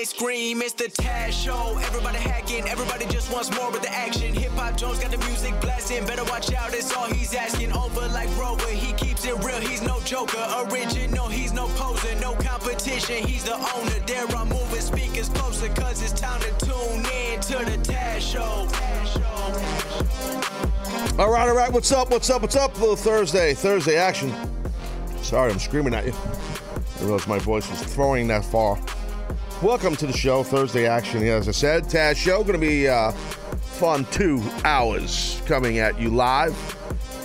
They scream, it's the Taz Show. Everybody hacking, everybody just wants more with the action. Hip Hop Jones got the music blasting, better watch out, it's all he's asking. Over like Rover, he keeps it real, he's no joker. Original, he's no poser, no competition, he's the owner. There I'm moving speakers closer, cause it's time to tune in to the Taz Show. All right, all right. What's up? What's up? What's up? Little Thursday, Thursday action. Sorry, I'm screaming at you. I realized my voice was throwing that far. Welcome to the show, Thursday action. As I said, Taz Show going to be uh, fun two hours coming at you live,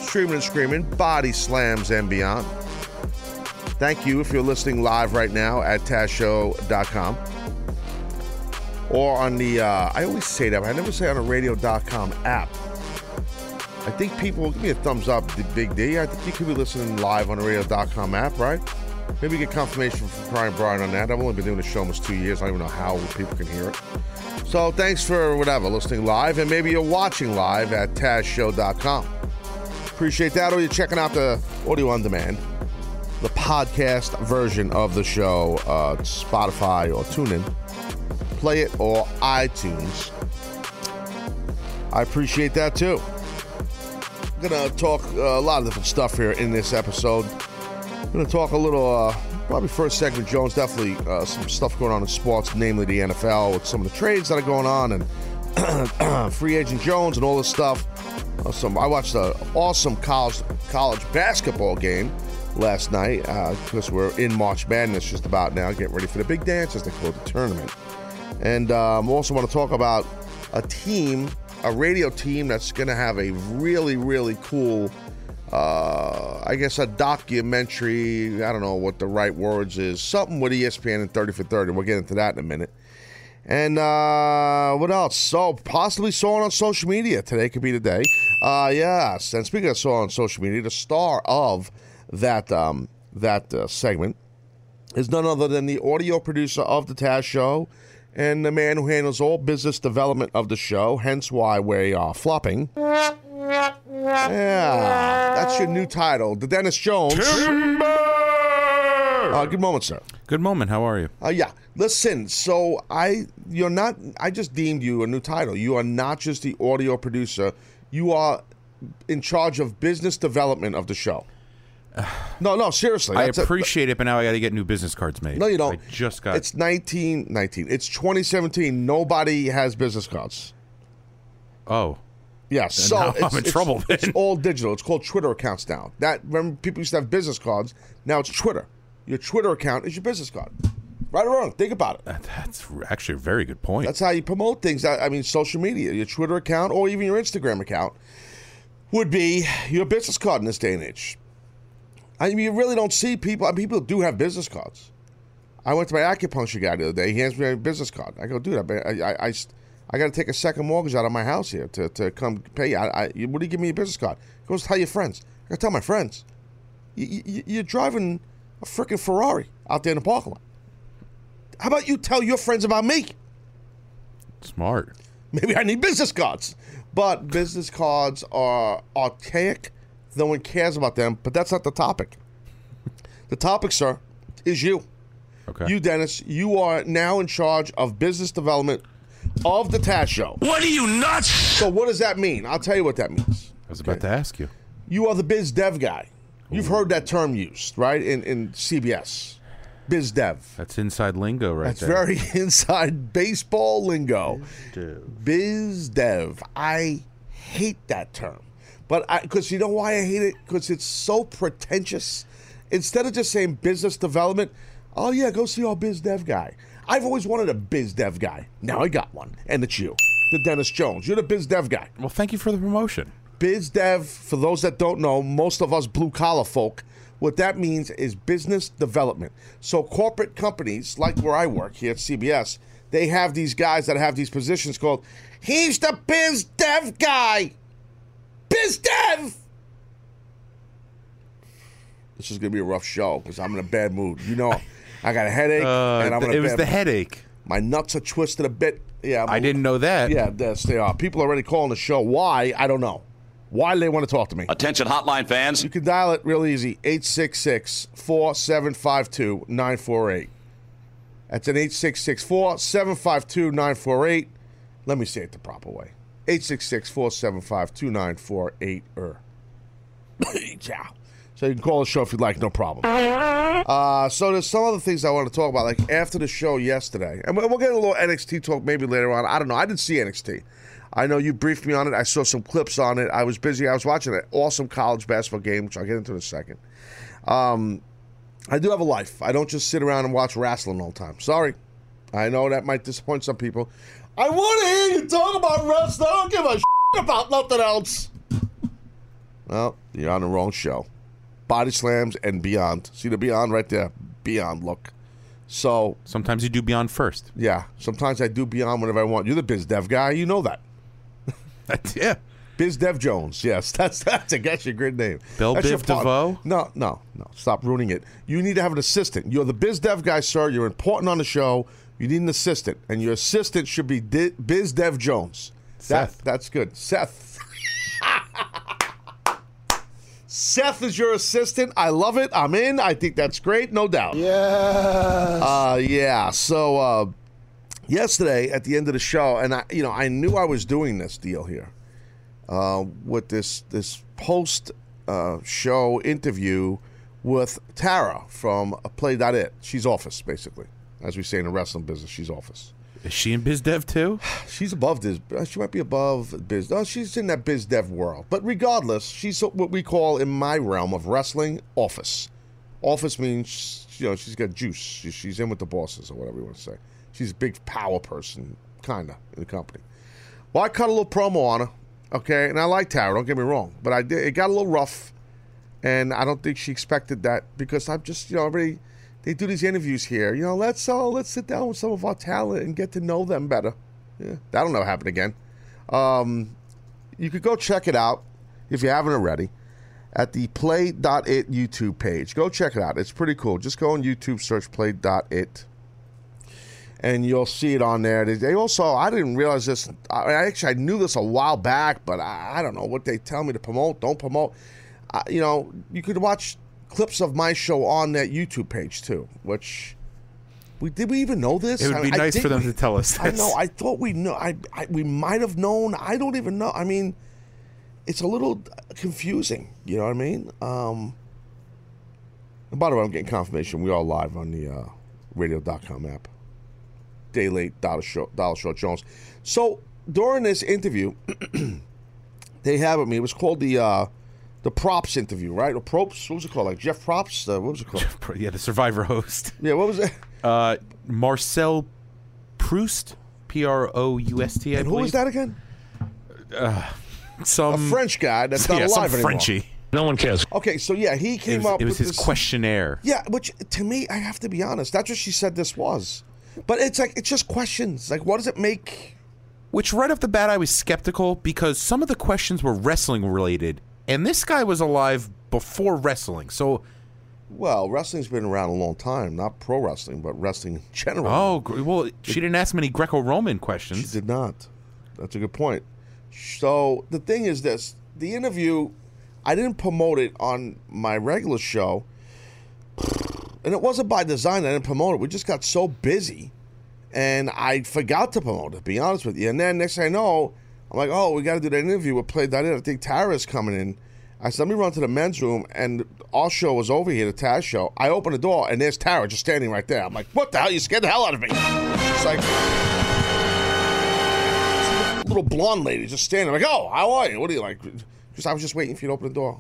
streaming and screaming, body slams and beyond. Thank you if you're listening live right now at TazShow.com or on the. Uh, I always say that, but I never say on the Radio.com app. I think people give me a thumbs up, Big D. I think you could be listening live on the radio.com app, right? Maybe get confirmation from Brian Bryan on that. I've only been doing the show almost two years. I don't even know how people can hear it. So thanks for whatever, listening live, and maybe you're watching live at TazShow.com. Appreciate that, or you're checking out the audio on demand, the podcast version of the show, uh, Spotify or TuneIn. Play it or iTunes. I appreciate that too. I'm gonna talk uh, a lot of different stuff here in this episode. I'm gonna talk a little, uh, probably first segment, Jones, definitely uh, some stuff going on in sports, namely the NFL, with some of the trades that are going on and free agent Jones and all this stuff. Uh, some I watched an awesome college college basketball game last night because we're in March Madness just about now, getting ready for the big dance as they call the tournament. And um, also want to talk about a team, a radio team that's going to have a really, really cool, uh, I guess, a documentary. I don't know what the right words is. Something with ESPN and 30 for 30. We'll get into that in a minute. And uh, what else? So possibly saw on social media. Today could be the day. Uh, yes. And speaking of saw on social media, the star of that um, that uh, segment is none other than the audio producer of the Taz Show and the man who handles all business development of the show. Hence why we are flopping. Yeah, that's your new title, the Dennis Jones. Uh, good moment, sir. Good moment. How are you? Uh, yeah. Listen, so I you're not I just deemed you a new title. You are not just the audio producer. You are in charge of business development of the show. No, no, seriously. I that's a- appreciate it, but now I got to get new business cards made. no, you don't. I just got. It's 19, 19. It's 2017. Nobody has business cards. oh, Yeah, so it's, I'm in it's- trouble, It's then. all digital. It's called Twitter accounts now. That remember people used to have business cards. Now it's Twitter. Your Twitter account is your business card. Right or wrong? Think about it. that- that's actually a very good point. That's how you promote things. I I mean, social media, your Twitter account, or even your Instagram account would be your business card in this day and age. I mean, you really don't see people. I mean, people do have business cards. I went to my acupuncture guy the other day. He hands me a business card. I go, dude, I, I, I, I, got to take a second mortgage out of my house here to, to come pay you. I, I, what do you give me a business card? He goes, tell your friends. I got to tell my friends. You, you, you're driving a freaking Ferrari out there in the parking lot. How about you tell your friends about me? Smart. Maybe I need business cards. But business cards are archaic. No one cares about them, but that's not the topic. The topic, sir, is you. Okay. You, Dennis, you are now in charge of business development of the Taz Show. What are you nuts? So, what does that mean? I'll tell you what that means. I was about to ask you. You are the biz dev guy. You've heard that term used, right? In, in CBS. Biz dev. That's inside lingo right That's there. very inside baseball lingo. Biz dev. I hate that term. But I because you know why I hate it? Because it's so pretentious. Instead of just saying business development, oh yeah, go see our biz dev guy. I've always wanted a biz dev guy. Now I got one. And it's you. The Dennis Jones. You're the biz dev guy. Well, thank you for the promotion. Biz dev, for those that don't know, most of us blue collar folk, what that means is business development. So corporate companies, like where I work here at CBS, they have these guys that have these positions called, he's the biz dev guy. Biz dev! This is gonna be a rough show because I'm in a bad mood. You know, I got a headache Uh, and I'm in a it was bad the headache. My nuts are twisted a bit. Yeah, I'm I a- didn't know that. Yeah, yes, they are. People are already calling the show. Why? I don't know. Why do they want to talk to me? Attention hotline fans. You can dial it real easy 866 4752 948. That's an 866 4752 948. Let me say it the proper way 866 475 2948. er. Ciao. So you can call the show if you'd like, no problem. Uh, so there's some other things I want to talk about, like after the show yesterday, and we'll get a little NXT talk maybe later on. I don't know. I didn't see NXT. I know you briefed me on it. I saw some clips on it. I was busy. I was watching an awesome college basketball game, which I'll get into in a second. Um, I do have a life. I don't just sit around and watch wrestling all the time. Sorry. I know that might disappoint some people. I want to hear you talk about wrestling. I don't give a shit about nothing else. Well, you're on the wrong show. Body slams and beyond. See the beyond right there? Beyond look. So, Sometimes you do beyond first. yeah, sometimes I do beyond whenever I want. You're the biz dev guy. You know that. That's, yeah. Biz Dev Jones. Yes, that's that's a that's your great name. Bill That's Biv DeVoe? No, no, no. Stop ruining it. You need to have an assistant. You're the Biz Dev guy, sir. You're important on the show. You need an assistant, and your assistant should be Di- Biz Dev Jones. That- Seth. that's good. Seth. Seth is your assistant. I love it. I'm in. I think that's great. No doubt. Yeah. Uh, yeah. So uh, yesterday at the end of the show, and I, you know, I knew I was doing this deal here uh, with this this post uh, show interview with Tara from Play.it. She's office, basically, as we say in the wrestling business. She's office. Is she in biz dev too? She's above this. uh, She might be above biz. She's in that biz dev world. But regardless, she's what we call in my realm of wrestling office. Office means you know she's got juice. She's in with the bosses or whatever you want to say. She's a big power person, kinda in the company. Well, I cut a little promo on her, okay, and I like Tara. Don't get me wrong, but I did. It got a little rough, and I don't think she expected that because I'm just you know already. They do these interviews here. You know, let's uh, let's sit down with some of our talent and get to know them better. Yeah, that'll never happen again. Um, you could go check it out if you haven't already at the Play.it YouTube page. Go check it out. It's pretty cool. Just go on YouTube, search Play.it, and you'll see it on there. They- also, I didn't realize this. I actually I knew this a while back, but I, I don't know what they tell me to promote. Don't promote. You know, you could watch clips of my show on that YouTube page too. Which we did we even know this? It would be I nice for them we- to tell us I know. I thought we know. I, I we might have known. I don't even know. I mean, it's a little confusing. You know what I mean? Um, and by the way, I'm getting confirmation. We are live on the uh, radio.com app. Day late, Dollar Short, Dollar Short Jones. So during this interview, they have with me. It was called the uh, the props interview, right? Or props? What was it called? Like Jeff Probst? Uh, what was it called? yeah, the Survivor host. yeah, what was it? Uh, Marcel Proust, P R O U S T. I And who was that again? Some A French guy that's not yeah, some alive anymore. Frenchie. No one cares. Okay, so yeah, he It came was, up. it was with his this, questionnaire. Yeah, which to me, I have to be honest. That's what she said this was. But it's like it's just questions. Like, what does it make? Which right off the bat I was skeptical because some of the questions were wrestling related, and this guy was alive before wrestling. So, Well, wrestling's been around a long time. Not pro wrestling, but wrestling in general. oh well, she didn't ask many Greco-Roman questions. She did not. That's a good point. So the thing is this: the interview, I didn't promote it on my regular show, and it wasn't by design. I didn't promote it. We just got so busy, and I forgot to promote it. To be honest with you, and then next thing I know, I'm like, "Oh, we got to do that interview with Play That In." I think Tara's coming in. I said, "Let me run to the men's room," and our show was over here, the Taz show. I open the door, and there's Tara just standing right there. I'm like, "What the hell? You scared the hell out of me!" She's like little blonde lady just standing like, "Oh, how are you? What are you like?" Just I was just waiting for you to open the door.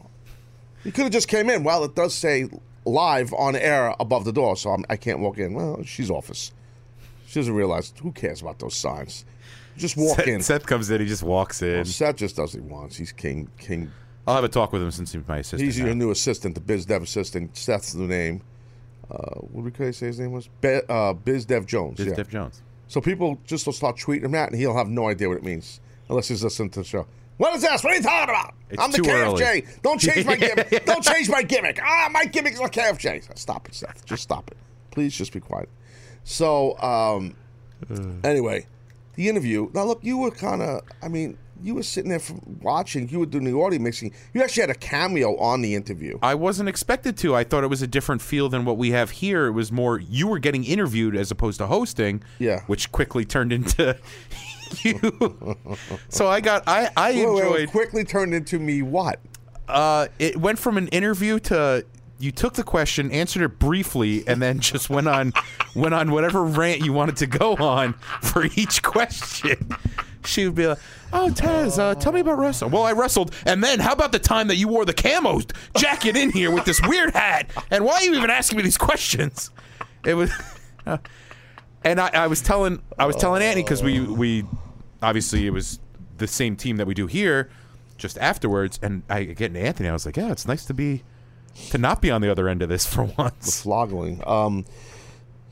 You could have just came in. Well, it does say live on air above the door, so I'm, I can't walk in. Well, she's office. She doesn't realize who cares about those signs. Just walk in. Seth, Seth comes in, he just walks in. Seth just does what he wants. He's king. King. I'll have a talk with him since he's my assistant. He's now. your new assistant, the biz dev assistant. Seth's the name. Uh, what did we say his name was? Be, uh, biz dev Jones. Biz yeah. Dev Jones. So people just will start tweeting him and he'll have no idea what it means unless he's listening to the show. What is this? What are you talking about? It's I'm the KFJ. early. Don't change my gimmick. Don't change my gimmick. Ah, my gimmick's a KFJ. Stop it, Seth. Just stop it. Please just be quiet. So, um, anyway, the interview. Now, look, you were kind of, I mean, you were sitting there from watching. You were doing the audio mixing. You actually had a cameo on the interview. I wasn't expected to. I thought it was a different feel than what we have here. It was more you were getting interviewed as opposed to hosting. Yeah. Which quickly turned into you. so I got I I Wait, wait, wait, enjoyed. quickly turned into me what? Uh, it went from an interview to you took the question, answered it briefly, and then just went on went on whatever rant you wanted to go on for each question. She would be like, "Oh, Taz, uh, tell me about wrestling." Well, I wrestled, and then how about the time that you wore the camo jacket in here with this weird hat? And why are you even asking me these questions? It was, and I, I was telling I was telling Annie because we we obviously it was the same team that we do here. Just afterwards, and I get to Anthony. I was like, "Yeah, it's nice to be to not be on the other end of this for once." Floggling. Um,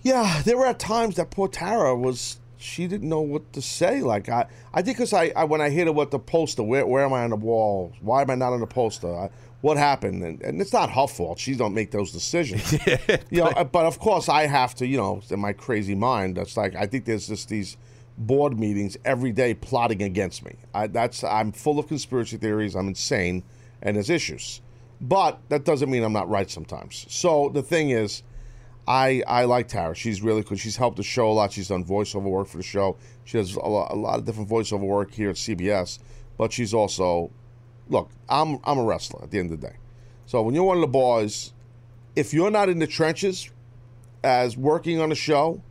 yeah, there were at times that poor Tara was. She didn't know what to say. Like I, I think because I, I, when I hit her with the poster, where, where am I on the wall? Why am I not on the poster? I, what happened? And, and it's not her fault. She don't make those decisions. you know, uh, but of course I have to. You know, in my crazy mind, that's like I think there's just these board meetings every day plotting against me. I, that's I'm full of conspiracy theories. I'm insane, and there's issues. But that doesn't mean I'm not right sometimes. So the thing is, I I like Tara. She's really good. She's helped the show a lot. She's done voiceover work for the show. She does a lot, a lot of different voiceover work here at CBS. But she's also, look, I'm I'm a wrestler at the end of the day. So when you're one of the boys, if you're not in the trenches, as working on a show,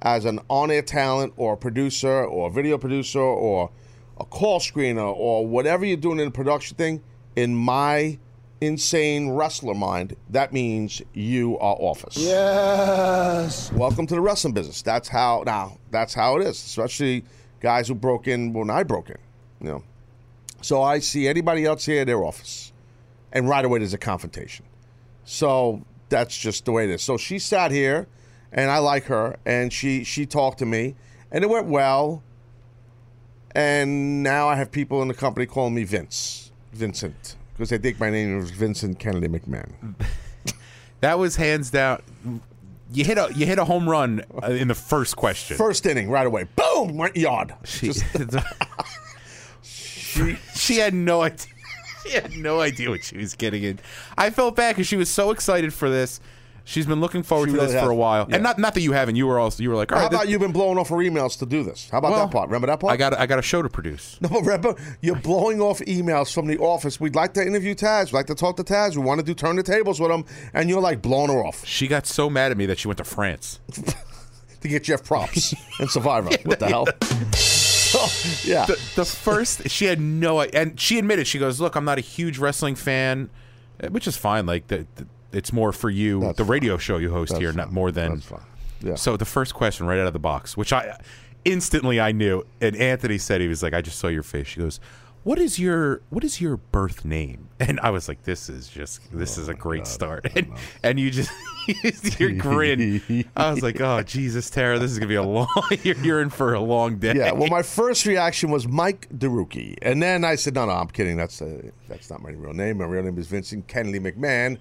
as an on-air talent or a producer or a video producer or a call screener or whatever you're doing in the production thing, in my insane wrestler mind, that means you are office. Yes. Welcome to the wrestling business. That's how now. That's how it is. Especially guys who broke in when I broke in. You know. So I see anybody else here, their office, and right away there's a confrontation. So that's just the way it is. So she sat here, and I like her, and she she talked to me, and it went well. And now I have people in the company calling me Vince, Vincent, because they think my name is Vincent Kennedy McMahon. That was hands down. You hit a you hit a home run uh, in the first question. First inning, right away, boom, went yard. she, she she had no idea. She had no idea what she was getting in. I felt bad because she was so excited for this. She's been looking forward She to really this for a while, Yeah. and not not that you haven't. You were also you were like, all How right, this- about you've been blowing off her emails to do this? How about well, that part? Remember that part? I got I got a show to produce. No, remember, you're blowing off emails from the office. We'd like to interview Taz. We'd like to talk to Taz. We want to do turn the tables with him. And you're like blowing her off She got so mad at me that she went to France. to get Jeff Probst and Survivor. what the hell? So, yeah. the, the first she had no and she admitted she goes look i'm not a huge wrestling fan eh, which is fine like the, the- it's more for you That's the radio show you host That's here fine. not more than fine. Yeah. so the first question right out of the box which i instantly i knew and anthony said he was like i just saw your face she goes what is your what is your birth name and i was like this is just this is a great start and and you just your grin i was like oh jesus tara this is gonna be a long you're, you're in for a long day Yeah, well, my first reaction was Mike DeRuki, and then I said, "No, no, I'm kidding. That's uh, that's not my real name. My real name is Vincent Kennedy McMahon."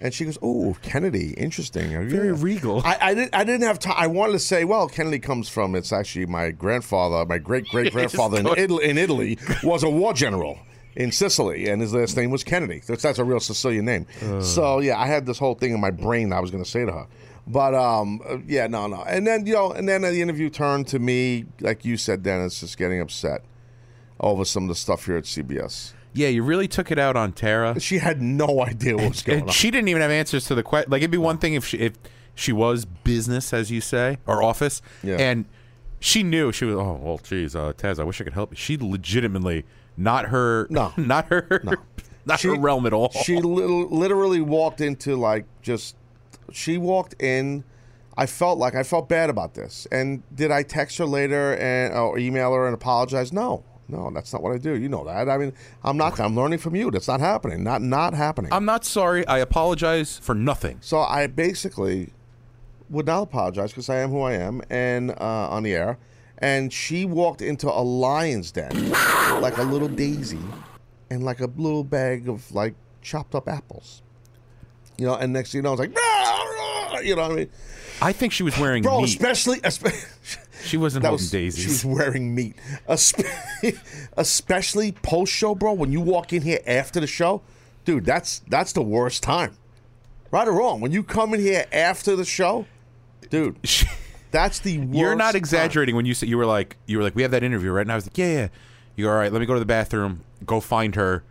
And she goes, "Oh, Kennedy, interesting. Very regal. I, I didn't. I didn't have time. I wanted to say, well, Kennedy comes from. It's actually my grandfather, my great great grandfather in, in Italy was a war general in Sicily, and his last name was Kennedy. That's, that's a real Sicilian name. So yeah, I had this whole thing in my brain that I was going to say to her. But um, uh, yeah, no, no. And then you know, and then the interview turned to me, like you said, Dennis, just getting upset over some of the stuff here at CBS. Yeah you really took it out on tara She had no idea what was going and on. she didn't even have answers to the question. Like it'd be one thing if she if she was business, as you say, or office, Yeah. and she knew she was. Oh well, geez, uh, Taz, I wish I could help you. She legitimately not her, No. not her, not She- her realm at all. She li- literally walked into like just. She walked in. I felt like I felt bad about this. And did I text her later and or email her and apologize? No, no, that's not what I do. You know that. I mean, I'm not. I'm learning from you. That's not happening. Not not happening. I'm not sorry. I apologize for nothing. so I basically would not apologize because I am who I am and uh, on the air. and she walked into a lion's den like a little daisy and like a little bag of like chopped up apples. You know, and next thing you know, it's like, "Rah, rah," you know what I mean? I think she was wearing Bro, meat. especially, especially she wasn't that holding was, daisies. She was wearing meat. Espe- Especially post show, bro. When you walk in here after the show, dude, that's that's the worst time. Right or wrong, when you come in here after the show, dude, that's the worst. You're not time. exaggerating when you said you were like you were like we have that interview right and I was like yeah yeah. You go all right. Let me go to the bathroom. Go find her.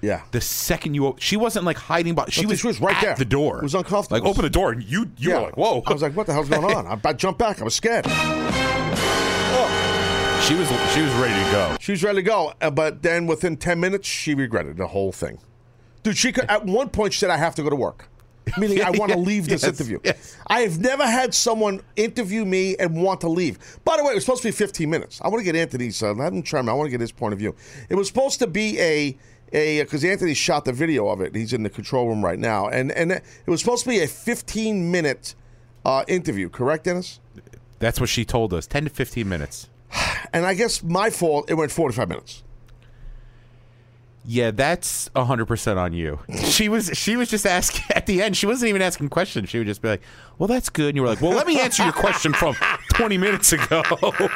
Yeah. The second you, she wasn't like hiding, but she was, she was right at there. the door. It was uncomfortable. Like open the door, and you you yeah. were like, whoa. I was like, what the hell's going on? I, I jumped back. I was scared. She was she was ready to go. She was ready to go, uh, but then within ten minutes, she regretted the whole thing. Dude, she could. At one point, she said, "I have to go to work," meaning I want to leave this Yes, interview. yes. I have never had someone interview me and want to leave. By the way, it was supposed to be fifteen minutes. I want to get Anthony's. Uh, I'm trying. I want to get his point of view. It was supposed to be a a because Anthony shot the video of it. He's in the control room right now, and and it was supposed to be a fifteen minute uh, interview. Correct, Dennis? That's what she told us. Ten to fifteen minutes. And I guess my fault. It went forty five minutes. Yeah, that's hundred percent on you. She was she was just asking at the end. She wasn't even asking questions. She would just be like, "Well, that's good," and you were like, "Well, let me answer your question from twenty minutes ago."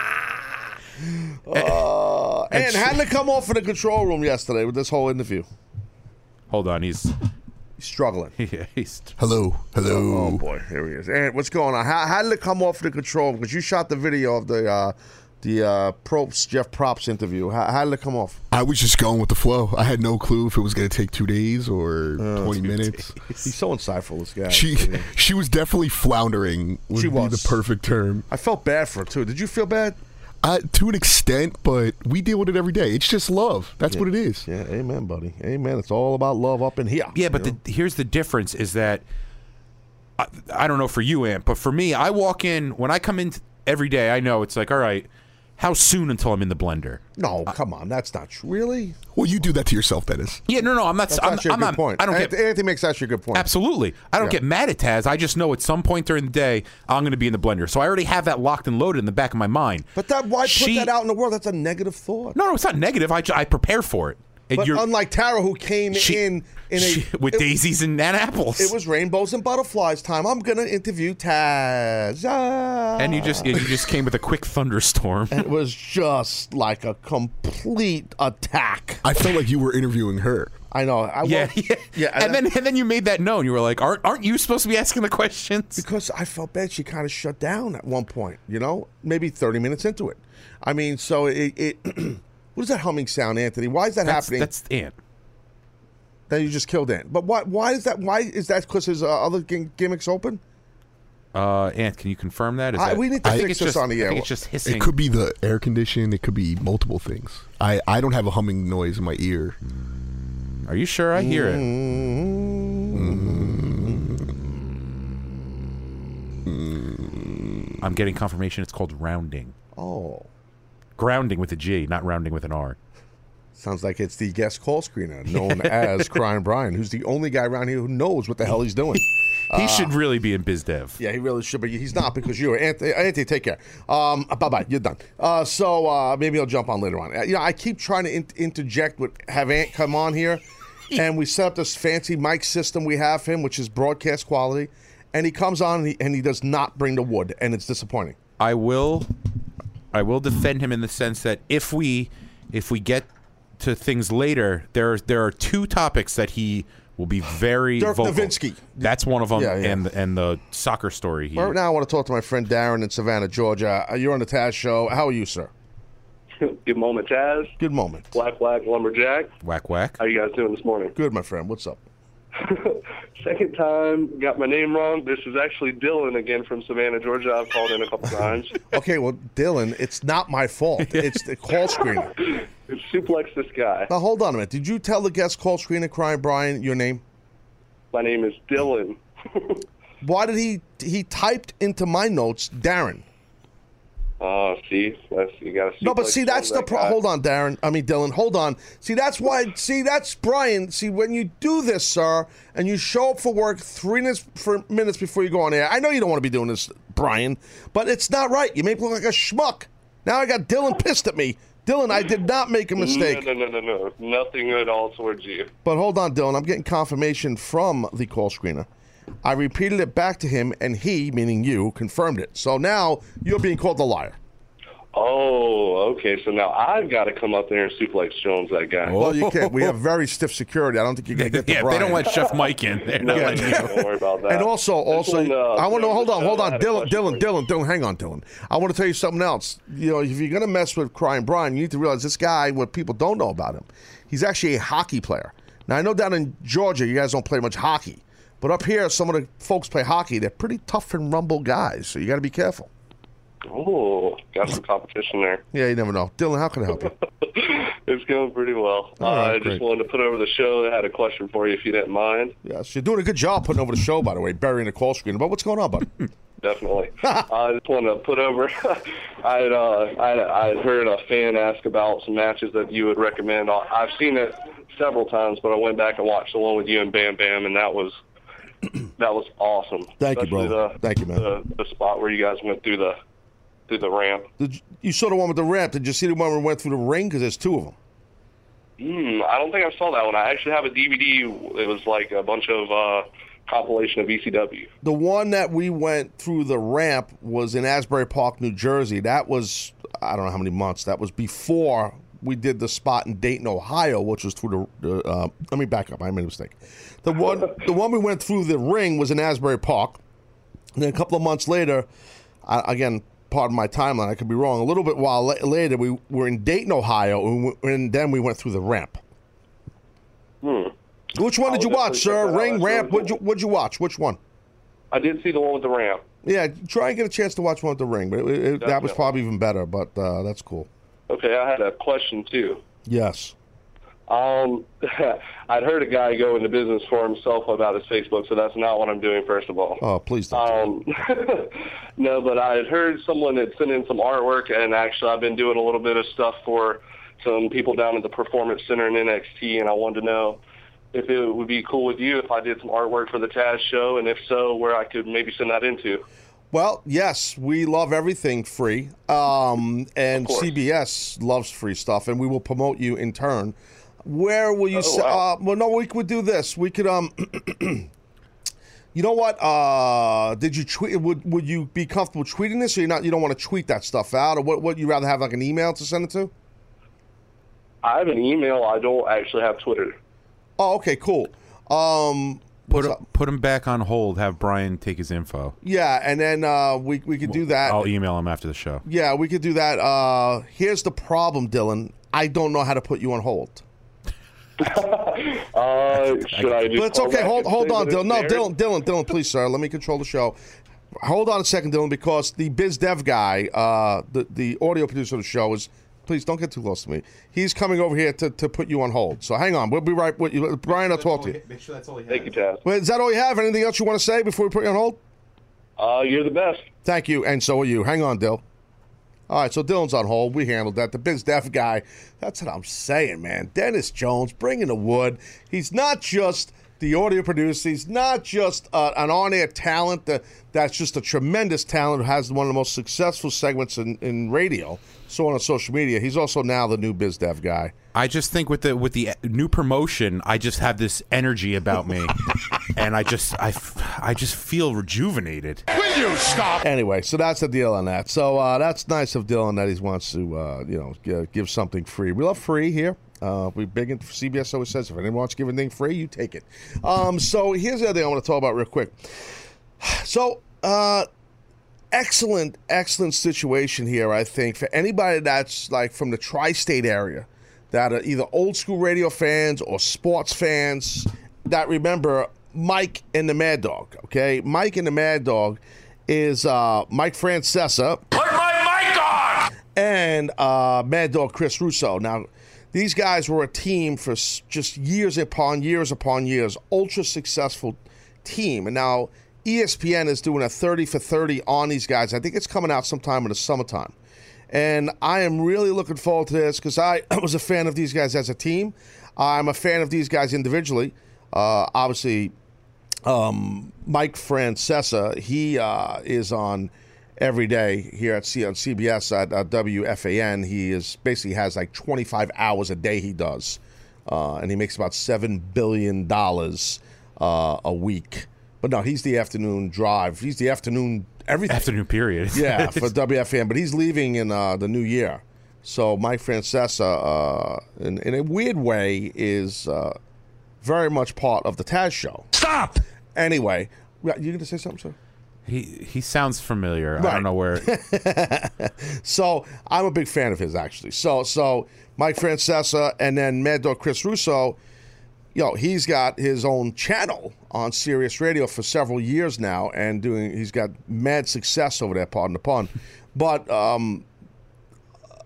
Uh, and, had to come off in the control room yesterday with this whole interview. Hold on, He's struggling. yeah, he's Hello, hello. Oh boy, here he is. And what's going on? How, how did it come off the control? Because you shot the video of the uh, the uh, Props Jeff Probst interview. How, how did it come off? I was just going with the flow. I had no clue if it was going to take two days or twenty minutes. He's so insightful. This guy. She she was definitely floundering. Would She be was. the perfect term. I felt bad for her too. Did you feel bad? Uh, to an extent, but we deal with it every day. It's just love. That's what it is. Yeah, amen, buddy. Amen. It's all about love up in here. Yeah, but the, here's the difference: is that I, I don't know for you, Ant, but for me, I walk in when I come in every day. I know it's like, all right, how soon until I'm in the blender? no, come on, that's not true. Really? Well, you do that to yourself, Dennis. Yeah, no, no, I'm not. That's I'm, actually a I'm good not. point. I don't Anthony, get Anthony makes actually a good point. absolutely. I don't Yeah. get mad at Taz. I just know at some point during the day I'm going to be in the blender, so I already have that locked and loaded in the back of my mind. But that why She- put that out in the world? That's a negative thought. No, no, it's not negative. I, ju- I prepare for it. And but you're unlike Tara, who came she- in in a she- with it- daisies and, and apples. It was rainbows and butterflies time. I'm gonna interview Taz. Ah. and you just you just came with a quick thunderstorm. it was just like a complete attack. I felt like you were interviewing her. I know. I Yeah, well, yeah, yeah. And then and then you made that known. You were like, "Aren't aren't you supposed to be asking the questions?" because I felt bad, she kind of shut down at one point. You know, maybe 30 minutes into it. I mean, so it. it what is that humming sound, Anthony? Why is that That's happening? that's Ant. that you just killed Ant. But why? Why is that? Why is that? Because his uh, other gim- gimmicks open. Uh, Ant, can you confirm that? Is I- that we need to I think fix it's this just, on the I air. think it's just hissing. It could be the air condition. It could be multiple things. I, I don't have a humming noise in my ear. Are you sure? I hear it. I'm getting confirmation. It's called rounding. Oh, Grounding with a G, not rounding with an R. sounds like it's the guest call screener known as Crying Brian, who's the only guy around here who knows what the hell he's doing. He should really be in biz dev. Yeah, he really should, but he's not because you're Anthony. Anthony, take care. Um, bye bye. You're done. Uh, so uh, maybe I'll jump on later on. Uh, You know, I keep trying to in- interject with have Ant come on here, and we set up this fancy mic system we have for him, which is broadcast quality, and he comes on and he, and he does not bring the wood, and it's disappointing. I will I will defend him in the sense that if we if we get to things later, there there are two topics that he will be very Dirk vocal. Nowitzki. That's one of them, Yeah, yeah. and and the soccer story. He, Right now, I want to talk to my friend Darren in Savannah, Georgia. Uh, you're on the Taz show. How are you, sir? Good moment, Taz. Good moment. Black Black Lumberjack. whack whack. How you guys doing this morning? Good, my friend. What's up? Second time, got my name wrong. This is actually Dylan again from Savannah, Georgia. I've called in a couple times. Okay, well, Dylan, it's not my fault. It's the call screener. It's suplex this guy. Now, hold on a minute. Did you tell the guest call screener, Crying Brian, your name? My name is Dylan. Why did he he typed into my notes Darren? Oh, see, that's, you got to. See. No, but see that's the pro- hold on, Darren. I mean Dylan. Hold on. See that's why. See that's Brian. See when you do this, sir, and you show up for work three minutes for minutes before you go on air. I know you don't want to be doing this, Brian, but it's not right. You make me look like a schmuck. Now I got Dylan pissed at me. Dylan, I did not make a mistake. No, no, no, no, no. Nothing at all towards you. But hold on, Dylan. I'm getting confirmation from the call screener. I repeated it back to him, and he, meaning you, confirmed it. So now you're being called a liar. Oh, okay. So now I've got to come up there and suplex Jones, that guy. Well, you can't. We have very stiff security. I don't think you're going to get to yeah, Brian. they don't let Chef Mike in. They're not No, letting you. don't worry about that. And also, also, one, uh, I want to hold on, hold on, had Dylan, Dylan, for you. Dylan, Dylan. Hang on, Dylan. I want to tell you something else. You know, if you're going to mess with Crying Brian, you need to realize this guy. What people don't know about him, he's actually a hockey player. Now I know down in Georgia, you guys don't play much hockey, but up here, some of the folks play hockey. They're pretty tough and rumble guys, so you got to be careful. Oh, got some competition there. Yeah, you never know. Dylan, how can I help you? It's going pretty well. Right, uh, I great. just wanted to put over the show. I had a question for you, if you didn't mind. yes, you're doing a good job putting over the show, by the way, burying the call screen. But what's going on, bud? Definitely. I just wanted to put over. I had uh, I had, I had heard a fan ask about some matches that you would recommend. I've seen it several times, but I went back and watched the one with you and Bam Bam, and that was that was awesome. Thank you, bro. The, Thank you, man. The, the spot where you guys went through the through the ramp. Did you, you saw the one with the ramp? Did you see the one where we went through the ring? Because there's two of them. Hmm, I don't think I saw that one. I actually have a DVD. It was like a bunch of uh, compilation of ECW. The one that we went through the ramp was in Asbury Park, New Jersey. That was I don't know how many months. That was before we did the spot in Dayton, Ohio, which was through the. Uh, let me back up. I made a mistake. The one the one we went through the ring was in Asbury Park. And then a couple of months later, I, again, pardon my timeline, I could be wrong. A little bit while la- later, we were in Dayton, Ohio, and, we, and then we went through the ramp. Which one did you watch, sir? check that out. Ring, ramp. What'd you, what'd you watch? Which one? I did see the one with the ramp. Yeah, try and get a chance to watch one with the ring, but it, it, that was probably even better. But uh, that's cool. Okay, I had a question too. Yes. Um, I'd heard a guy go into business for himself about his Facebook, so that's not what I'm doing. First of all, Oh, please don't. um, no, but I had heard someone had sent in some artwork, and actually, I've been doing a little bit of stuff for some people down at the Performance Center in NXT, and I wanted to know if it would be cool with you if I did some artwork for the Taz show, and if so, where I could maybe send that into. Well, yes, we love everything free, um, and CBS loves free stuff, and we will promote you in turn. Where will you? Oh, wow. uh, well, no, we could do this. We could. Um, you know what? Uh, did you tweet? Would Would you be comfortable tweeting this, or you not? You don't want to tweet that stuff out, or what? What you rather have like an email to send it to? I have an email. I don't actually have Twitter. Oh, okay, cool. Um, Put what's him, put him back on hold. Have Brian take his info. yeah, and then uh, we we could do that. I'll email him after the show. Yeah, we could do that. Uh, here's the problem, Dylan. I don't know how to put you on hold. Uh, should I just But it's okay. Hold hold on, Dylan. No. Dylan, Dylan, Dylan, please, sir. Let me control the show. Hold on a second, Dylan, because the biz dev guy, uh, the the audio producer of the show is. Please don't get too close to me. He's coming over here to, to put you on hold. So hang on. We'll be right with you. Brian, I'll talk to you. Make sure that's all he Thank you, Taz. Wait, is that all you have? Anything else you want to say before we put you on hold? Uh, you're the best. Thank you, and so are you. Hang on, Dill. All right, so Dylan's on hold. We handled that. The biz deaf guy. That's what I'm saying, man. Dennis Jones bringing the wood. He's not just the audio producer. He's not just uh, an on-air talent that, that's just a tremendous talent who has one of the most successful segments in, in radio, so on social media. He's also now the new biz dev guy. I just think with the with the new promotion, I just have this energy about me, and I just I, f- I just feel rejuvenated. Will you stop? Anyway, so that's the deal on that. So uh, that's nice of Dylan that he wants to, uh, you know, g- give something free. We love free here. Uh, we big in CBS always says if anyone wants to give anything free, you take it. Um, so here's the other thing I want to talk about real quick. So uh, excellent, excellent situation here. I think for anybody that's like from the tri-state area, that are either old school radio fans or sports fans that remember Mike and the Mad Dog. Okay, Mike and the Mad Dog is uh, Mike Francesa Put my mic on! and uh, Mad Dog Chris Russo. Now, these guys were a team for just years upon years upon years, ultra successful team. And now ESPN is doing a 30 for 30 on these guys. I think it's coming out sometime in the summertime. And I am really looking forward to this because I was a fan of these guys as a team. I'm a fan of these guys individually. Uh, obviously, um, Mike Francesa, he uh, is on every day here at C on CBS at uh, WFAN. He is basically has like 25 hours a day. He does, uh, and he makes about seven billion dollars uh, a week. But no, he's the afternoon drive. He's the afternoon everything. Afternoon period. Yeah, for WFAN, but he's leaving in uh, the new year. So Mike Francesa, uh, in, in a weird way, is uh, very much part of the Taz show. Stop! Anyway, you going to say something, sir? He he sounds familiar. I don't know where. So I'm a big fan of his, actually. So so Mike Francesa and then Mad Dog Chris Russo, yo, he's got his own channel on Sirius Radio for several years now, and doing he's got mad success over there. Pardon the pun, but um,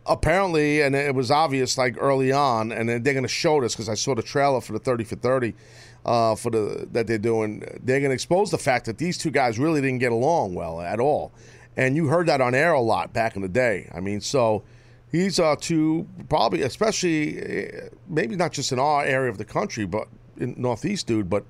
apparently, and it was obvious like early on, and they're going to show this because I saw the trailer for the thirty for thirty. Uh, for the that they're doing, they're going to expose the fact that these two guys really didn't get along well at all, and you heard that on air a lot back in the day. I mean, so these are two probably, especially uh, maybe not just in our area of the country, but in Northeast, dude, but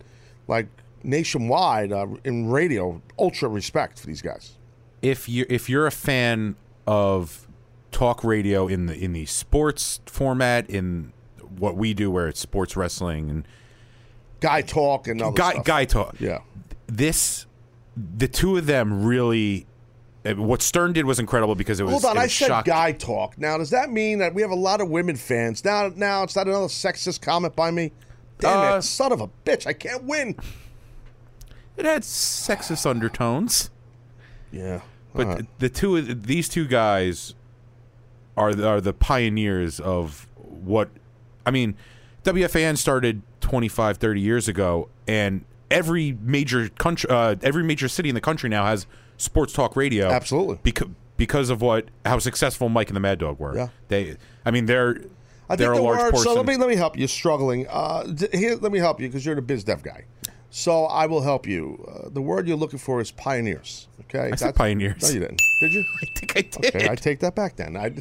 like nationwide uh, in radio, ultra respect for these guys. if you if you're a fan of talk radio in the in the sports format in what we do where it's sports wrestling and Guy talk and other guy stuff. guy talk Yeah. this the two of them really uh, what Stern did was incredible because it was Hold on, it I said shocking. guy talk. Now, does that mean that we have a lot of women fans? Now, now it's not another sexist comment by me. Damn Uh, it, son of a bitch! I can't win. it had sexist undertones Yeah, but right. the two of these two guys are the, are the pioneers of what I mean WFAN started 25 30 years ago and every major country uh, every major city in the country now has sports talk radio Absolutely. because because of what how successful Mike and the Mad Dog were Yeah. they I mean they're I they're think a the large word. portion So let me let me help you. Struggling. Uh, here, let me help you because you're the biz dev guy. So I will help you. Uh, the word you're looking for is pioneers. Okay. I said pioneers. No, you didn't. Did you? I think I did Okay, I take that back then. I,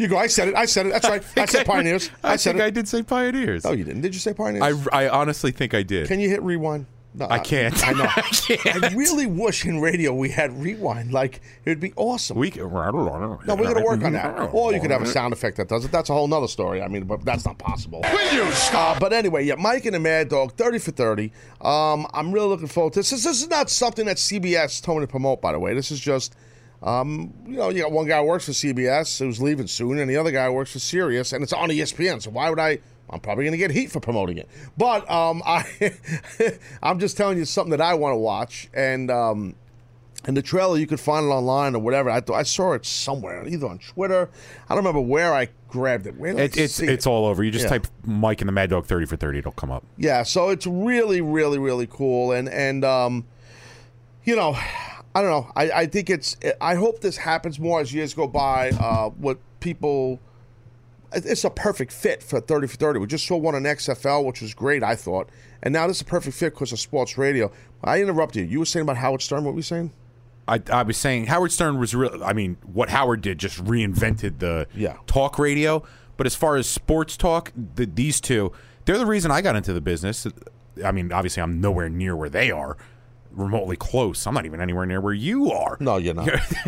you go. I said it. I said it. That's right. I, said pioneers. I, I, said think it. I did say pioneers No, you didn't. Did you say pioneers? I, I honestly think I did Can you hit rewind? No, I can't I know. I can't. I really wish in radio we had rewind. Like it would be awesome. we can, no no, we're gonna work on that. Or you could have a sound effect that does it. That's a whole nother story. I mean, but that's not possible. Will you stop? Uh, but anyway, yeah, Mike and the Mad Dog, thirty for thirty. Um, I'm really looking forward to this. This, this is not something that CBS told me to promote, by the way. This is just, um, you know, you got one guy who works for CBS who's leaving soon, and the other guy works for Sirius, and it's on ESPN. So why would I? I'm probably going to get heat for promoting it. But um, I, I'm just telling you something that I want to watch, and um, and the trailer you could find it online or whatever. I, th- I saw it somewhere, either on Twitter. I don't remember where I grabbed it. Where It, it's it's it? all over. You just Yeah. type Mike and the Mad Dog thirty for thirty, it'll come up. Yeah, so it's really, really, really cool, and and um, you know, I don't know. I, I think it's. I hope this happens more as years go by. Uh, what people, it's a perfect fit for thirty for thirty. We just saw one on XFL, which was great, I thought, and now this is a perfect fit because of sports radio. I interrupted you. You were saying about Howard Stern. What were you saying? I, I was saying Howard Stern was real. I mean, what Howard did just reinvented the Yeah. talk radio. But as far as sports talk, the, these two, they're the reason I got into the business. I mean, obviously, I'm nowhere near where they are, remotely close. I'm not even anywhere near where you are. No, you're not.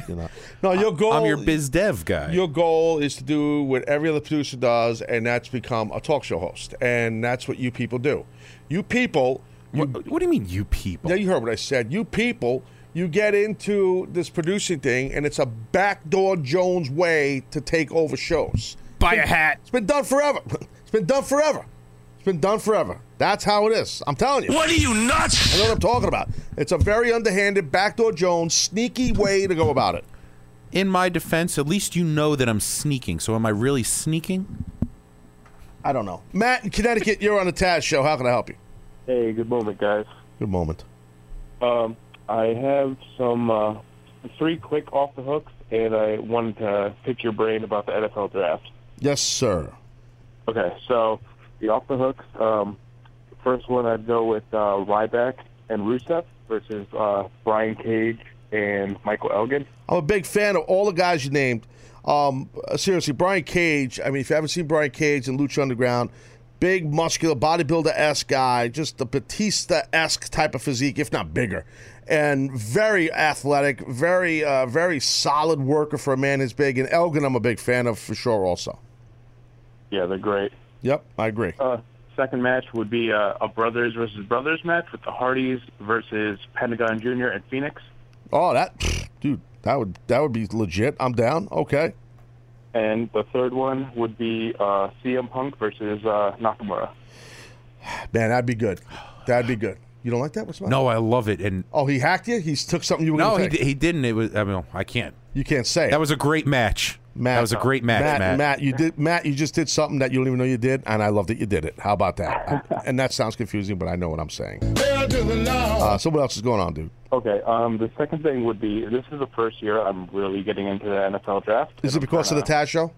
you're not. No, your goal. I'm your biz dev guy. Your goal is to do what every other producer does, and that's become a talk show host, and that's what you people do. You people, what, what do you mean, you people? yeah, you heard what I said. You people, you get into this producing thing, and it's a backdoor Jones way to take over shows. Buy a hat. It's been done forever. It's been done forever. It's been done forever. That's how it is. I'm telling you. What are you nuts? I know what I'm talking about. It's a very underhanded, backdoor Jones, sneaky way to go about it. In my defense, at least you know that I'm sneaking. So am I really sneaking? I don't know. Matt in Connecticut, you're on the Taz show. How can I help you? Hey, good moment, guys. Good moment. Um, I have some uh, three quick off the hooks, and I wanted to pick your brain about the NFL draft. Yes, sir. Okay, so the off the hooks. Um, first one, I'd go with uh, Ryback and Rusev versus uh, Brian Cage and Michael Elgin. I'm a big fan of all the guys you named. Um, seriously, Brian Cage. I mean, if you haven't seen Brian Cage in Lucha Underground, big, muscular, bodybuilder esque guy, just the Batista esque type of physique, if not bigger. and very athletic, very uh, very solid worker for a man his big. And Elgin, I'm a big fan of for sure. Also, Yeah, they're great. Yep, I agree. Uh, second match would be uh, a brothers versus brothers match with the Hardys versus Pentagon Jr. and Phoenix. Oh, that dude, that would that would be legit. I'm down. Okay. And the third one would be uh, CM Punk versus uh, Nakamura. Man, that'd be good. That'd be good. You don't like that? What's the matter? No, I love it. And Oh, he hacked you. He took something you were no, gonna he, take. di- he didn't. It was. I mean, I can't. You can't say. it. That was a great match. Matt, that was a great match, Matt. Matt. you did. Matt, you just did something that you don't even know you did, and I love that you did it. How about that? and that sounds confusing, but I know what I'm saying. Uh, so what else is going on, dude? Okay, um, the second thing would be this is the first year I'm really getting into the NFL draft. Is it because of the Taz show?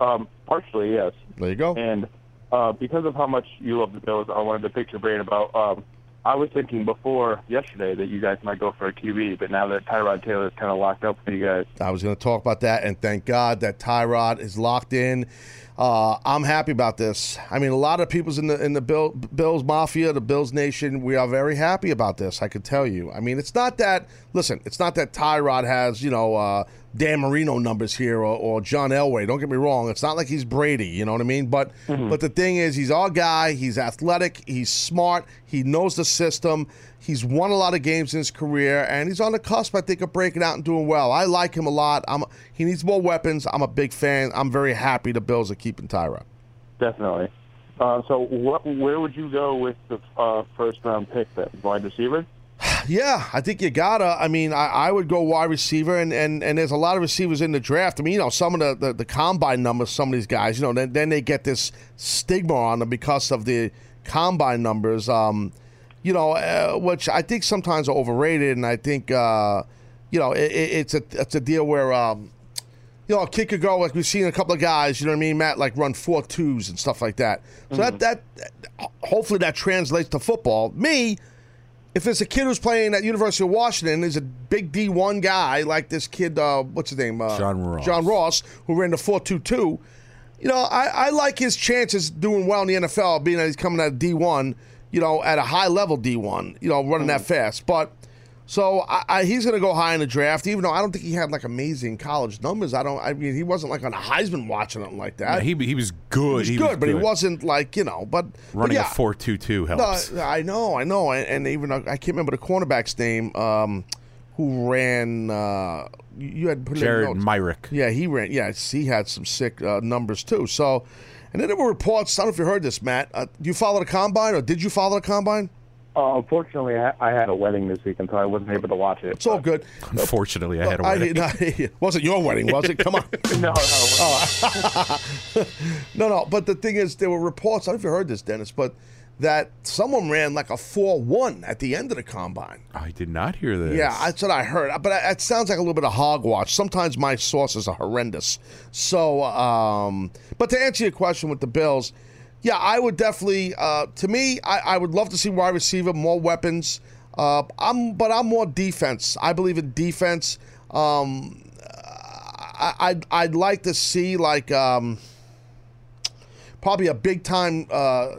Um, partially, yes. There you go. And uh, because of how much you love the Bills, I wanted to pick your brain about. Um, I was thinking before yesterday that you guys might go for a QB, but now that Tyrod Taylor is kind of locked up for you guys, I was going to talk about that, and thank God that Tyrod is locked in. Uh, I'm happy about this. I mean, a lot of people's in the in the Bill, Bills Mafia, the Bills Nation. We are very happy about this. I could tell you. I mean, it's not that. Listen, it's not that Tyrod has you know uh, Dan Marino numbers here or, or John Elway. Don't get me wrong. It's not like he's Brady. You know what I mean? But but the thing is, he's our guy. He's athletic. He's smart. He knows the system. He's won a lot of games in his career, and he's on the cusp, I think, of breaking out and doing well. I like him a lot. I'm, he needs more weapons. I'm a big fan. I'm very happy the Bills are keeping Tyrod. definitely. Uh, so, what, where would you go with the uh, first round pick then? Wide receiver? Yeah, I think you gotta. I mean, I, I would go wide receiver, and, and, and there's a lot of receivers in the draft. I mean, you know, some of the, the, the combine numbers, some of these guys, you know, then, then they get this stigma on them because of the combine numbers, um, you know, uh, which I think sometimes are overrated, and I think, uh, you know, it, it, it's a it's a deal where. Um, you know, a kick could go like we've seen a couple of guys, you know what I mean, Matt, like run four twos and stuff like that. So that, that hopefully that translates to football. Me, if it's a kid who's playing at University of Washington, is a big D one guy like this kid, uh, what's his name, uh, John Ross. John Ross, who ran the four two two. You know, I, I like his chances doing well in the NFL, being that he's coming out of D one. You know, at a high level D one. You know, running that fast, but. So I, I, he's going to go high in the draft, even though I don't think he had like amazing college numbers. I don't. I mean, he wasn't like on a Heisman watch or nothing like that. he he was good. he was good, but he wasn't like you know. But but running yeah. a four two two helps. No, I know, I know, and, and even uh, I can't remember the cornerback's name. Um, who ran? Uh, you had put it in Jared. Myrick. Yeah, he ran. Yeah, he had some sick uh, numbers too. So, and then there were reports. I don't know if you heard this, Matt. Uh, do you follow the combine, or did you follow the combine? Uh, unfortunately, I, I had a wedding this weekend, so I wasn't able to watch it. It's all good. Unfortunately, I had a wedding. I- wasn't your wedding, was it? Come on. no, no. No, no. But the thing is, there were reports. I don't know if you heard this, Dennis, but that someone ran like a four-one at the end of the combine. I did not hear this. Yeah, that's what I heard. But it sounds like a little bit of hogwash. Sometimes my sources are horrendous. So, um, but to answer your question with the Bills, yeah, I would definitely. Uh, to me, I, I would love to see wide receiver, more weapons. Uh, I'm, but I'm more defense. I believe in defense. Um, I, I'd, I'd like to see like um, probably a big time. Uh,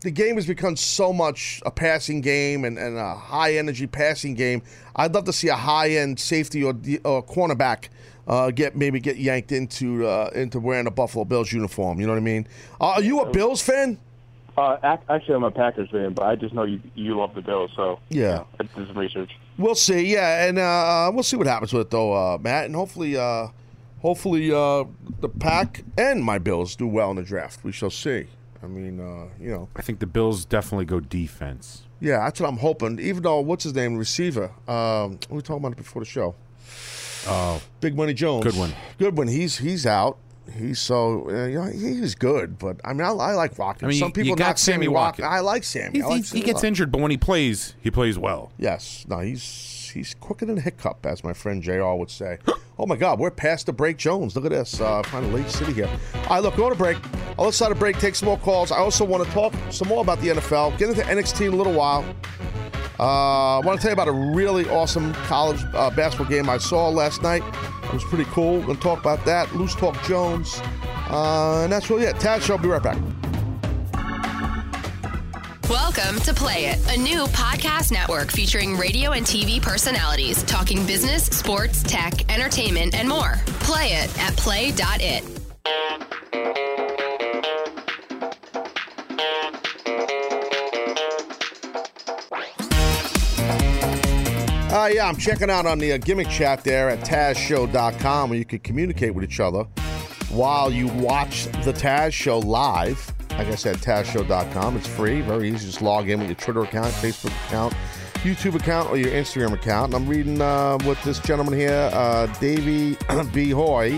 the game has become so much a passing game and, and a high energy passing game. I'd love to see a high end safety or, or cornerback uh, get maybe get yanked into uh, into wearing a Buffalo Bills uniform. You know what I mean? Uh, are you a Bills fan? Uh, actually, I'm a Packers fan, but I just know you you love the Bills, so Yeah. I did some research. We'll see. Yeah, and uh, we'll see what happens with it though, uh, Matt. And hopefully, uh, hopefully uh, the Pack and my Bills do well in the draft. We shall see. I mean, uh, you know, I think the Bills definitely go defense. yeah, that's what I'm hoping. Even though what's his name, receiver? Um, we were talking about it before the show. Oh, Big Money Jones. Good one. Good one. He's he's out. He's so uh, you know, he's good, but I mean I, I like Watkins. I mean, Some you- people you got not Sammy Sammy Watkins. I like Sammy. he, I like he- he gets injured, but when he plays, he plays well. Yes. No, he's he's quicker than a hiccup, as my friend Jr. would say. oh my God, we're past the break, Jones. Look at this. Uh, kind of late city here. All right, look, go to break. On the side of break, take some more calls. I also want to talk some more about the NFL. Get into NXT in a little while. Uh, I want to tell you about a really awesome college uh, basketball game I saw last night. It was pretty cool. To talk about that. Loose Talk Jones. Uh, and that's really it. Taz Show. Be right back. Welcome to Play It, a new podcast network featuring radio and TV personalities talking business, sports, tech, entertainment, and more. Play it at play.it. Uh, yeah, I'm checking out on the uh, gimmick chat there at TazShow.com where you can communicate with each other while you watch the Taz Show live. Like I said, TazShow.com. It's free, very easy. Just log in with your Twitter account, Facebook account, YouTube account, or your Instagram account. And I'm reading uh, what this gentleman here, uh, Davey B. Hoy,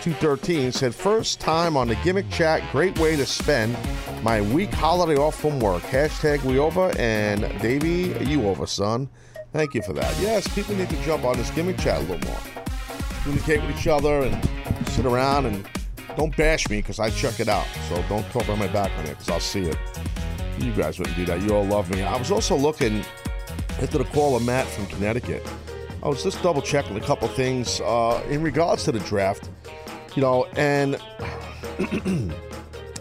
213, said, First time on the gimmick chat, great way to spend my week holiday off from work. Hashtag we over, and Davey, you over, son. Thank you for that. Yes, people need to jump on this gimmick chat a little more. Communicate with each other and sit around and don't bash me because I check it out. So don't talk on my back on it because I'll see it. You guys wouldn't do that. You all love me. I was also looking into the call of Matt from Connecticut. I was just double checking a couple things uh, in regards to the draft. You know, and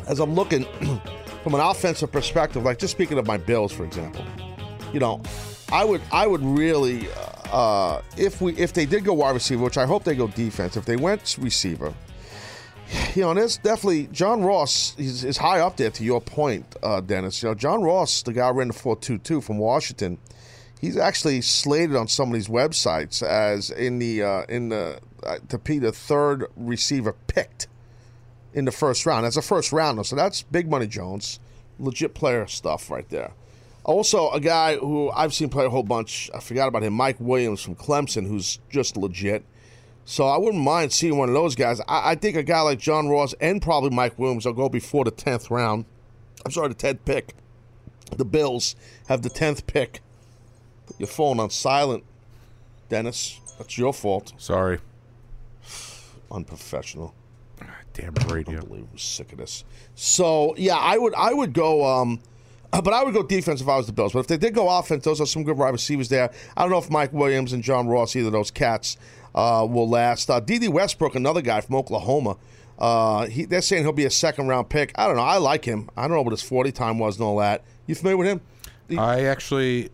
as I'm looking from an offensive perspective, like just speaking of my Bills, for example, you know, I would I would really uh, if we if they did go wide receiver, which I hope they go defense. If they went receiver, you know, there's definitely John Ross is, is high up there. To your point, uh, Dennis, you know, John Ross, the guy who ran the four two two from Washington, he's actually slated on some of these websites as in the uh, in the uh, to be the third receiver picked in the first round. That's a first rounder, so that's big money, Jones. Legit player stuff right there. Also, a guy who I've seen play a whole bunch. I forgot about him, Mike Williams from Clemson, who's just legit. So I wouldn't mind seeing one of those guys. I, I think a guy like John Ross and probably Mike Williams will go before the tenth round. I'm sorry, the tenth pick. The Bills have the tenth pick. Put your phone on silent, Dennis. That's your fault. Sorry. Unprofessional. Damn it, radio. Unbelievable. Sick of this. So yeah, I would I would go um but I would go defense if I was the Bills. But if they did go offense, those are some good wide receivers there. I don't know if Mike Williams and John Ross, either of those cats, uh, will last. Uh, Dede Westbrook, another guy from Oklahoma, uh, he, they're saying he'll be a second round pick. I don't know. I like him. I don't know what his 40 time was and all that. You familiar with him? I actually,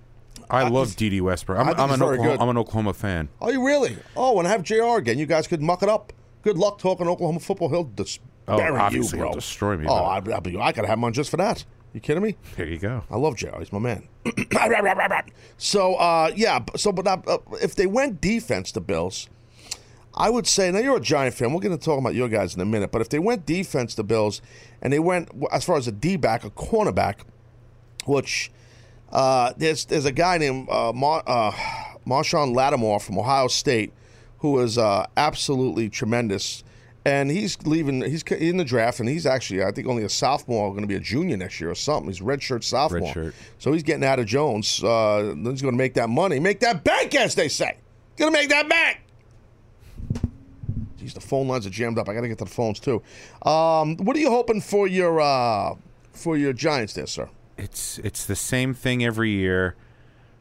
I I- love Dede Westbrook. I'm, I I'm an Oklahoma. I'm an Oklahoma fan. Oh, you really? Oh, when I have JR again, you guys could muck it up. Good luck talking Oklahoma football. He'll just Oh, bury you, bro. he'll destroy me, Oh, I'd be, I could have him on just for that. You kidding me? There you go. I love JR. He's my man. so, uh, yeah. So, but uh, if they went defense, the Bills, I would say, now you're a Giant fan. We're going to talk about your guys in a minute. But if they went defense, the Bills, and they went, as far as a D back, a cornerback, which uh, there's there's a guy named uh, Mar- uh, Marshon Lattimore from Ohio State who is uh, absolutely tremendous. And he's leaving. He's in the draft, and he's actually, I think, only a sophomore, going to be a junior next year or something. He's a redshirt sophomore. Redshirt. So he's getting out of Jones. Uh, then he's going to make that money, make that bank, as they say. Going to make that bank. Jeez, the phone lines are jammed up. I got to get to the phones too. Um, what are you hoping for your uh, for your Giants there, sir? It's it's the same thing every year.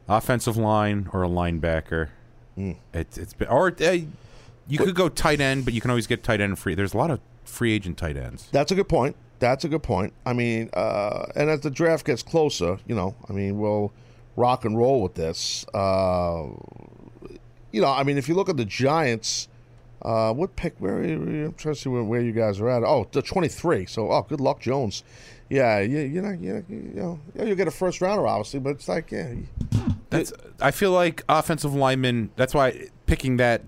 Offensive line or a linebacker. Hmm. It's it's been, or uh, you could go tight end, but you can always get tight end free. There's a lot of free agent tight ends. That's a good point. That's a good point. I mean, uh, and as the draft gets closer, you know, I mean, we'll rock and roll with this. Uh, you know, I mean, if you look at the Giants, uh, what pick? Where I'm trying to see where, where you guys are at. Oh, the 23. So, oh, good luck, Jones. Yeah, you, you're not, you're you know, yeah, you'll get a first rounder, obviously, but it's like, yeah, That's I feel like offensive linemen. That's why picking that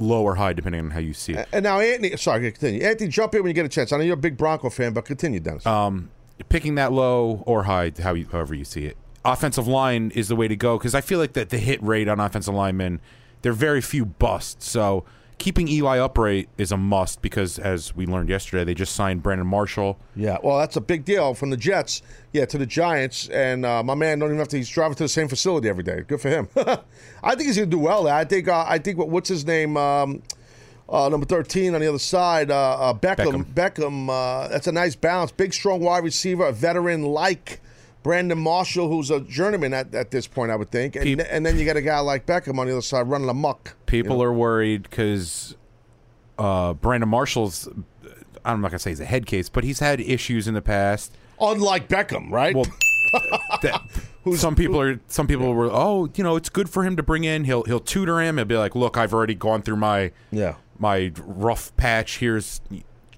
low or high, depending on how you see it. And now, Anthony, sorry, continue. Anthony, jump in when you get a chance. I know you're a big Bronco fan, but continue, Dennis. Um, picking that low or high, how you, however you see it. Offensive line is the way to go because I feel like that the hit rate on offensive linemen, there are very few busts. So keeping Eli upright is a must because, as we learned yesterday, they just signed Brandon Marshall. Yeah, well, that's a big deal from the Jets, yeah, to the Giants, and uh, my man don't even have to. He's driving to the same facility every day. Good for him. I think he's going to do well. there. I think. Uh, I think. What, what's his name? Um, uh, number thirteen on the other side, uh, uh, Beckham. Beckham. uh, that's a nice balance. Big, strong wide receiver, a veteran like Brandon Marshall, who's a journeyman at, at this point, I would think, and, and then you got a guy like Beckham on the other side running amok. People are worried because uh, Brandon Marshall's. I'm not gonna say he's a head case, but he's had issues in the past. Unlike Beckham, right? Well, that some people are some people were oh you know it's good for him to bring in he'll he'll tutor him and be like look I've already gone through my Yeah. my rough patch here's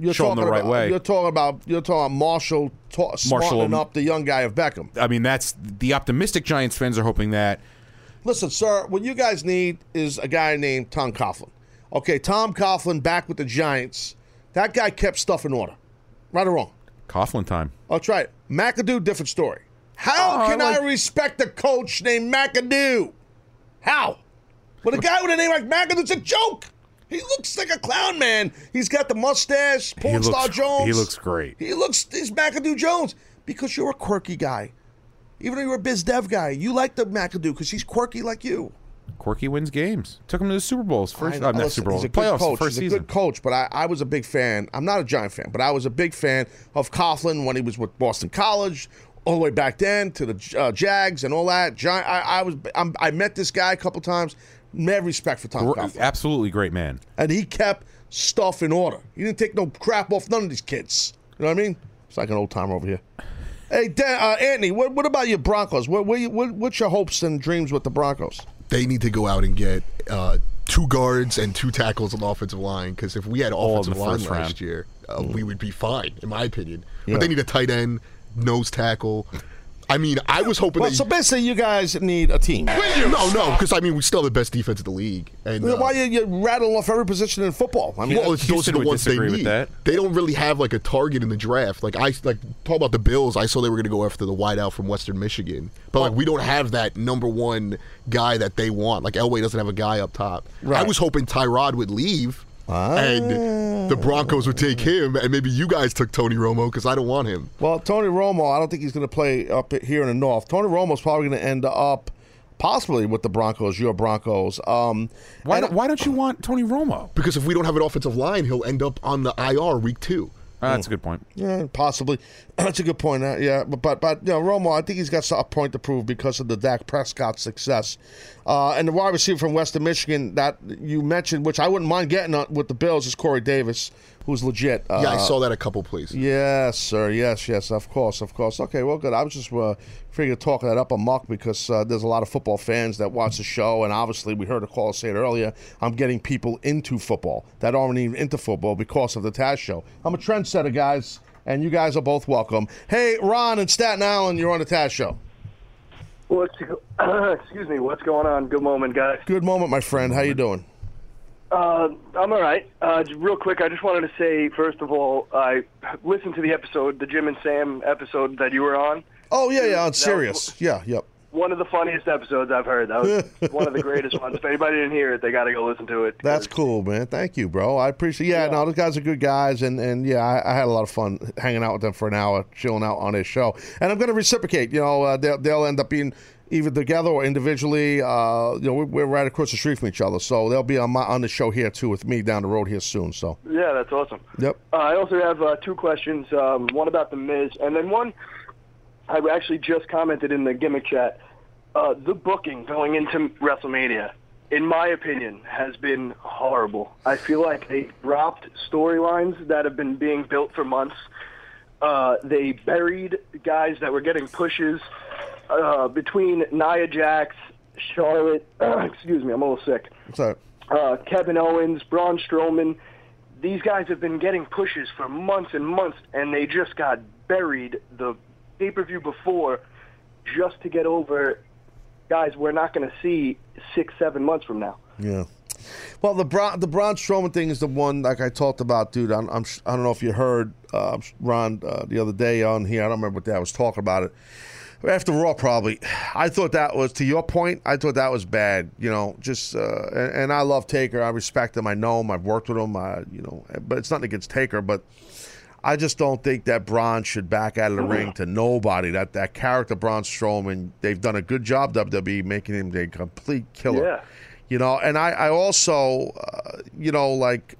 You're show him the talking right about, way You're talking about you're talking about Marshall ta- smartening up the young guy of Beckham. I mean that's the optimistic Giants fans are hoping that Listen, sir, what you guys need is a guy named Tom Coughlin. Okay, Tom Coughlin back with the Giants. That guy kept stuff in order. Right or wrong? Coughlin time I'll try it. McAdoo, different story. How Oh, can I I, respect a coach named McAdoo? How? But a guy with a name like McAdoo's a joke. He looks like a clown, man. He's got the mustache, porn he star Jones. he looks great He looks he's McAdoo Jones because you're a quirky guy. Even though you're a biz dev guy, you like the McAdoo because he's quirky like you. Quirky wins games took him to the Super Bowls first know. uh, not Listen, Super Bowls a playoffs coach. first he's a season good coach, but I, I was a big fan. I'm not a Giant fan, but I was a big fan of Coughlin when he was with Boston College, all the way back then to the uh, Jags and all that. Giant. I, I was. I'm, I met this guy a couple times. Mad respect for Tom Coughlin, absolutely great man and he kept stuff in order. He didn't take no crap off none of these kids. You know what I mean? It's like an old timer over here. Hey, Dan, uh, Anthony, what, what about your Broncos? What, what, what, what's your hopes and dreams with the Broncos? They need to go out and get uh, two guards and two tackles on the offensive line because if we had offensive the line last round. year, uh, we would be fine, in my opinion. Yeah. But they need a tight end, nose tackle. I mean, I was hoping Well, that. so basically, you guys need a team. no, no, because I mean, we still have the best defense in the league. And uh, Why you, you rattle off every position in football? I mean, well, it's those are the would ones they disagree with need. that. They don't really have like a target in the draft. Like I like talk about the Bills. I saw they were going to go after the wideout from Western Michigan, but like we don't have that number one guy that they want. Like Elway doesn't have a guy up top. I was hoping Tyrod would leave. And the Broncos would take him, and maybe you guys took Tony Romo because I don't want him. well, Tony Romo, I don't think he's going to play up here in the North. Tony Romo's probably going to end up possibly with the Broncos, your Broncos. Um, why and- don't, why don't you want Tony Romo Because if we don't have an offensive line, he'll end up on the IR week two. Ah, that's a good point Yeah, possibly. That's a good point. Uh, yeah, but but but you know, Romo, I think he's got a point to prove because of the Dak Prescott success, uh, and the wide receiver from Western Michigan that you mentioned, which I wouldn't mind getting with the Bills, is Corey Davis, who's legit. Uh, Yeah, I saw that a couple places. Yes, sir. Yes, yes. Of course, of course. Okay, well, good. I was just uh, figuring talking that up a muck because uh, there's a lot of football fans that watch the show, and obviously we heard a caller say it earlier. I'm getting people into football that aren't even into football because of the Taz show. I'm a trendsetter, guys, and you guys are both welcome. Hey, Ron in Staten Island, you're on the Taz show. What's excuse me? What's going on? Good moment, guys. Good moment, my friend. How you doing? Uh, I'm all right. Uh, real quick, I just wanted to say first of all, I listened to the episode, the Jim and Sam episode that you were on. Oh yeah, yeah. On That- serious. Yeah, yep. One of the funniest episodes I've heard. That was one of the greatest ones. If anybody didn't hear it, they got to go listen to it. That's cool, man. Thank you, bro. I appreciate. Yeah, no, those guys are good guys, and and yeah, I, I had a lot of fun hanging out with them for an hour, chilling out on his show. And I'm going to reciprocate. You know, uh, they'll they'll end up being either together or individually. Uh, you know, we're, we're right across the street from each other, so they'll be on my on the show here too with me down the road here soon. So, Yeah, that's awesome. yep. Uh, I also have uh, two questions. Um, one about the Miz, and then one I actually just commented in the gimmick chat. Uh, the booking going into WrestleMania, in my opinion, has been horrible. I feel like they dropped storylines that have been being built for months. Uh, they buried guys that were getting pushes uh, between Nia Jax, Charlotte. excuse me, I'm a little sick So, uh, Kevin Owens, Braun Strowman. These guys have been getting pushes for months and months, and they just got buried the pay per view before just to get over guys we're not going to see six, seven months from now. Yeah. Well, the Braun, the Braun Strowman thing is the one like I talked about, dude. I'm, I'm I don't know if you heard uh, Ron uh, the other day on here. I don't remember what day I was talking about it. After Raw, probably. I thought that was to your point. I thought that was bad. You know, just uh, and, and I love Taker. I respect him. I know him. I've worked with him. I, you know, but it's nothing against Taker. But I just don't think that Braun should back out of the ring to nobody. That that character Braun Strowman, they've done a good job WWE making him a complete killer. Yeah. You know, and I, I also, uh, you know, like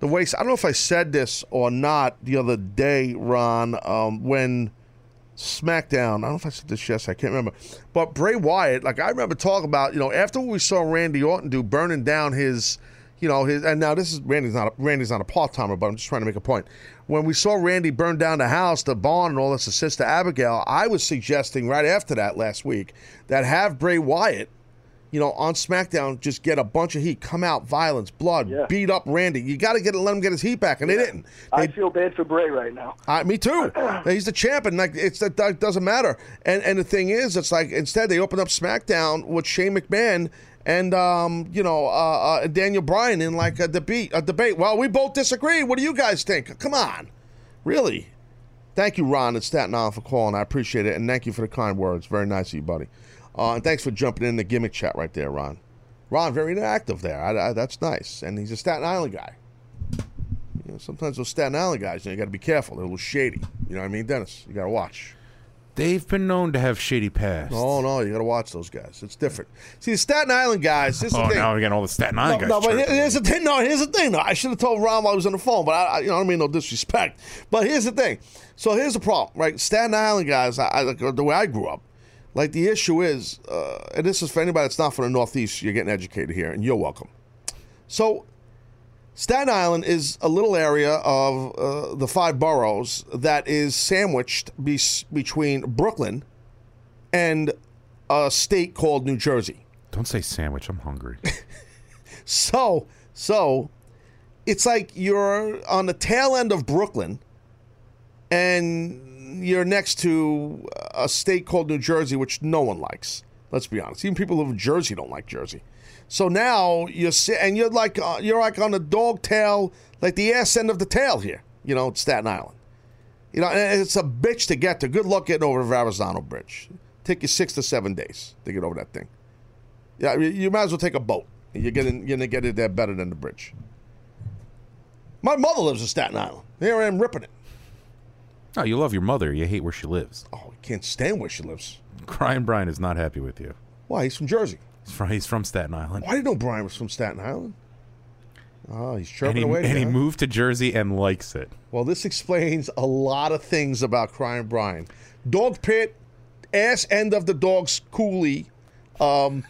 the way I don't know if I said this or not the other day, Ron, um, when SmackDown. I don't know if I said this yesterday. I can't remember. But Bray Wyatt, like I remember talking about, you know, after we saw Randy Orton do burning down his, you know, his and now this is Randy's not a, Randy's not a part timer, but I'm just trying to make a point. When we saw Randy burn down the house, the barn, and all this, his sister Abigail, I was suggesting right after that last week that have Bray Wyatt, you know, on SmackDown, just get a bunch of heat, come out, violence, blood, Yeah. beat up Randy. You got to get let him get his heat back, and they didn't. They, I feel bad for Bray right now. I, me too. He's the champ, and like it's that that doesn't matter. And and the thing is, it's like instead they open up SmackDown with Shane McMahon and um, you know uh, uh, Daniel Bryan in like a debate. A debate. Well, we both disagree. What do you guys think? Come on, really? Thank you, Ron and Staten Island, for calling. I appreciate it, and thank you for the kind words. Very nice of you, buddy. Uh, and thanks for jumping in the gimmick chat right there, Ron. Ron, very interactive there. I, I, that's nice, and he's a Staten Island guy. You know, sometimes those Staten Island guys, you, know, you got to be careful. They're a little shady. You know what I mean, Dennis? You got to watch. They've been known to have shady past. Oh no, you got to watch those guys. It's different. See, the Staten Island guys. This is Oh, the thing. now we got all the Staten Island no, guys. no, but here- here's the thing. No, here's the thing. No, I should have told Ron while I was on the phone, but I, I, you know, I don't mean no disrespect. But here's the thing. So here's the problem, right? Staten Island guys. I, I, the way I grew up, like the issue is, uh, and this is for anybody that's not from the Northeast. You're getting educated here, and you're welcome. So Staten Island is a little area of uh, the five boroughs that is sandwiched be- between Brooklyn and a state called New Jersey. Don't say sandwich. I'm hungry. So, so it's like you're on the tail end of Brooklyn and you're next to a state called New Jersey, which no one likes. Let's be honest. Even people who live in Jersey don't like Jersey. So now you're and you're like uh, you're like on the dog tail, like the ass end of the tail here. You know, Staten Island. You know, and it's a bitch to get to. Good luck getting over the Verrazano Bridge. Take you six to seven days to get over that thing. Yeah, you- you might as well take a boat. You're getting you're gonna get it there better than the bridge. My mother lives in Staten Island. Here I am ripping it. Oh, you love your mother. You hate where she lives. Oh, I can't stand where she lives. Crying Brian is not happy with you. Why? He's from Jersey. He's from, he's from Staten Island. Why did you know Brian was from Staten Island? Oh, he's And he, away. and he moved to Jersey and likes it. Well, this explains a lot of things about Crying Brian. Dog pit, ass end of the dog's coolie. Um,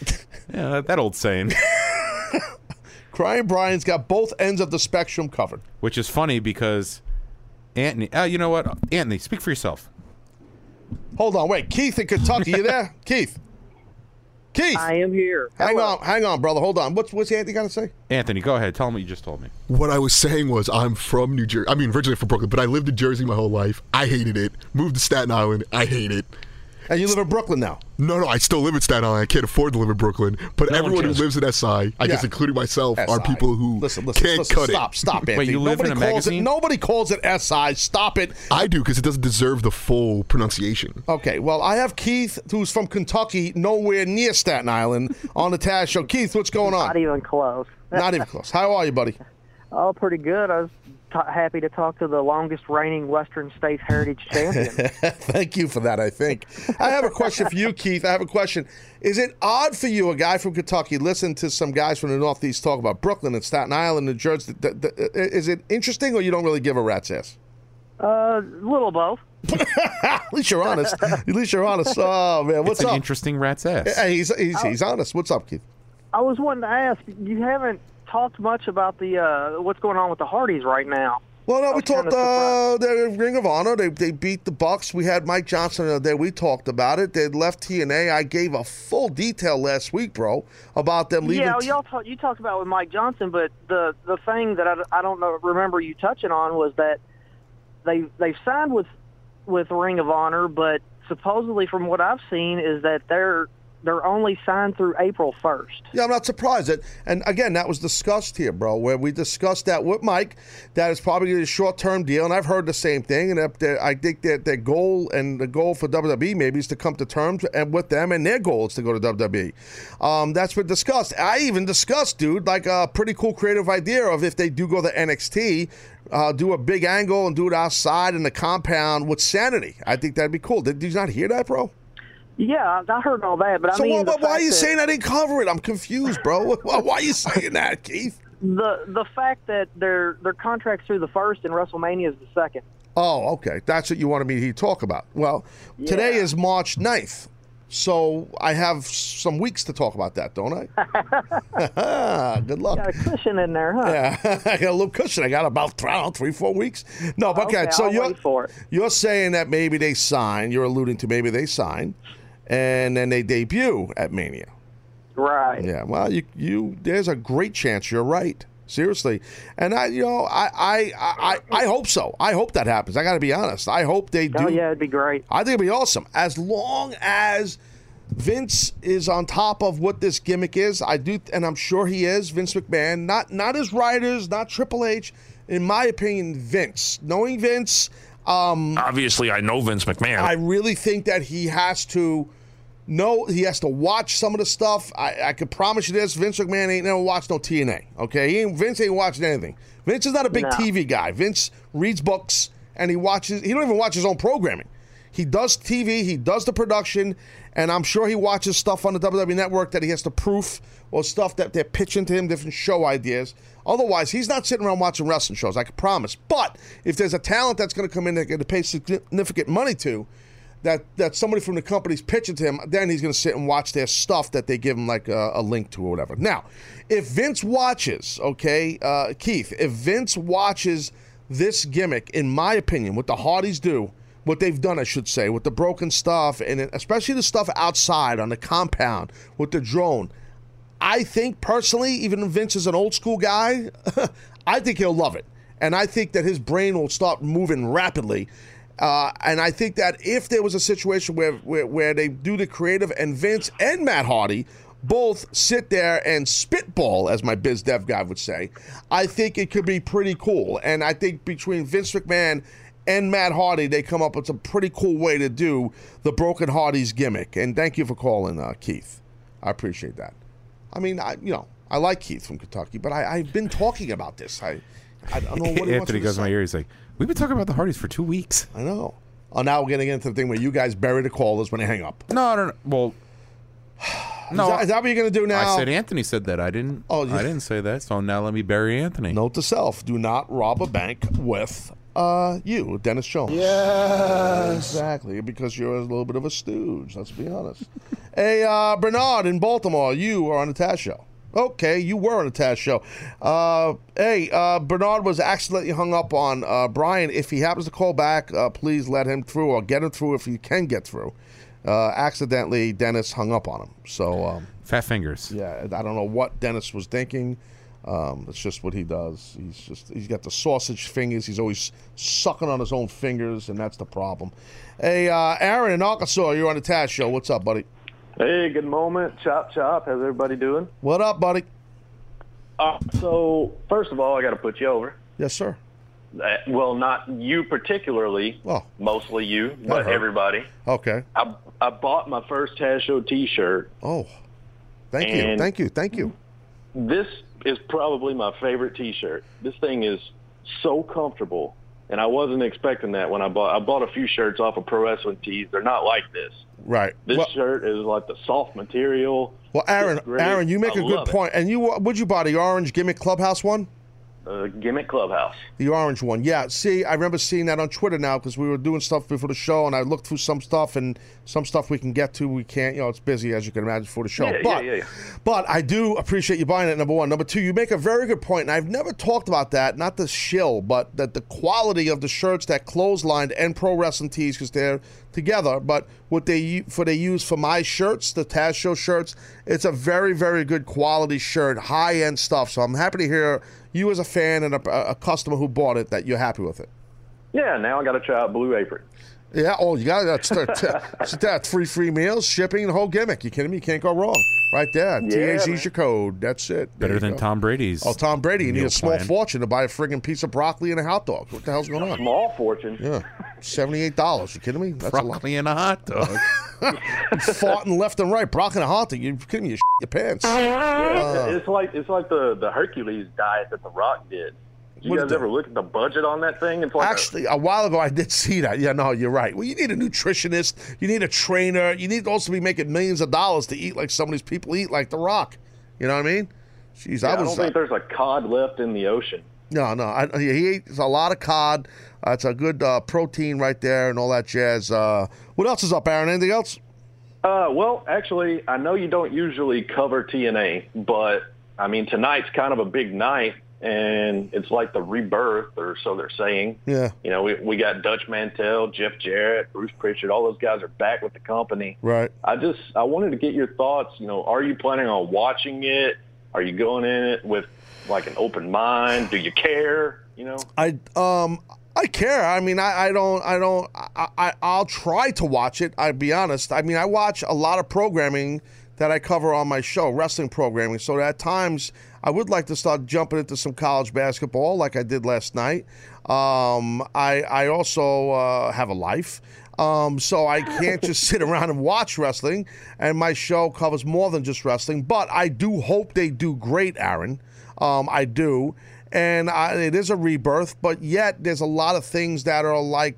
Yeah, that, that old saying. Crying Brian's got both ends of the spectrum covered. Which is funny because Anthony. Uh, you know what? Anthony, speak for yourself. Hold on, wait. Keith in Kentucky, you there? Keith. Keith. I am here. Hang on, hang on, brother. Hold on. What's what's Anthony got to say? Anthony, go ahead. Tell him what you just told me. What I was saying was I'm from New Jersey. I mean, originally from Brooklyn, but I lived in Jersey my whole life. I hated it. Moved to Staten Island. I hate it. And you live in Brooklyn now? No, no, I still live in Staten Island. I can't afford to live in Brooklyn. But No everyone who lives in SI, I guess including myself, are people who listen, listen, can't listen, cut stop, it. Stop, stop, Anthony. nobody calls It, nobody calls it SI. Stop it. I do because it doesn't deserve the full pronunciation. Okay, well, I have Keith, who's from Kentucky, nowhere near Staten Island, on the Taz show. Keith, what's going on? Not even close. Not even close. How are you, buddy? Oh, pretty good. I was t- happy to talk to the longest reigning Western States Heritage champion. Thank you for that, I think. I have a question for you, Keith. I have a question. Is it odd for you, a guy from Kentucky, listen to some guys from the Northeast talk about Brooklyn and Staten Island, New Jersey? th- th- Is it interesting or you don't really give a rat's ass? uh, little both. At least you're honest. At least you're honest. Oh, man. What's it's an up? interesting rat's ass. Hey, he's, he's, he's honest. What's up, Keith? I was wanting to ask. You haven't talked much about the uh, what's going on with the Hardys right now. Well, no, we talked. Uh, the Ring of Honor. They they beat the Bucks. We had Mike Johnson the other day. We talked about it. They left TNA. I gave a full detail last week, bro, about them leaving. Yeah, y'all talk, you talked about with Mike Johnson, but the the thing that I, I don't know remember you touching on was that they they've signed with with Ring of Honor, but supposedly from what I've seen is that they're they're only signed through April first. Yeah, I'm not surprised. That, and again, that was discussed here, bro, where we discussed that with Mike. That is probably a short term deal, and I've heard the same thing. And I think that their goal and the goal for WWE maybe is to come to terms and with them, and their goal is to go to WWE. Um, that's been discussed. I even discussed, dude, like a pretty cool creative idea of if they do go to NXT. Uh, do a big angle and do it outside in the compound with Sanity. I think that'd be cool. Did, did you not hear that, bro? Yeah, I heard all that, but I so mean, why, why, are you that- saying I didn't cover it? I'm confused, bro. why, why are you saying that, Keith? the the fact that their their contracts through the first and WrestleMania is the second? Oh, okay. That's what you wanted me to talk about. Well, today is March 9th. So I have some weeks to talk about that, don't I? Good luck. Got a cushion in there, huh? Yeah, I got a little cushion. I got about I know, three, four weeks. No, but okay. Okay, so I'll you're wait for it. you're saying that maybe they sign. You're alluding to maybe they sign, and then they debut at Mania. Right. Yeah. Well, you you there's a great chance you're right. Seriously, and I you know I I I, I hope so. I hope that happens. I got to be honest. I hope they do. Oh yeah, it'd be great. I think it'd be awesome as long as Vince is on top of what this gimmick is. I do, and I'm sure he is. Vince McMahon, not not his writers, not Triple H. In my opinion, Vince. Knowing Vince, um, Obviously, I know Vince McMahon. I really think that he has to know he has to watch some of the stuff. I, I can promise you this: Vince McMahon ain't never watched no TNA. Okay, he ain't, Vince ain't watching anything. Vince is not a big No. TV guy. Vince reads books and he watches. He don't even watch his own programming. He does TV. He does the production, and I'm sure he watches stuff on the WWE Network that he has to proof or stuff that they're pitching to him, different show ideas. Otherwise, he's not sitting around watching wrestling shows. I can promise. But if there's a talent that's going to come in that going to pay significant money to, that that somebody from the company's pitching to him, then he's going to sit and watch their stuff that they give him like a, a link to or whatever. Now, if Vince watches, okay, uh, Keith, if Vince watches this gimmick, in my opinion, what the Hardys do, what they've done, I should say, with the broken stuff, and especially the stuff outside on the compound with the drone. I think personally, even Vince is an old school guy, I think he'll love it. And I think that his brain will start moving rapidly. Uh, and I think that if there was a situation where, where where they do the creative and Vince and Matt Hardy both sit there and spitball, as my biz dev guy would say, I think it could be pretty cool. And I think between Vince McMahon and Matt Hardy, they come up with a pretty cool way to do the Broken Hardys gimmick. And thank you for calling, uh, Keith. I appreciate that. I mean, I you know I like Keith from Kentucky, but I, I've been talking about this. I I don't know what he wants Anthony me to goes my ear. He's like, "We've been talking about the Hardys for two weeks." I know. Oh, now we're getting into the thing where you guys bury the callers when they hang up. No, no, no. Well, no. Is that, is that what you're going to do now? I said Anthony said that. I didn't. Oh, I didn't say that. So now let me bury Anthony. Note to self: Do not rob a bank with uh, you, Dennis Jones. Yes. exactly, because you're a little bit of a stooge. Let's be honest. hey, uh, Bernard in Baltimore, you are on the Taz show. Okay, you were on a Taz show. Uh, hey, uh, Bernard was accidentally hung up on uh, Brian. If he happens to call back, uh, please let him through or get him through if you can get through. Uh, accidentally, Dennis hung up on him. So. Um, Fat fingers. yeah, I don't know what Dennis was thinking. Um, it's just what he does. He's just he's got the sausage fingers. He's always sucking on his own fingers, and that's the problem. Hey, uh, Aaron in Arkansas, you're on the Taz show. What's up, buddy? Hey, good moment. Chop, chop. How's everybody doing? What up, buddy? Uh, so, first of all, I got to put you over. Yes, sir. Uh, well, not you particularly, Oh, mostly you, but hurt. everybody. okay. I, I bought my first Taz Show T-shirt. Oh, thank you, thank you, thank you. This is probably my favorite T-shirt. This thing is so comfortable, and I wasn't expecting that when I bought. I bought a few shirts off of Pro Wrestling Tees. They're not like this. Right. This Well, shirt is like the soft material. well, Aaron, Aaron, you make I a good love it. point. And you, would you buy the orange gimmick clubhouse one? Uh, gimmick Clubhouse. The orange one, yeah. See, I remember seeing that on Twitter now because we were doing stuff before the show, and I looked through some stuff, and some stuff we can get to, we can't. You know, it's busy as you can imagine for the show. Yeah, but, yeah, yeah. but I do appreciate you buying it. Number one, number two, you make a very good point, and I've never talked about that. Not the shill, but that the quality of the shirts that clotheslined and pro wrestling tees because they're together. But what they for they use for my shirts, the Taz Show shirts, it's a very very good quality shirt, high end stuff. So I'm happy to hear you as a fan and a, a customer who bought it that you're happy with it. Yeah, now I got to try out Blue Apron. Yeah. Oh, you got that's that's that free free meals, shipping, the whole gimmick. You kidding me? You can't go wrong. Right there. Yeah, TAZ's man. your code. That's it. There Better than go. Tom Brady's. Oh, Tom Brady. You need a small plan. fortune to buy a frigging piece of broccoli and a hot dog. What the hell's going on? Small fortune. Yeah. Seventy-eight dollars. You kidding me? That's a lot. broccoli and a hot dog. Farting left and right, broccoli and a hot dog. You kidding me? You shit your pants. Yeah, it's uh, like it's like the the Hercules diet that The Rock did. You What guys ever look at the budget on that thing? It's like Actually, a while ago, I did see that. Yeah, no, you're right. Well, you need a nutritionist. You need a trainer. You need to also be making millions of dollars to eat like some of these people eat, like The Rock. You know what I mean? Jeez, Yeah, I, I don't think uh, there's a cod left in the ocean. no, no. I, he eats a lot of cod. Uh, it's a good uh, protein right there and all that jazz. Uh, what else is up, Aaron? Anything else? Uh, well, actually, I know you don't usually cover TNA, but I mean tonight's kind of a big night, and it's like the rebirth, or so they're saying. Yeah. You know, we we got Dutch Mantell, Jeff Jarrett, Bruce Pritchard, all those guys are back with the company. Right. I just I wanted to get your thoughts. You know, are you planning on watching it? Are you going in it with like an open mind? Do you care? You know. I um I care. I mean, I, I don't I don't I, I I'll try to watch it. I'll be honest. I mean, I watch a lot of programming that I cover on my show, wrestling programming. So at times I would like to start jumping into some college basketball, like I did last night. Um, I I also uh, have a life. Um, so I can't just sit around and watch wrestling. And my show covers more than just wrestling. But I do hope they do great, Aaron. Um, I do. And I, it is a rebirth, but yet there's a lot of things that are like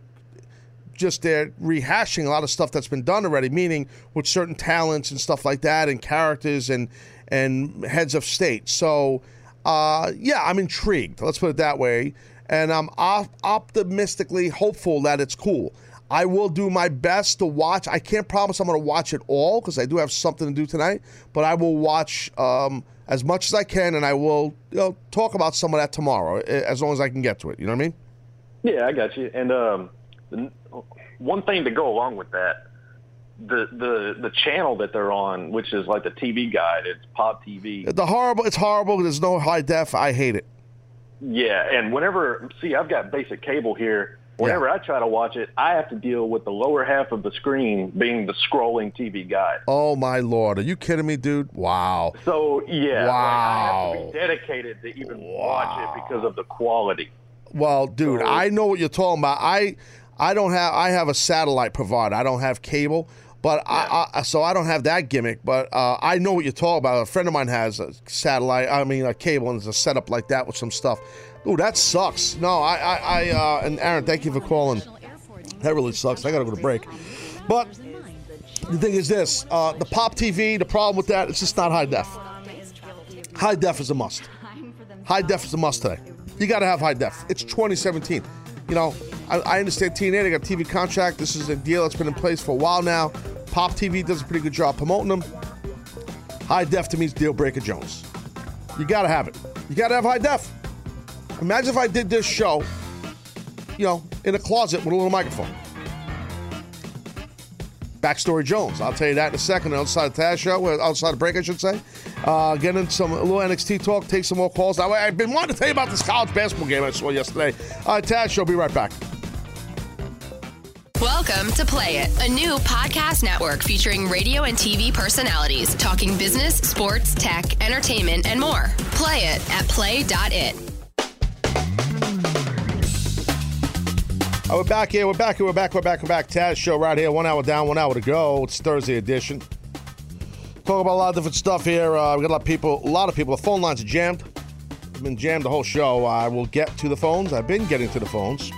just they're rehashing a lot of stuff that's been done already, meaning with certain talents and stuff like that, and characters and and heads of state. So, uh, yeah, I'm intrigued. Let's put it that way, and I'm op- optimistically hopeful that it's cool. I will do my best to watch. I can't promise I'm going to watch it all because I do have something to do tonight, but I will watch um, as much as I can, and I will you know, talk about some of that tomorrow, as long as I can get to it. You know what I mean? Yeah, I got you. And um, one thing to go along with that, the the the channel that they're on, which is like the TV guide, it's Pop TV. The horrible. It's horrible. There's no high def. I hate it. Yeah, and whenever see, I've got basic cable here. Whenever I try to watch it, I have to deal with the lower half of the screen being the scrolling TV guide. Oh my lord! Are you kidding me, dude? Wow. So yeah, like, I have Wow. to be dedicated to even watch it because of the quality. Well, dude, I know what you're talking about. I I don't have I have a satellite provider. I don't have cable, but I, I so I don't have that gimmick. But uh, I know what you're talking about. A friend of mine has a satellite. I mean, a cable and it's a setup like that with some stuff. Ooh, that sucks. No, I I, I uh, and Aaron, thank you for calling. That really sucks. I gotta go to break. But the thing is this: uh, the pop TV. The problem with that, it's just not high def. High def is a must. High def is a must today. You got to have high def. It's 2017. You know, I, I understand TNA, they got TV contract. This is a deal that's been in place for a while now. Pop TV does a pretty good job promoting them. High def to me is deal breaker Jones. You got to have it. You got to have high def. Imagine if I did this show, you know, in a closet with a little microphone. Backstory Jones. I'll tell you that in a second. Outside of Taz show, outside of break, I should say. Uh, get into some a little NXT talk, take some more calls. Now, I've been wanting to tell you about this college basketball game I saw yesterday. Uh, Taz show, be right back. Welcome to Play It, a new podcast network featuring radio and TV personalities talking business, sports, tech, entertainment, and more. Play it at play.it. Uh, we're back here. We're back here. We're back. We're back. We're back. Taz show right here. One hour down, one hour to go. It's Thursday edition. Talk about a lot of different stuff here. Uh, we got a lot of people. A lot of people. The phone lines are jammed. I've been jammed the whole show. I will get to the phones. I've been getting to the phones.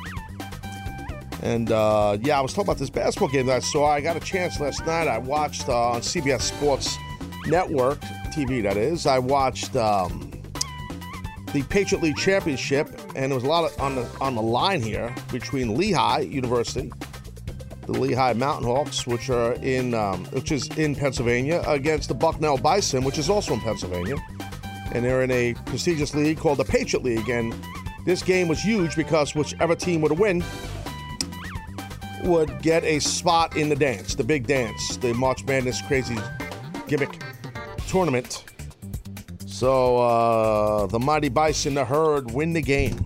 And uh, yeah, I was talking about this basketball game that I saw. I got a chance last night. I watched uh, on CBS Sports Network TV. That is. I watched um, the Patriot League Championship, and there was a lot of, on the on the line here between Lehigh University, the Lehigh Mountain Hawks, which are in um, which is in Pennsylvania, against the Bucknell Bison, which is also in Pennsylvania, and they're in a prestigious league called the Patriot League. And this game was huge because whichever team would win would get a spot in the dance, the big dance, the March Madness crazy gimmick tournament. So uh, the Mighty Bison, the Herd, win the game.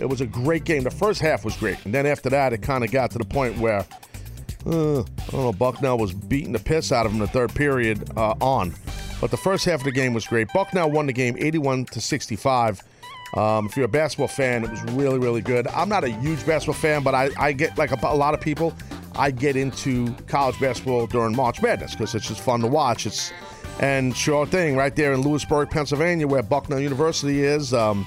It was a great game. The first half was great, and then after that, it kind of got to the point where uh, I don't know. Bucknell was beating the piss out of him the third period uh, on, but the first half of the game was great. Bucknell won the game, 81 to 65. Um, if you're a basketball fan, it was really, really good. I'm not a huge basketball fan, but I, I get like a, a lot of people. I get into college basketball during March Madness because it's just fun to watch. It's and sure thing right there in Lewisburg, Pennsylvania, where Bucknell University is. Um,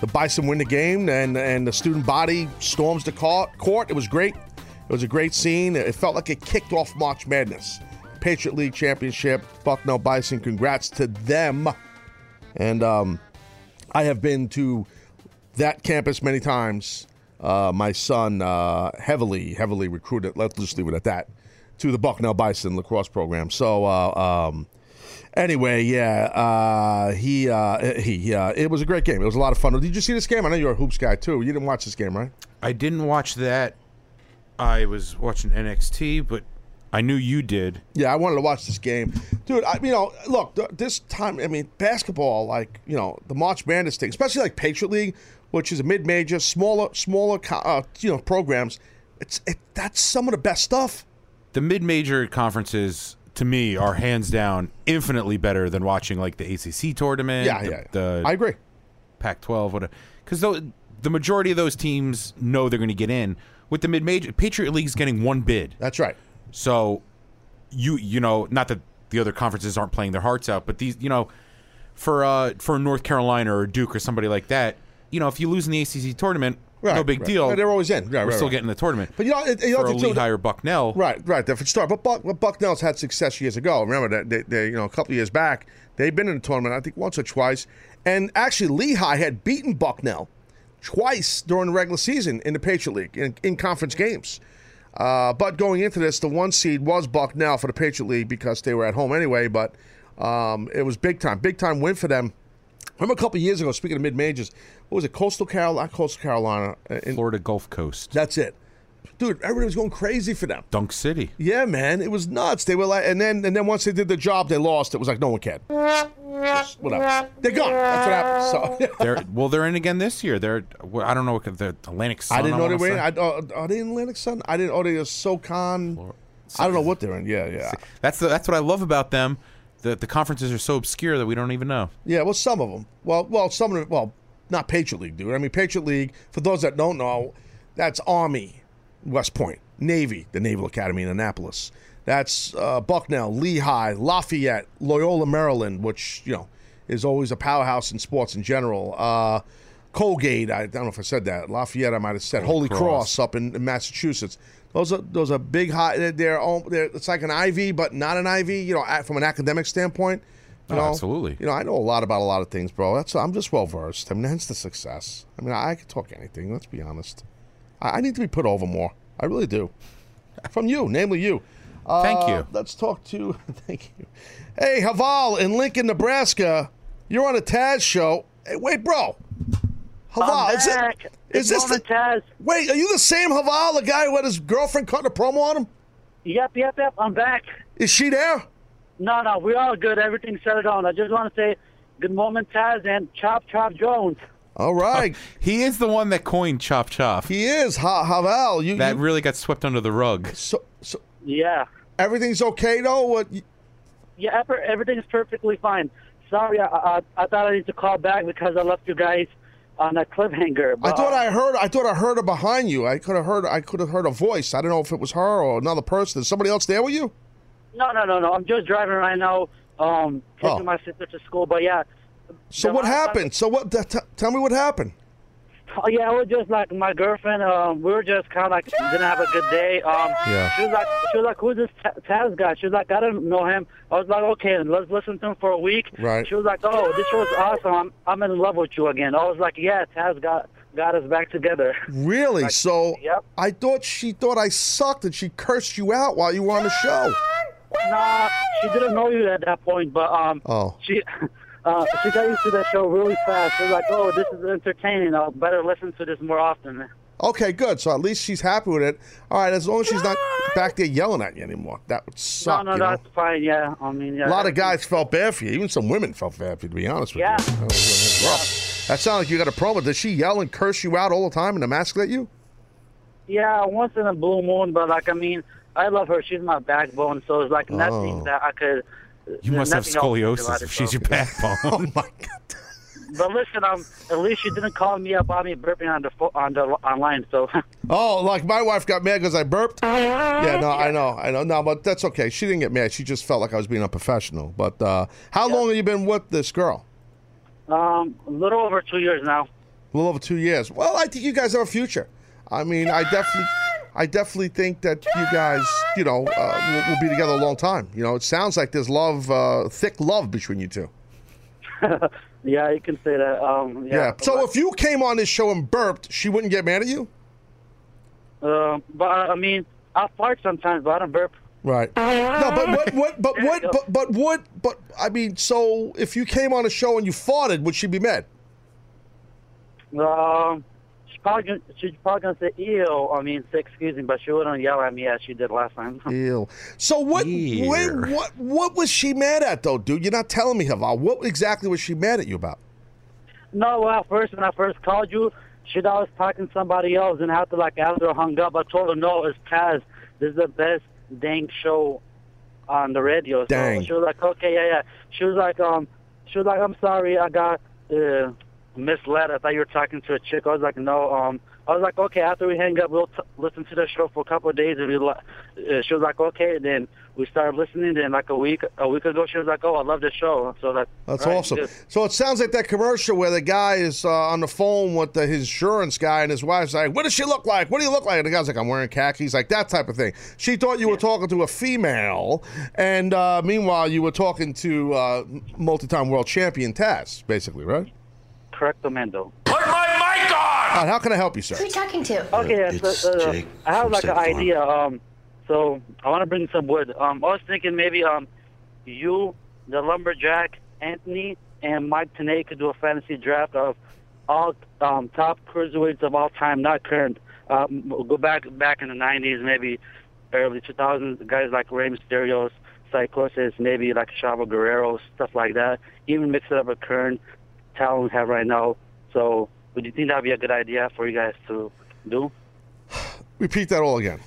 the Bison win the game, and and the student body storms the court. It was great. It was a great scene. It felt like it kicked off March Madness. Patriot League Championship, Bucknell Bison. Congrats to them. And um, I have been to that campus many times. Uh, my son uh, heavily, heavily recruited. Let's just leave it at that. to the Bucknell Bison lacrosse program. So, uh, um, anyway, yeah, uh, he uh, he uh, it was a great game. It was a lot of fun. Did you see this game? I know you're a hoops guy too. You didn't watch this game, right? I didn't watch that. I was watching NXT, but I knew you did. Yeah, I wanted to watch this game, dude. I, you know, look, th- this time, I mean, basketball, like you know, the March Madness thing, especially like Patriot League, which is a mid-major, smaller, smaller, co- uh, you know, programs. It's it, that's some of the best stuff. The mid-major conferences, to me, are hands down infinitely better than watching like the ACC tournament. Yeah, the, yeah. The I agree. Pac-12, whatever. Because the majority of those teams know they're going to get in. With the mid-major, Patriot League's getting one bid. That's right. So, you you know, not that the other conferences aren't playing their hearts out, but these, you know, for uh for North Carolina or Duke or somebody like that, you know, if you lose in the ACC tournament, no big right. deal. They're always in. Yeah, We're right, still right. getting the tournament. But you know, it, you know for Lehigh or Bucknell, Right, right. Different story. But Buck, but Bucknell's had success years ago. Remember that they, they, you know, a couple of years back, they've been in the tournament. I think once or twice. And actually, Lehigh had beaten Bucknell twice during the regular season in the Patriot League in, in conference games. Uh, but going into this, the one seed was Bucknell for the Patriot League because they were at home anyway. But um, it was big time, big time win for them. Remember a couple of years ago, speaking of mid majors, what was it? Coastal Carolina, Coastal Carolina, uh, in, Florida Gulf Coast, that's it, dude. Everybody was going crazy for them. Dunk City. Yeah, man, it was nuts. They were like, and then and then once they did the job, they lost. It was like no one cared. Just whatever. They're gone. That's what happened. So They're well, they're in again this year. They're I don't know what the Atlantic Sun. I didn't know they wanna were in. I, uh, are they in Atlantic Sun? I didn't. Oh, they are SoCon. I don't know what they're in. Yeah, yeah, That's the, that's what I love about them. The the conferences are so obscure that we don't even know. yeah. Well, some of them. Well, well, some of them. Well, not Patriot League, dude. I mean, Patriot League. For those that don't know, that's Army, West Point, Navy, the Naval Academy in Annapolis. That's uh, Bucknell, Lehigh, Lafayette, Loyola, Maryland, which you know is always a powerhouse in sports in general. Uh, Colgate, I don't know if I said that. Lafayette, I might have said. Holy, Holy Cross. Cross. up in, in Massachusetts. Those are those are big high. They're, they're, all, they're it's like an Ivy, but not an Ivy. You know, from an academic standpoint. You Oh, know, absolutely. You know, I know a lot about a lot of things, bro. That's I'm just well versed. I mean, hence the success. I mean, I, I could talk anything. Let's be honest. I, I need to be put over more. I really do. From you, namely you. Uh, Thank you. Let's talk to. Thank you. Hey, Haval in Lincoln, Nebraska. You're on a Taz show. Hey, wait, bro. Haval, is back. it? Good this the? Taz. Wait, are you the same Haval, the guy who had his girlfriend cutting a promo on him? Yep, yep, yep. I'm back. Is she there? No, no, we're all good. Everything's settled on. I just want to say good morning, Taz, and Chop Chop Jones. All right. He is the one that coined Chop Chop. he is ha- Haval. You, That you really got swept under the rug. so so Yeah. everything's okay though. What? you- Yeah, ever- everything's perfectly fine. Sorry, I, I, I thought I need to call back because I left you guys on a cliffhanger. I but, thought uh, I heard. I thought I heard her behind you. I could have heard. I could have heard a voice. I don't know if it was her or another person. Is somebody else there with you? No, no, no, no. I'm just driving right now, um, taking Oh. my sister to school. But yeah. So what happened? So what? T- tell me what happened. Oh yeah, it was just like my girlfriend. Um, we were just kind of like didn't have a good day. Um, Yeah. she was like, she was like, who's this Ta- Taz guy? She was like, I don't know him. I was like, okay, let's listen to him for a week. Right. She was like, oh, this was awesome. I'm, I'm in love with you again. I was like, yeah, Taz got got us back together. Really? so Yep. I thought she thought I sucked and she cursed you out while you were on the show. nah, she didn't know you at that point, but um, Oh. she. Uh, she got used to that show really fast. She was like, "Oh, this is entertaining. I'll better listen to this more often." Okay, good. So at least she's happy with it. All right, as long as she's not back there yelling at you anymore. That would suck. no, no, you know? that's fine. Yeah, I mean, yeah. A lot of guys felt bad for you. Even some women felt bad for you, to be honest with Yeah. you. That, was- that was rough. That sounded like you got a promo. Does she yell and curse you out all the time and emasculate you? Yeah, once in a blue moon, but like I mean, I love her. She's my backbone, so it's like Oh. nothing that I could. You must have nothing else could do about scoliosis if she's so. your backbone. Oh my god. But listen, um, at least she didn't call me up on me burping on the fo- on the online. So Oh, like my wife got mad because I burped. Yeah, no, I know, I know. No, but that's okay. She didn't get mad. She just felt like I was being unprofessional. But uh, how long have you been with this girl? um, a little over two years now. A little over two years. Well, I think you guys have a future. I mean, I definitely, I definitely think that you guys, you know, uh, will, will be together a long time. You know, it sounds like there's love, uh, thick love between you two. Yeah, you can say that. Um, Yeah. yeah. So if you came on this show and burped, she wouldn't get mad at you. Uh, but I mean, I fart sometimes, but I don't burp. Right. No, but what? What? But what? But, but what? But I mean, so if you came on a show and you farted, would she be mad? Um, probably gonna, she's probably gonna say ew. I mean, say excuse me, but she wouldn't yell at me as she did last time. Ew. So what? What? What? What was she mad at though, dude? You're not telling me, Haval. What exactly was she mad at you about? No, well, first when I first called you, she thought I was talking to somebody else, and after like after I hung up, I told her no, it's Taz. This is the best dang show on the radio. So Dang. she was like, okay, yeah, yeah. She was like, um, she was like, I'm sorry, I got uh, misled. I thought you were talking to a chick. I was like, no, um. I was like, okay. After we hang up, we'll t- listen to the show for a couple of days. And we, li- uh, she was like, okay. And Then we started listening. Then like a week, a week ago, she was like, oh, I love the show. So that That's right, awesome. good. So it sounds like that commercial where the guy is uh, on the phone with the, his insurance guy and his wife's like, "What does she look like? What do you look like?" And the guy's like, "I'm wearing khakis," like that type of thing. She thought you were talking to a female, and uh, meanwhile you were talking to uh, multi-time world champion Taz, basically, right? Correct, Amendo. All right, how can I help you, sir? Who are you talking to? Okay, yeah, so, uh, I have like an Farm. idea. Um, so I want to bring some wood. Um, I was thinking maybe um, you, the lumberjack, Anthony, and Mike Tanay could do a fantasy draft of all um, top cruiserweights of all time, not current. Um, we'll go back back in the '90s, maybe early 2000s. Guys like Rey Mysterio's, Psicosis, maybe like Chavo Guerrero, stuff like that. Even mix it up with current talent we have right now. So, would you think that'd be a good idea for you guys to do? Repeat that all again.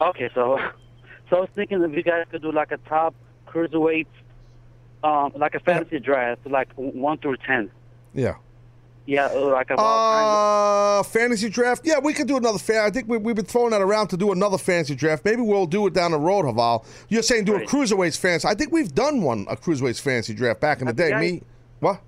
Okay, so so I was thinking if you guys could do like a top cruiserweight, um, like a fantasy draft, like one through ten. Yeah. Yeah, uh, like a Uh, fantasy draft. Yeah, we could do another fan. I think we, we've been throwing that around to do another fantasy draft. Maybe we'll do it down the road, Haval. You're saying do a cruiserweights fantasy. I think we've done one a cruiserweights fantasy draft back in the Have day. Me, what?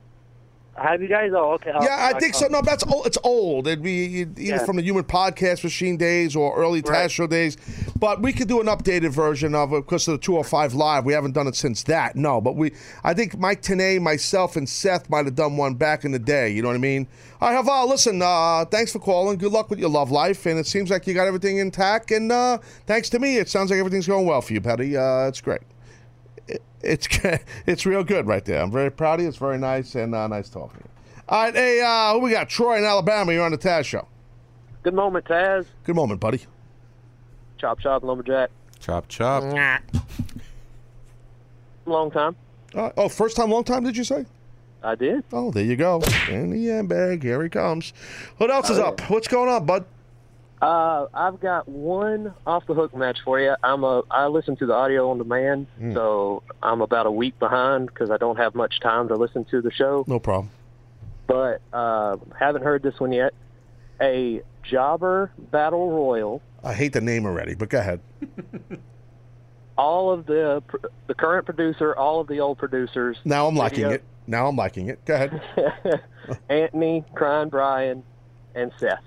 Have you guys? Oh, okay. Yeah, I think so. No, that's old. It's old. It'd be either Yeah. from the Human Podcast Machine days or early Taz Show days. But we could do an updated version of it because of the 205 Live. We haven't done it since that. No, but we. I think Mike Tanay, myself, and Seth might have done one back in the day. You know what I mean? All right, Haval, listen, uh, thanks for calling. Good luck with your love life. And it seems like you got everything intact. And uh, thanks to me, it sounds like everything's going well for you, Petty. Uh, it's great. It- It's it's real good right there. I'm very proud of you. It's very nice and uh, nice talking to you. All right, hey, uh, who we got? Troy in Alabama. You're on the Taz show. Good moment, Taz. Good moment, buddy. Chop chop lumberjack. Chop chop. Long time. Uh, oh, first time, long time, did you say? I did. Oh, there you go. In the end bag, here he comes. What else is Oh, up? What's going on, bud? Uh, I've got one off the hook match for you. I'm a I listen to the audio on demand, Hmm. so I'm about a week behind because I don't have much time to listen to the show. No problem. But uh, haven't heard this one yet. A Jobber Battle Royal. I hate the name already, but go ahead. All of the the current producer, all of the old producers. Now I'm liking video- it. Now I'm liking it. Go ahead. Anthony, Crying Brian, and Seth.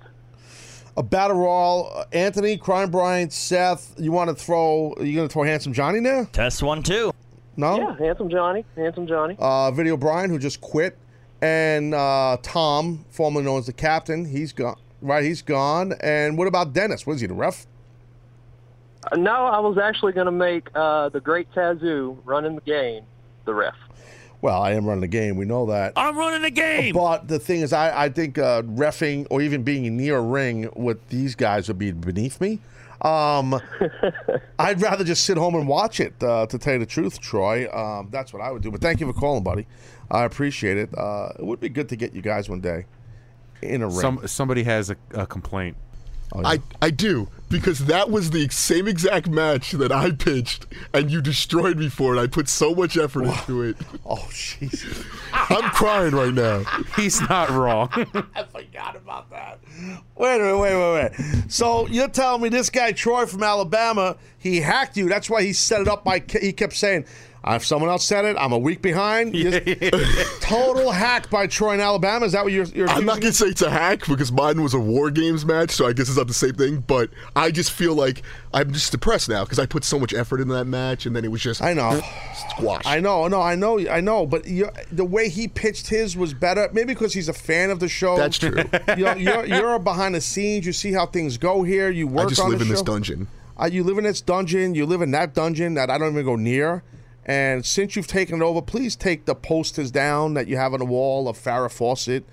A battle royal. Uh, Anthony, Crime Brian, Seth. You want to throw? Are you going to throw Handsome Johnny now? Test one, two. No. Yeah, Handsome Johnny, Handsome Johnny. Uh, Video Brian, who just quit, and uh, Tom, formerly known as the captain. He's gone. Right, he's gone. And what about Dennis? What is he, the ref? Uh, no, I was actually going to make uh, the Great Tazoo running the game the ref. Well, I am running the game. We know that. I'm running the game. But the thing is, I, I think uh, refing or even being near a ring with these guys would be beneath me. Um, I'd rather just sit home and watch it, uh, to tell you the truth, Troy. Um, that's what I would do. But thank you for calling, buddy. I appreciate it. Uh, it would be good to get you guys one day in a ring. Some somebody has a, a complaint. Oh, I, I do because that was the same exact match that I pitched and you destroyed me for it. I put so much effort into it. Oh, jeez. I'm crying right now. He's not wrong. I forgot about that. Wait a minute, wait, wait, wait. So you're telling me this guy Troy from Alabama, he hacked you? That's why he set it up by. He kept saying, "If someone else said it, I'm a week behind." Total hack by Troy in Alabama. Is that what you're? you're I'm not gonna say it's a hack because mine was a war games match, so I guess it's not the same thing. But I just feel like I'm just depressed now because I put so much effort into that match, and then it was just I know. squash. I know, no, I know, I know. But the way he pitched his was better. Maybe because he's a fan of the show. That's true. you know, you're, you're behind the scenes. You see how things go here. You work I just live in this dungeon. Uh, you live in this dungeon. You live in that dungeon that I don't even go near. And since you've taken it over, please take the posters down that you have on the wall of Farrah Fawcett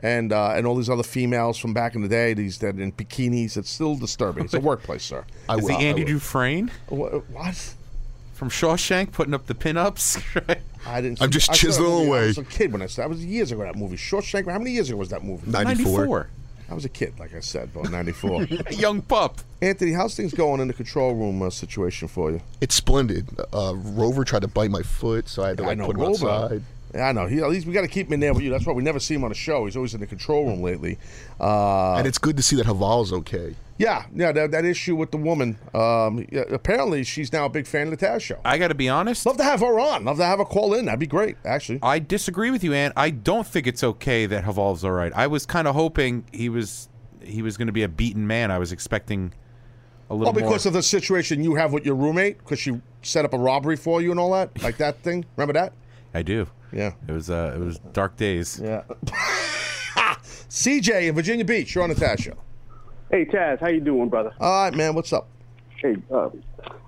and uh, and all these other females from back in the day. These that in bikinis. It's still disturbing. It's a workplace, sir. I Is will. the I Andy will. Dufresne What? what? from Shawshank putting up the pinups? I didn't. I'm just that chiseling movie. I away. was a kid when I saw. That was years ago. That movie, Shawshank. How many years ago was that movie? 94. I was a kid, like I said, about '94. Young pup. Anthony, how's things going in the control room uh, situation for you? It's splendid. Uh, Rover tried to bite my foot, so I had to I like know put him Rover. outside. Yeah, I know. He, at least we got to keep him in there with you. That's why we never see him on the show. He's always in the control room lately. Uh, and it's good to see that Haval's okay. yeah, yeah. That, that issue with the woman. Um, yeah, apparently, she's now a big fan of the Taz show. I got to be honest. Love to have her on. Love to have her call in. That'd be great, actually. I disagree with you, Ann. I don't think it's okay that Haval's all right. I was kind of hoping he was he was going to be a beaten man. I was expecting a little Oh, because more. of the situation you have with your roommate, because she set up a robbery for you and all that, like that thing. Remember that? I do. Yeah. It was uh, it was dark days. Yeah. CJ in Virginia Beach. You're on the Taz show. Hey Taz, how you doing, brother? All right, man. What's up? Hey, uh,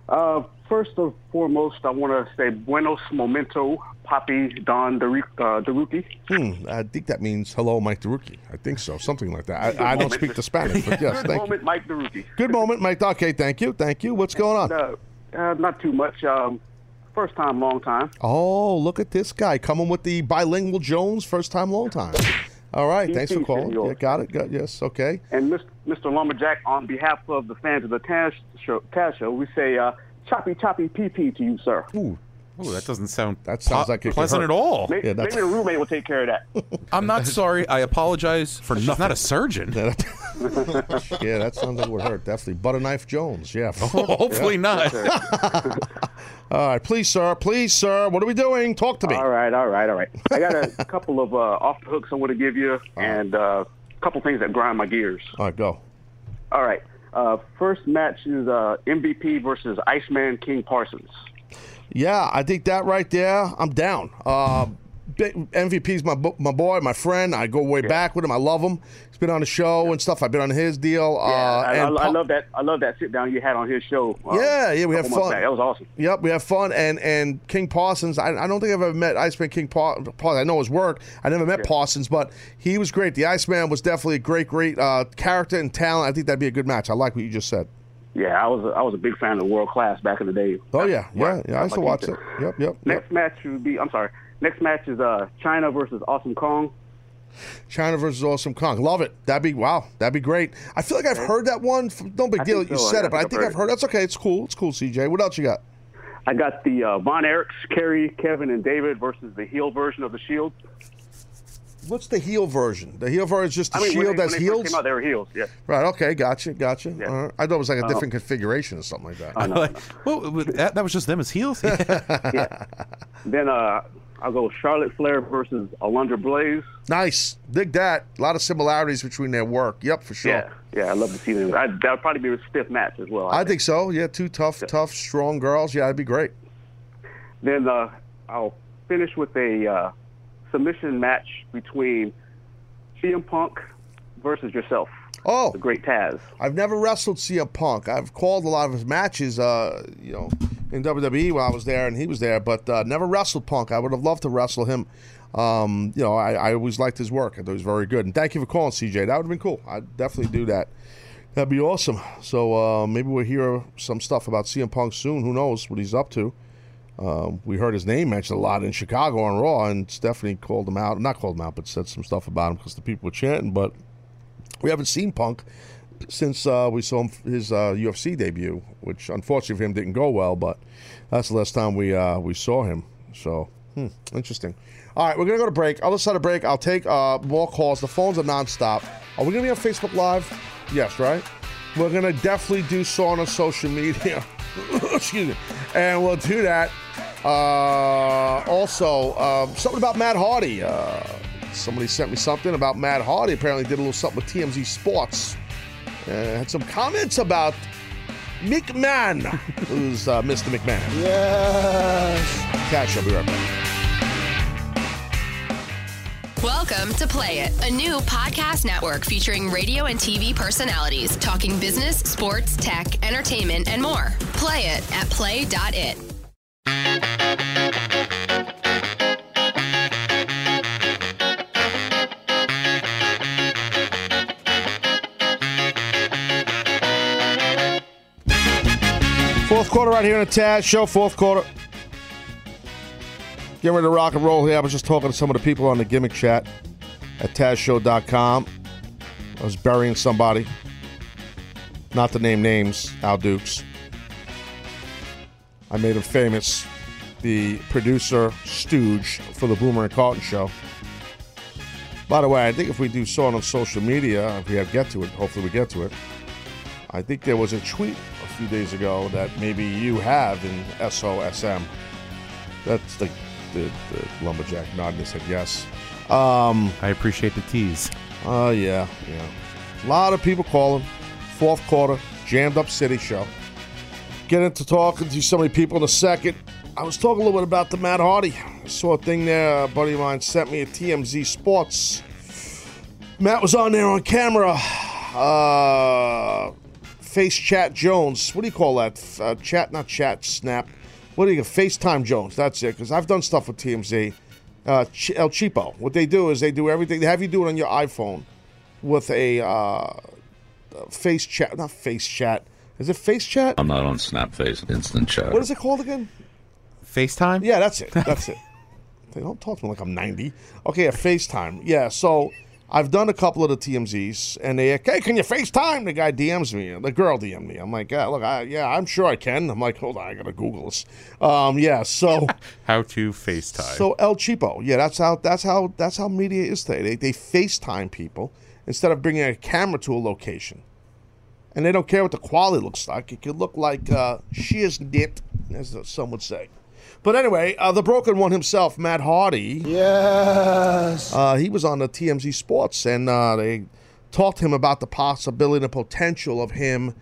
uh, first and foremost, I want to say buenos momento, Papi Don Deru- uh, Deruki. Hmm. I think that means hello, Mike DeRuki. I think so. Something like that. I, I don't speak the Spanish, but yes, Good thank moment, Mike Deruki. Good moment, Mike. Okay, thank you. Thank you. What's going on? Uh, uh, not too much. Um, first time, long time. Oh, look at this guy coming with the bilingual Jones. First time, long time. All right. Thanks for calling. Yeah, got it. Got yes. Okay. And Mr. Lumberjack, on behalf of the fans of the Taz show, Taz show we say uh, choppy choppy PP to you, sir. Ooh. Ooh, that doesn't sound That sounds po- like pleasant at all. Maybe, Yeah, maybe the roommate will take care of that. I'm not sorry. I apologize for nothing. not a surgeon. Yeah, that, sounds like we're hurt. Definitely. Butter knife Jones. Yeah. Hopefully not. All right. Please, sir. Please, sir. What are we doing? Talk to me. All right, all right, all right. I got a couple of uh, off the hooks I want to give you, and uh, a couple things that grind my gears. All right. Go. All right. Uh, first match is uh, MVP versus Iceman King Parsons. Yeah, I think that right there, I'm down. Uh, big- MVP's my my boy, my friend. I go way back with him. I love him. He's been on the show and stuff. I've been on his deal. uh, I, I, I love that. I love that sit down you had on his show. uh, Yeah, yeah, we have fun. back. That was awesome. Yep, we have fun. And and King Parsons, I, I don't think I've ever met Iceman King pa- Parsons. I know his work. I never met Parsons, but he was great. The Iceman was definitely a great, great uh, character and talent. I think that'd be a good match. I like what you just said. Yeah, I was a, I was a big fan of World Class back in the day. Oh yeah, yeah, Right. yeah. I used to watch it. Yep, yep, yep. Next match would be. I'm sorry. Next match is uh, Chyna versus Awesome Kong. Chyna versus Awesome Kong. Love it. That'd be wow. That'd be great. I feel like I've heard that one. F- No big deal. think You said I it, but I think I've heard. That's okay. It's cool. It's cool. CJ. What else you got? I got the uh, Von Erichs, Kerry, Kevin, and David versus the heel version of the Shield. What's the heel version? The heel version is just the I mean, when Shield they, that's when they heels. first came out, they were heels. Yeah. Right. Okay. Gotcha. Gotcha. Yeah. All right. I thought it was like a Oh. different configuration or something like that. Oh, no, Like, well, that, that was just them as heels. Then uh, I'll go Charlotte Flair versus Alundra Blaze. Nice. Dig that. A lot of similarities between their work. Yep, for sure. Yeah, yeah, I love to see them. I, that'll probably be a stiff match as well. I think so. Yeah, two tough, tough, strong girls. Yeah, that'd be great. Then uh, I'll finish with a uh, submission match between CM Punk versus yourself. Oh, the Great Taz. I've never wrestled CM Punk. I've called a lot of his matches, uh, you know, in WWE while I was there and he was there, but uh, never wrestled Punk. I would have loved to wrestle him. Um, you know, I, I always liked his work. I thought he was very good. And thank you for calling, CJ. That would have been cool. I'd definitely do that. That'd be awesome. So uh, maybe we'll hear some stuff about CM Punk soon. Who knows what he's up to? Um, we heard his name mentioned a lot in Chicago on Raw, and Stephanie called him out. Not called him out, but said some stuff about him because the people were chanting. But we haven't seen Punk since uh, we saw him, his uh, UFC debut, which unfortunately for him didn't go well. But that's the last time we uh, we saw him. So hmm, interesting. All right, we're gonna go to break. Other side of break, I'll take uh, more calls. The phones are nonstop. Are we gonna be on Facebook Live? Yes, right. We're gonna definitely do so on social media. Excuse me, and we'll do that. Uh, also, um, something about Matt Hardy. Uh, somebody sent me something about Matt Hardy. Apparently, did a little something with TMZ Sports. Uh, had some comments about McMahon, who's uh, Mr. McMahon. Yes. Cash, I'll be right back. Welcome Welcome to Play It, a new podcast network featuring radio and TV personalities talking business, sports, tech, entertainment, and more. Play it at play.it. Fourth quarter right here in the Taz Show. Fourth quarter. Getting ready to rock and roll here. I was just talking to some of the people on the gimmick chat at TazShow.com. I was burying somebody. Not to name names, Al Dukes. I made him famous. The producer, Stooge, for the Boomer and Carton show. By the way, I think if we do so on social media, if we have get to it, hopefully we get to it. I think there was a tweet a few days ago that maybe you have in SOSM. That's the, the, the lumberjack nodding his head yes. Um, I appreciate the tease. Oh, yeah, yeah. A lot of people calling. Fourth quarter, jammed up city show. Get into talking to so many people in a second. I was talking a little bit about the Matt Hardy. I saw a thing there. A buddy of mine sent me at TMZ Sports. Matt was on there on camera. Uh, Face Chat Jones. What do you call that? Uh, chat, not chat, snap. What do you FaceTime Jones? That's it. Because I've done stuff with TMZ. Uh, El Cheapo. What they do is they do everything. They have you do it on your iPhone with a uh, face chat. Not face chat. Is it face chat? I'm not on Snapface Instant Chat. What is it called again? FaceTime? Yeah, that's it. That's it. They don't talk to me like I'm 90. Okay, a FaceTime. Yeah, so I've done a couple of the TMZs, and they, hey, can you FaceTime? The guy DMs me. The girl DM'd me. I'm like, yeah, look, I, yeah, I'm sure I can. I'm like, hold on, I gotta Google this. Um, yeah, so How to FaceTime. so El Cheapo. Yeah, that's how that's how that's how media is today. They they FaceTime people instead of bringing a camera to a location, and they don't care what the quality looks like. It could look like uh, she is knit, as some would say. But anyway, uh, the broken one himself, Matt Hardy. Yes. Uh, he was on the TMZ Sports, and uh, they talked to him about the possibility and the potential of him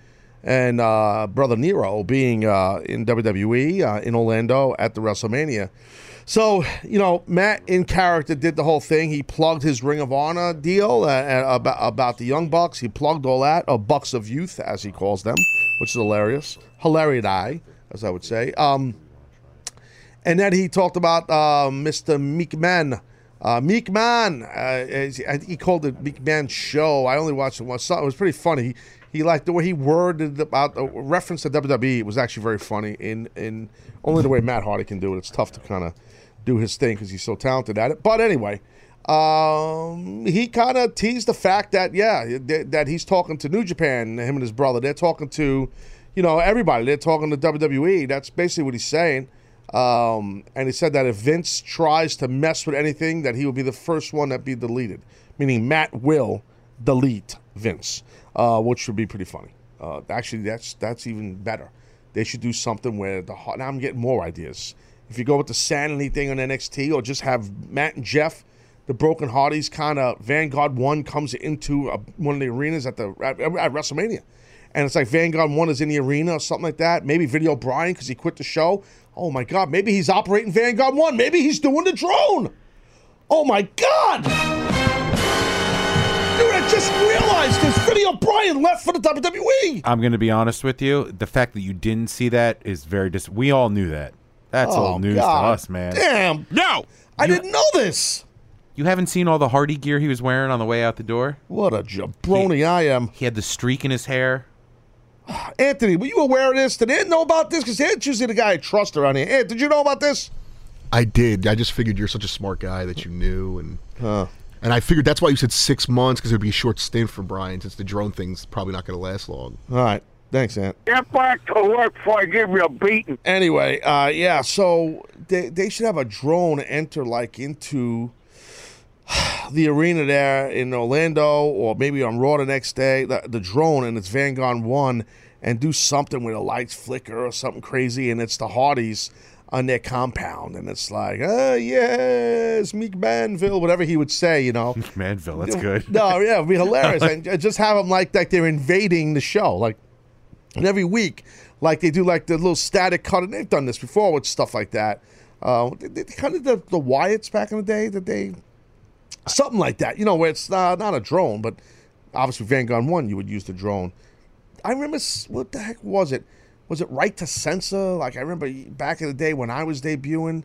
and uh, brother Nero being uh, in WWE uh, in Orlando at the WrestleMania. So you know, Matt in character did the whole thing. He plugged his Ring of Honor deal uh, uh, about about the Young Bucks. He plugged all that, or Bucks of Youth, as he calls them, which is hilarious, hilarious, as I would say. Um, and then he talked about uh, Mr. Meek Man. Uh, Meek Man, uh, he called it Meek Man Show. I only watched it once. It was pretty funny. He liked the way he worded about the reference to WWE. It was actually very funny. In in only the way Matt Hardy can do it. It's tough to kind of do his thing because he's so talented at it. But anyway, um, he kind of teased the fact that yeah, that that he's talking to New Japan. Him and his brother. They're talking to, you know, everybody. They're talking to WWE. That's basically what he's saying. Um, and he said that if Vince tries to mess with anything, that he will be the first one that be deleted. Meaning Matt will delete Vince, uh, which would be pretty funny. Uh, actually, that's that's even better. They should do something where the now I'm getting more ideas. If you go with the sanity thing on NXT, or just have Matt and Jeff, the Broken Hardys, kind of Vanguard One comes into a, one of the arenas at the at, at WrestleMania, and it's like Vanguard One is in the arena or something like that. Maybe Video Brian because he quit the show. Oh my God! Maybe he's operating Vanguard One. Maybe he's doing the drone. Oh my God! Dude, I just realized this Video Brian left for the WWE. I'm going to be honest with you. The fact that you didn't see that is very dis. We all knew that. That's Oh, old news God. to us, man. Damn! No, I didn't know this. You haven't seen all the Hardy gear he was wearing on the way out the door. What a jabroni I am. He had the streak in his hair. Anthony, were you aware of this? Did Ant know about this? Because Ant's usually the guy I trust around here. Ant, did you know about this? I did. I just figured you're such a smart guy that you knew, and and I figured that's why you said six months because it would be a short stint for Brian, since the drone thing's probably not going to last long. All right. Thanks, Ant. Get back to work before I give you a beating. Anyway, uh, yeah, so they, they should have a drone enter like into the arena there in Orlando or maybe on Raw the next day, the, the drone and it's Vanguard 1 and do something where the lights flicker or something crazy and it's the Hardys on their compound and it's like, oh, yes, Meek Manville, whatever he would say, you know. Manville, that's good. No, yeah, it'd be hilarious. and uh, just have them like like they're invading the show, like and every week, like they do like the little static cut, and they've done this before with stuff like that. Uh, they, they kind of the, the Wyatts back in the day that they something like that. You know, where it's uh, not a drone, but obviously Vanguard One, you would use the drone. I remember what the heck was it? Was it right to censor? Like I remember back in the day when I was debuting,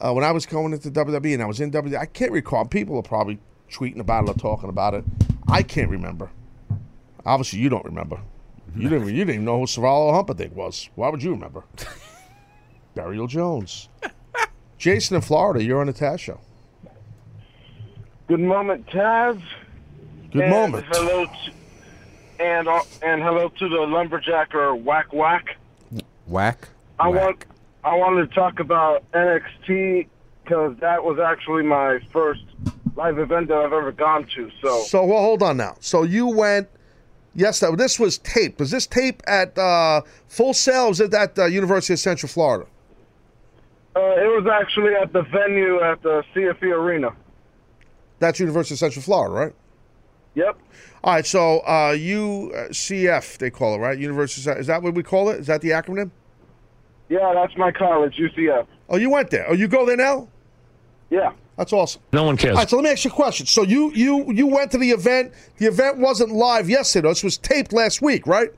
uh, when I was going into WWE and I was in WWE. I can't recall. People are probably tweeting about it or talking about it. I can't remember. Obviously, you don't remember. You didn't. You didn't even know who Savala Humperdinck was. Why would you remember? Burial Jones. Jason in Florida, you're on the Taz show. Good moment, Taz. Good And moment. Hello, to, and uh, and hello to the lumberjacker Whack Whack. Whack. I want I wanted to talk about NXT because that was actually my first live event that I've ever gone to. So So well, hold on now. So you went. Yes, that this was taped. Was this tape at uh, Full Sail? Was it at uh, University of Central Florida? uh, it was actually at the venue at the CFE Arena. That's University of Central Florida, right? Yep. All right. So uh, UCF, they call it, right? University. of- Is that what we call it? Is that the acronym? Yeah, that's my college, UCF. Oh, you went there. Oh, you go there now? Yeah. That's awesome. No one cares. All right, so let me ask you a question. So you you you went to the event. The event wasn't live yesterday. This was taped last week, right?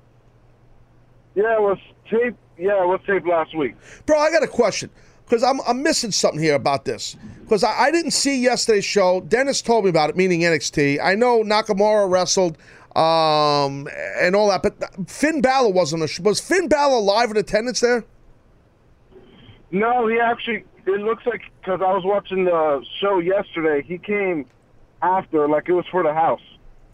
Yeah, it was taped. Yeah, it was taped last week. Bro, I got a question because I'm, I'm missing something here about this. Because I, I didn't see yesterday's show. Dennis told me about it, meaning NXT. I know Nakamura wrestled um, and all that, but Finn Balor wasn't a sh- Was Finn Balor live in attendance there? No, he actually. It looks like because I was watching the show yesterday. He came after, like it was for the house.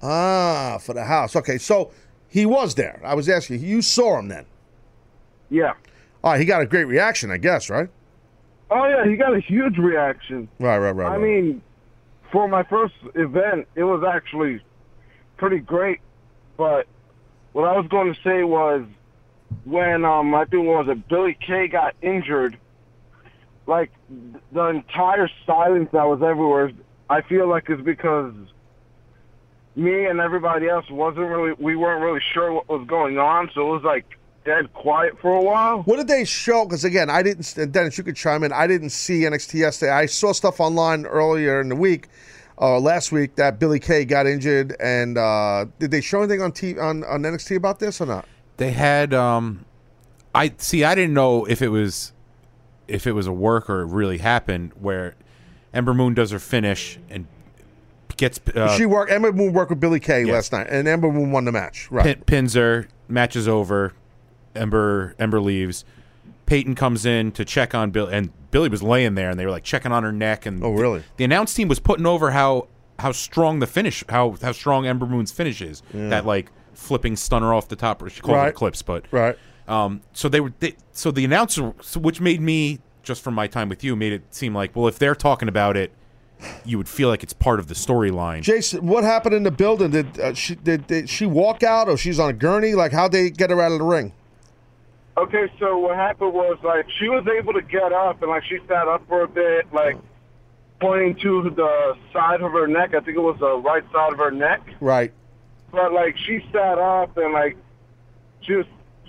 Ah, for the house. Okay, so he was there. I was asking you. Saw him then? Yeah. All right, he got a great reaction, I guess, right? Oh yeah, he got a huge reaction. Right, right, right. I right. mean, for my first event, it was actually pretty great. But what I was going to say was when um I think what was it Billie Kay got injured, like the entire silence that was everywhere. I feel like is because me and everybody else wasn't really we weren't really sure what was going on, so it was like dead quiet for a while. What did they show? Because again, I didn't. and Dennis, you could chime in. I didn't see NXT yesterday. I saw stuff online earlier in the week, uh, last week, that Billie Kay got injured. And uh, did they show anything on TV, on on NXT about this or not? They had um I see I didn't know if it was if it was a work or it really happened where Ember Moon does her finish and gets uh, she worked. Ember Moon worked with Billie Kay Yes. last night, and Ember Moon won the match. Right. pin, pins her, match is over. Ember Ember leaves. Peyton comes in to check on Bill, and Billie was laying there, and they were like checking on her neck. And oh, really? The, announce team was putting over how how strong the finish, how how strong Ember Moon's finish is. Yeah. That like flipping stunner off the top. Or she calls Right. it eclipse, but Right. Um, so they were they, so the announcer, so which made me just from my time with you, made it seem like well, if they're talking about it, you would feel like it's part of the storyline. Jason, what happened in the building? Did uh, she did, did she walk out, or she's on a gurney? Like, how'd they get her out of the ring? Okay, so what happened was like she was able to get up and like she sat up for a bit, like pointing to the side of her neck. I think it was the right side of her neck. Right. But like she sat up and like she was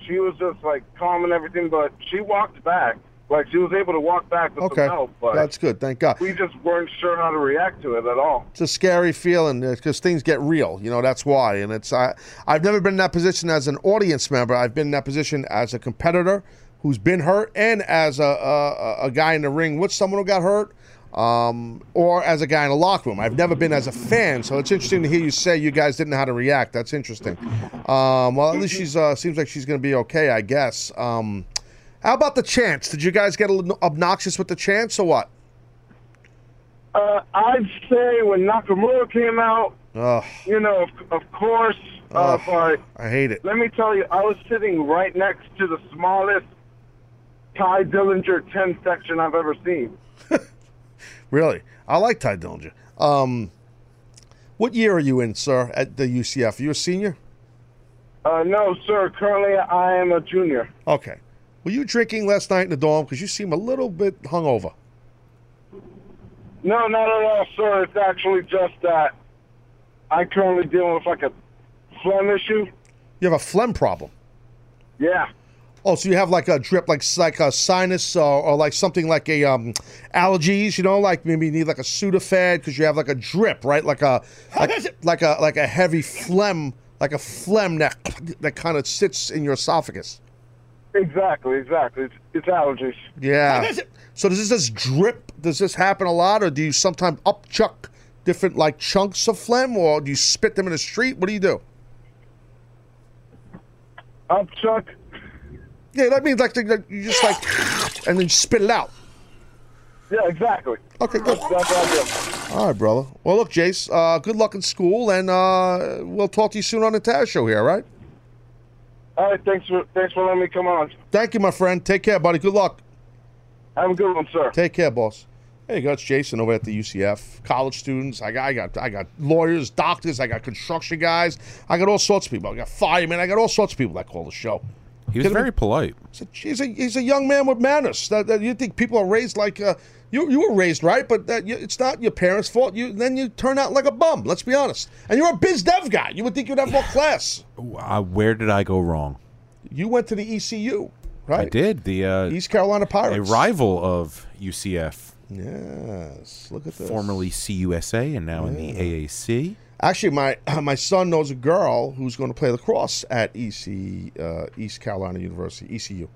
she was just like calm and everything, but she walked back. Like she was able to walk back with Okay, some help, but that's good. Thank God. we just weren't sure how to react to it at all. It's a scary feeling uh, because things get real. You know that's why. And it's I I've never been in that position as an audience member. I've been in that position as a competitor who's been hurt, and as a a, a guy in the ring with someone who got hurt, um, or as a guy in a locker room. I've never been as a fan, so it's interesting to hear you say you guys didn't know how to react. That's interesting. Um, well, at least she's uh, seems like she's going to be okay, I guess. Um, how about the chance? Did you guys get a little obnoxious with the chance or what? Uh, I'd say when Nakamura came out, Ugh, you know, of, of course, uh, Ugh. I hate it. let me tell you, I was sitting right next to the smallest Tye Dillinger 10 section I've ever seen. Really, I like Tye Dillinger. Um, what year are you in, sir, at the UCF? Are you a senior? Uh, no, sir. Currently, I am a junior. Okay. Were you drinking last night in the dorm? Because you seem a little bit hungover. No, not at all, sir. It's actually just that I'm currently dealing with like a phlegm issue. You have a phlegm problem. Yeah. Oh, so you have like a drip, like like a sinus or, or like something like a um, allergies, you know, like maybe you need like a Sudafed because you have like a drip, right? Like a like, like a like a heavy phlegm, like a phlegm that that kind of sits in your esophagus. Exactly, exactly. It's, it's allergies. Yeah. So does this just drip? Does this happen a lot, or do you sometimes upchuck different like chunks of phlegm, or do you spit them in the street? What do you do? Upchuck. Yeah, that means like, like you just like, and then spit it out. Yeah, exactly. Okay, good. That's what I do. All right, brother. Well, look, Jace, uh, good luck in school, and uh, we'll talk to you soon on the Taz show here, all right? All right, thanks for thanks for letting me come on. Thank you, my friend. Take care, buddy. Good luck. Have a good one, sir. Take care, boss. Hey, you got Jason over at the UCF. College students. I got, I got, I got lawyers, doctors. I got construction guys. I got all sorts of people. I got firemen. I got all sorts of people that call the show. He was very polite. He's a, he's a, he's a young man with manners. That, that you think people are raised like uh, you you were raised right, but that you, it's not your parents' fault. You then you turn out like a bum. Let's be honest. And you're a biz dev guy. You would think you'd have more class. Uh, where did I go wrong? You went to the ECU, right? I did. The uh, East Carolina Pirates. a rival of UCF, Yes. Look at this. formerly CUSA, and now in the AAC. Actually, my my son knows a girl who's going to play lacrosse at EC uh, East Carolina University, ECU,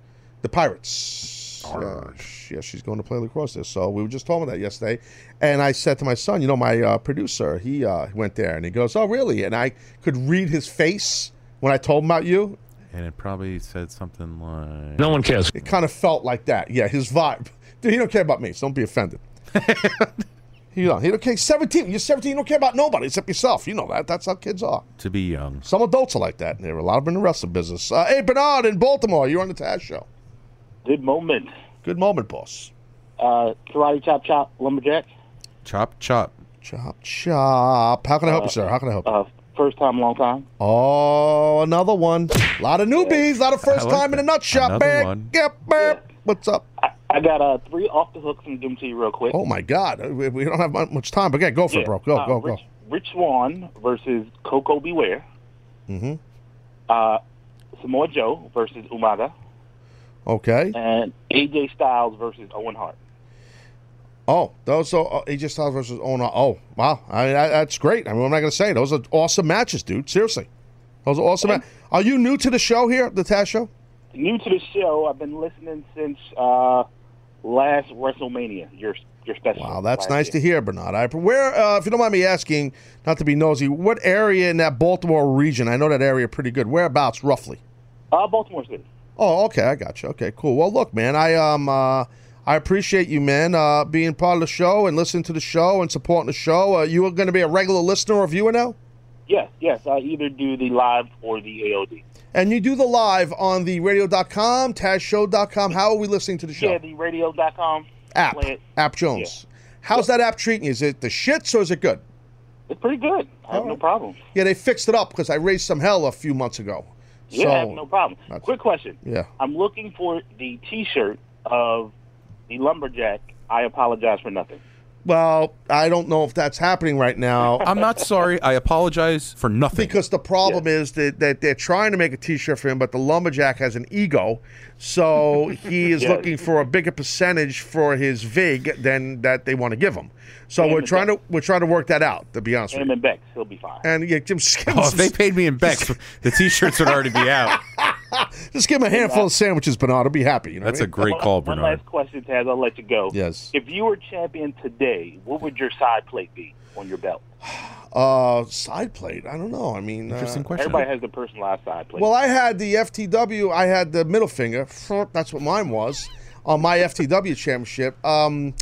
the Pirates. Uh, yeah, she's going to play lacrosse there. So we were just talking about that yesterday, and I said to my son, you know, my uh, producer, he uh, went there, and he goes, "Oh, really?" And I could read his face when I told him about you. And it probably said something like, No one cares. It kind of felt like that. Yeah, his vibe. Dude, he don't care about me, so don't be offended. you know, he don't care. Seventeen, you're seventeen. You don't care about nobody except yourself. You know that. That's how kids are. to be young. Some adults are like that. There are a lot of them in the wrestling business. Uh, hey, Bernard in Baltimore, you're on the Taz show. Good moment. Good moment, boss. Uh, karate chop chop lumberjack. Chop, chop. Chop, chop. How can I help Uh, you, sir? How can I help you? Uh, first time, long time. Oh, another one. A lot of newbies. A lot of first like time in a that. nut shop. Another Bang. one. Yep, bang. What's up? I got uh, three off the hooks and them to you real quick. Oh my God, we, we don't have much time, but yeah, go for it, bro. Go, Uh, go, Rich, go. Rich Swann versus Koko B. Ware. Mm-hmm. Uh, Samoa Joe versus Umaga. Okay. And AJ Styles versus Owen Hart. Oh, those are uh, AJ Styles versus Ona. Oh, wow. I mean, that, that's great. I mean, what am I going to say? Those are awesome matches, dude. Seriously, those are awesome. ma- Are you new to the show here, the Taz show? New to the show, I've been listening since uh, last WrestleMania. Your your special. Wow, that's nice year. to hear, Bernard. I, where, uh, if you don't mind me asking, not to be nosy, what area in that Baltimore region? I know that area pretty good. Whereabouts, roughly? Uh, Baltimore City. Oh, okay, I got you. Okay, cool. Well, look, man, I um, uh, I appreciate you, man, uh, being part of the show and listening to the show and supporting the show. Uh, you are going to be a regular listener or viewer now, Yes, yes. I either do the live or the AOD. And you do the live on the radio.com, TazShow.com. How are we listening to the show? Yeah, the radio.com. app, Play it. App Jones. How's that app treating you? Is it the shits or is it good? It's pretty good. I have no problem. Yeah, they fixed it up because I raised some hell a few months ago. Yeah, I have no problem. Quick question. Yeah. I'm looking for the T-shirt of the lumberjack. I apologize for nothing. Well, I don't know if that's happening right now. I'm not sorry. I apologize for nothing. Because the problem is that, that they're trying to make a T-shirt for him, but the lumberjack has an ego, so he is Yeah. looking for a bigger percentage for his vig than that they want to give him. So Him we're and trying to we're trying to work that out. To be honest with Him you, and Bex, he'll be fine. and yeah, just give him Oh, if they paid me in Bex, the T-shirts would already be out. just give him a handful of sandwiches, Bernard. I'll be happy. You know That's what I a mean? great One- call, One Bernard. last question, Taz. I'll let you go. Yes. If you were champion today, what would your side plate be on your belt? Uh, side plate. I don't know. I mean, Interesting uh, question. Everybody has the personalized side plate. Well, I had the FTW. I had the middle finger. That's what mine was on my FTW championship. Um,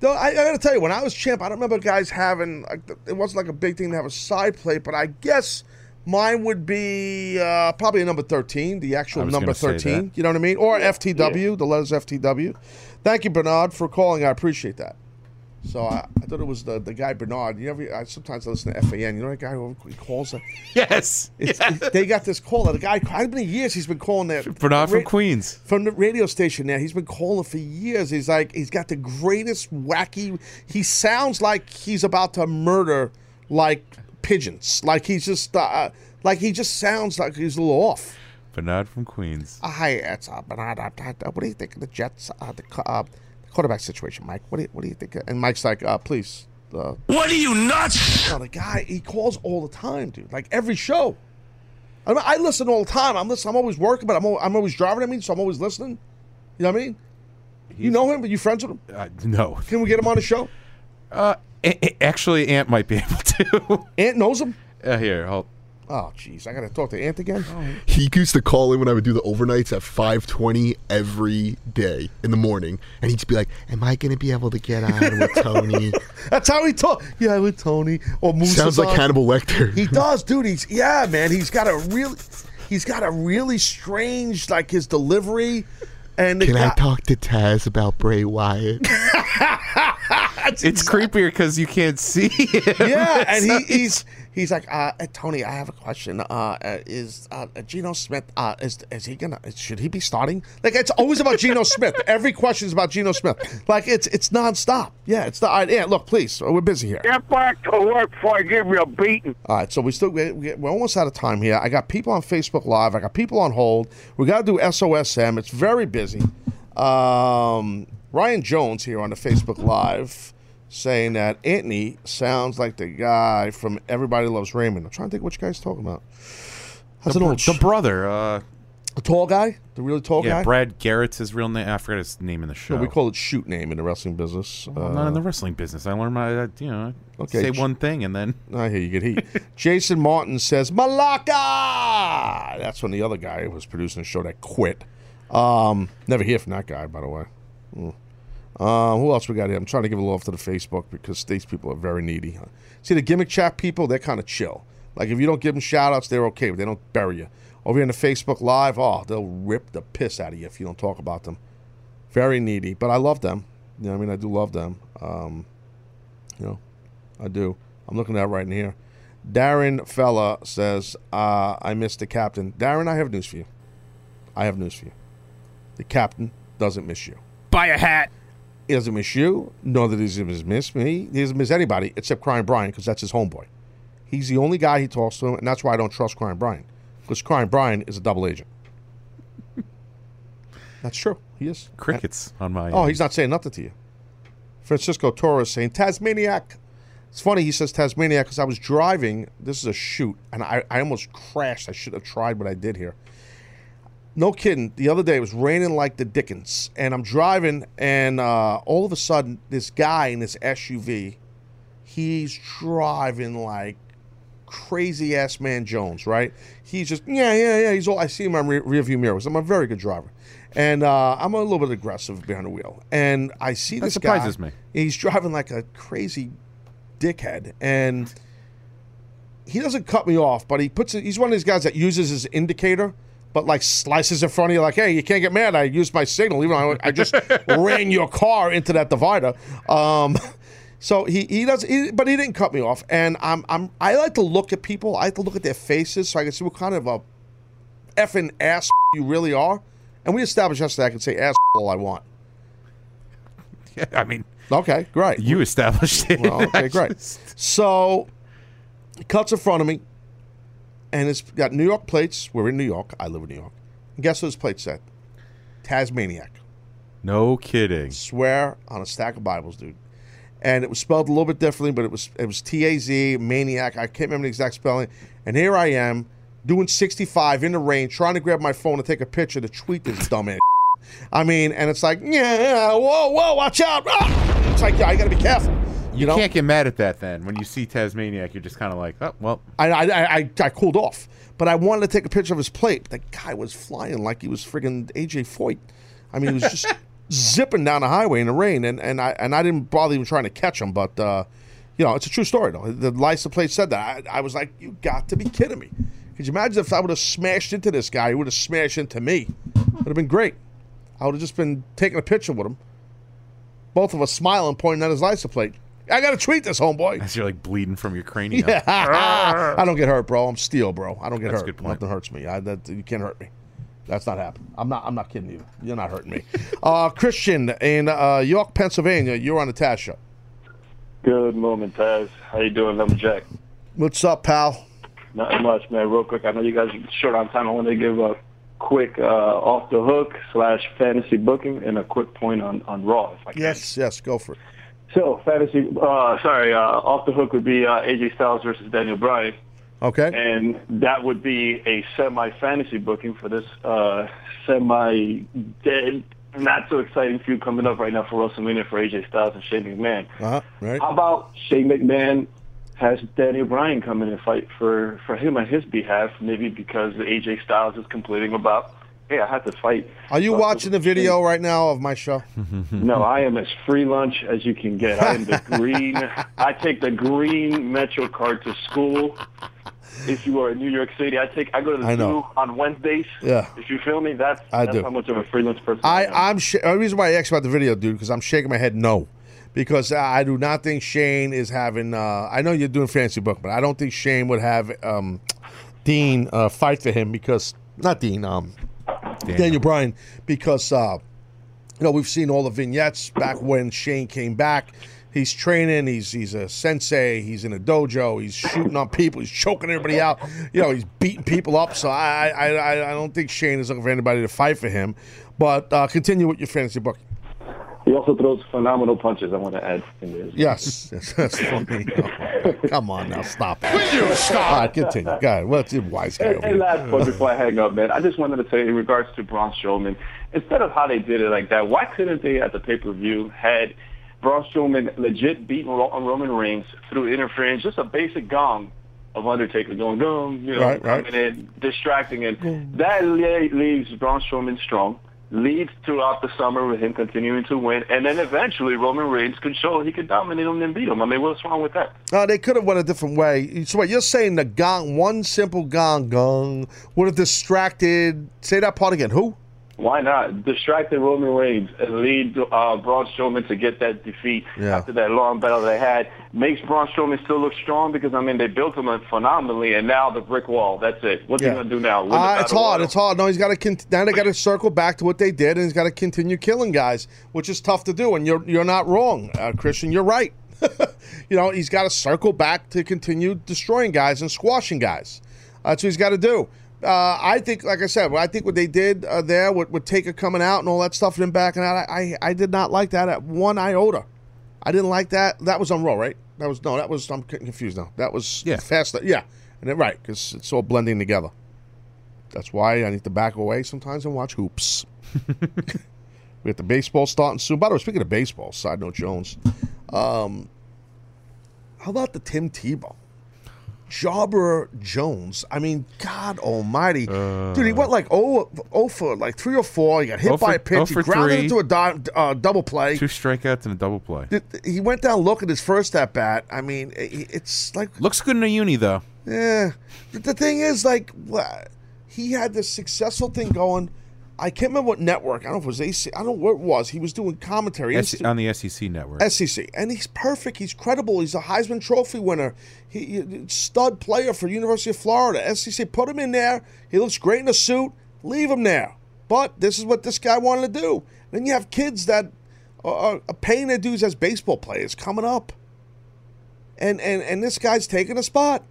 though I, I got to tell you, when I was champ, I don't remember guys having. Like, it wasn't like a big thing to have a side plate, but I guess mine would be uh, probably a number thirteen, the actual number thirteen. You know what I mean? Or FTW, the letters FTW. Thank you, Bernard, for calling. I appreciate that. So I, I thought it was the, the guy Bernard. You ever? I sometimes I listen to FAN. You know that guy who calls. The, Yes. it's, it- they got this call. The guy, how many years he's been calling that? Bernard from ra- Queens. From the radio station there. He's been calling for years. He's like, he's got the greatest wacky. He sounds like he's about to murder like pigeons. Like he's just, uh, like he just sounds like he's a little off. Bernard from Queens. Uh, hi, it's uh, Bernard. Uh, uh, what do you think of the Jets, uh, the, uh, the quarterback situation, Mike? What do you, what do you think? And Mike's like, uh, please. Uh, What are you nuts? No, the guy he calls all the time, dude. Like every show. I, mean, I listen all the time. I'm listening. I'm always working, but I'm al- I'm always driving. I mean, so I'm always listening. You know what I mean? you know him? Are you friends with him? Uh, no. Can we get him on the show? Uh, a- a- actually, Ant might be able to. Ant knows him. Uh, here, hold. Oh, jeez, I got to talk to Ant again. He used to call in when I would do the overnights at 5:20 every day in the morning, and he'd just be like, "Am I going to be able to get on with Tony?" That's how he talk. Yeah, with Tony or Moose. Sounds like Hannibal Lecter. He does, dude. He's yeah, man. He's got a really, he's got a really strange like his delivery. And the Can I talk to Taz about Bray Wyatt? It's creepier because you can't see him. yeah, and he, he's he's like, uh, uh, Tony, I have a question. Uh, uh, is uh, Geno Smith? Uh, is is he gonna? Should he be starting? Like it's always about Geno Smith. Every question is about Geno Smith. Like it's it's nonstop. Yeah, it's not. Yeah, look, please, we're busy here. Get back to work before I give you a beating. All right, so we still we- we- we're almost out of time here. I got people on Facebook Live. I got people on hold. We got to do SOSM. It's very busy. Um, Ryan Jones here on the Facebook Live saying that Anthony sounds like the guy from Everybody Loves Raymond. I'm trying to think what you guy's talking about. The, the brother. Uh, a tall guy, the really tall yeah, guy. Brad Garrett's his real name. I forgot his name in the show. No, we call it shoot name in the wrestling business. I'm not in the wrestling business. I learned my, uh, you know, Okay, say ch- one thing and then. I hear you get heat. Jason Martin says Malaka. That's when the other guy who was producing the show that quit. Um, never hear from that guy, by the way. Uh, who else we got here? I'm trying to give a love to the Facebook because these people are very needy. See the gimmick chat people, they're kind of chill. Like if you don't give them shout outs, they're okay, but they don't bury you. Over here in the Facebook Live, oh, they'll rip the piss out of you if you don't talk about them. Very needy, but I love them. You know, I mean, I do love them. Um, you know, I do. I'm looking at right in here. Darren Fella says, uh, I missed the captain. Darren, I have news for you. I have news for you. The captain doesn't miss you. Buy a hat. He doesn't miss you, nor does he miss me. He doesn't miss anybody except Crying Brian because that's his homeboy. He's the only guy he talks to, and that's why I don't trust Crying Brian because Crying Brian is a double agent. that's true. He is. Crickets on my. Oh, end. he's not saying nothing to you. Francisco Torres saying Tasmaniac. It's funny he says Tasmaniac because I was driving. This is a shoot, and I, I almost crashed. I should have tried what I did here. No kidding. The other day it was raining like the Dickens, and I'm driving, and uh, all of a sudden this guy in this SUV, he's driving like crazy ass man Jones, right? He's just yeah, yeah, yeah. He's all I see him on rear, rear view mirrors. I'm a very good driver, and uh, I'm a little bit aggressive behind the wheel. And I see That this surprises guy. me. He's driving like a crazy dickhead, and he doesn't cut me off, but he puts it. He's one of these guys that uses his indicator. But like slices in front of you, like, hey, you can't get mad. I used my signal, even though I I just ran your car into that divider. Um, so he he does, he, but he didn't cut me off. And I'm I'm I like to look at people. I like to look at their faces so I can see what kind of a effing ass you really are. And we established yesterday I can say ass all I want. Yeah, I mean, Okay, great. you established it. Well, okay, great. So he cuts in front of me, and it's got New York plates. We're in New York. I live in New York. And guess what his plate said? Tasmaniac. No kidding. Swear on a stack of Bibles, dude. And it was spelled a little bit differently, but it was it was T A Z maniac. I can't remember the exact spelling. And here I am doing 65 in the rain, trying to grab my phone to take a picture to tweet this dumbass. I mean, and it's like, yeah, whoa, whoa, watch out! Ah! It's like, yeah, you got to be careful. You, know? can't get mad at that then. When you see Tasmaniac, you're just kind of like, oh, well. I, I, I, I, cooled off, but I wanted to take a picture of his plate. The guy was flying like he was friggin' AJ Foyt. I mean, he was just zipping down the highway in the rain, and, and I and I didn't bother even trying to catch him. But uh, you know, it's a true story though. The license plate said that. I, I was like, you got to be kidding me. Could you imagine if I would have smashed into this guy? He would have smashed into me. It would have been great. I would have just been taking a picture with him. Both of us smiling, pointing at his license plate. I got to tweet this, homeboy. As you're like bleeding from your cranium. Yeah, I don't get hurt, bro. I'm steel, bro. I don't get That's a hurt. good point. Nothing hurts me. I, that, you can't hurt me. That's not happening. I'm not. I'm not kidding you. You're not hurting me. uh, Christian in uh, York, Pennsylvania. You're on the Taz show. Good moment, Taz. How you doing, Lumberjack? What's up, pal? Not much, man. Real quick, I know you guys are short on time. I want to give a quick uh, off the hook slash fantasy booking and a quick point on on Raw. If I can. Yes, yes, go for it. So fantasy, uh, sorry, uh, off the hook would be uh, AJ Styles versus Daniel Bryan. Okay. And that would be a semi fantasy booking for this uh, semi dead, not so exciting feud coming up right now for WrestleMania for AJ Styles and Shane McMahon. Uh-huh, right. How about Shane McMahon has Daniel Bryan come in and fight for, for him on his behalf, maybe because AJ Styles is complaining about, hey, I had to fight. Are you watching the video right now of my show? No, I am as free lunch as you can get. I am the green. I take the green Metro card to school. If you are in New York City, I take. I go to the I know. zoo on Wednesdays. Yeah. If you feel me, that's I that's do. how much of a free lunch person. I, I'm sh- the reason why I asked about the video, dude, because I'm shaking my head no, because I do not think Shane is having. Uh, I know you're doing fancy book, but I don't think Shane would have um, Dean uh, fight for him because not Dean, um, Daniel, Bryan, because uh, you know we've seen all the vignettes back when Shane came back. He's training. He's he's a sensei. He's in a dojo. He's shooting on people. He's choking everybody out. You know, he's beating people up. So I I, I, I don't think Shane is looking for anybody to fight for him. But uh, continue with your fantasy book. He also throws phenomenal punches. I want to add in there. Yes, yes that's funny. Come on now, stop. Will you stop? All right, continue. Go ahead. What's your wise guy? And, over and here? last point before I hang up, man, I just wanted to say in regards to Braun Strowman, instead of how they did it like that, why couldn't they at the pay per view had Braun Strowman legit beat Roman Reigns through interference, just a basic gong of Undertaker going gong, you know, Right, right. coming in, distracting, and that leaves Braun Strowman strong. Leads throughout the summer with him continuing to win, and then eventually Roman Reigns could show he could dominate him and beat him. I mean, what's wrong with that? No, they could have went a different way. So what you're saying? The gong, one simple gong, gong would have distracted. Say that part again. Who? Why not distract the Roman Reigns and lead uh, Braun Strowman to get that defeat Yeah. after that long battle they had? Makes Braun Strowman still look strong because I mean they built him phenomenally, and now the brick wall. That's it. What's Yeah. he gonna do now? Uh, it's hard. It's hard. No, he's got to. Con- now they got to circle back to what they did, and he's got to continue killing guys, which is tough to do. And you're you're not wrong, uh, Christian. You're right. you know, he's got to circle back to continue destroying guys and squashing guys. That's what he's got to do. Uh, I think, like I said, I think what they did uh, there with, with Taker coming out and all that stuff and him backing out, I, I I did not like that at one iota. I didn't like that. That was on Raw, right? That was no. That was I'm getting confused now. That was yeah. fast. Yeah, and then, right because it's all blending together. That's why I need to back away sometimes and watch hoops. we got the baseball starting soon. By the way, speaking of baseball, side note Jones. Um, how about the Tim Tebow? Jobber Jones. I mean, God Almighty, dude, he went like oh, oh for like three or four. He got hit Oh by for- a pitch. oh he grounded three. into a uh, double play. Two strikeouts and a double play. He went down looking his first at bat. I mean, it's like Looks good in a uni though. yeah. The- The thing is, like, he had this successful thing going. I can't remember what network. I don't know if it was AC. I don't know what it was. He was doing commentary. S- on the SEC network. SEC, and he's perfect. He's credible. He's a Heisman Trophy winner. He, he- stud player for University of Florida. SEC, put him in there. He looks great in a suit. Leave him there. But this is what this guy wanted to do. Then you have kids that are, are paying their dues as baseball players coming up, and and and this guy's taking a spot.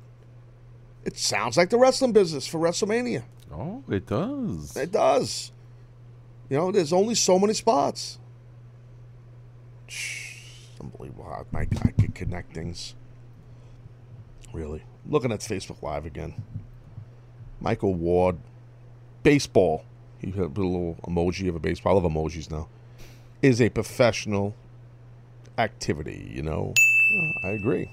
It sounds like the wrestling business for WrestleMania. Oh, it does. It does. You know, there's only so many spots. Unbelievable how my guy could connect things. Really. Looking at Facebook Live again. Michael Ward. Baseball. He had a little emoji of a baseball. I love emojis now. Is a professional activity, you know? Uh, I agree.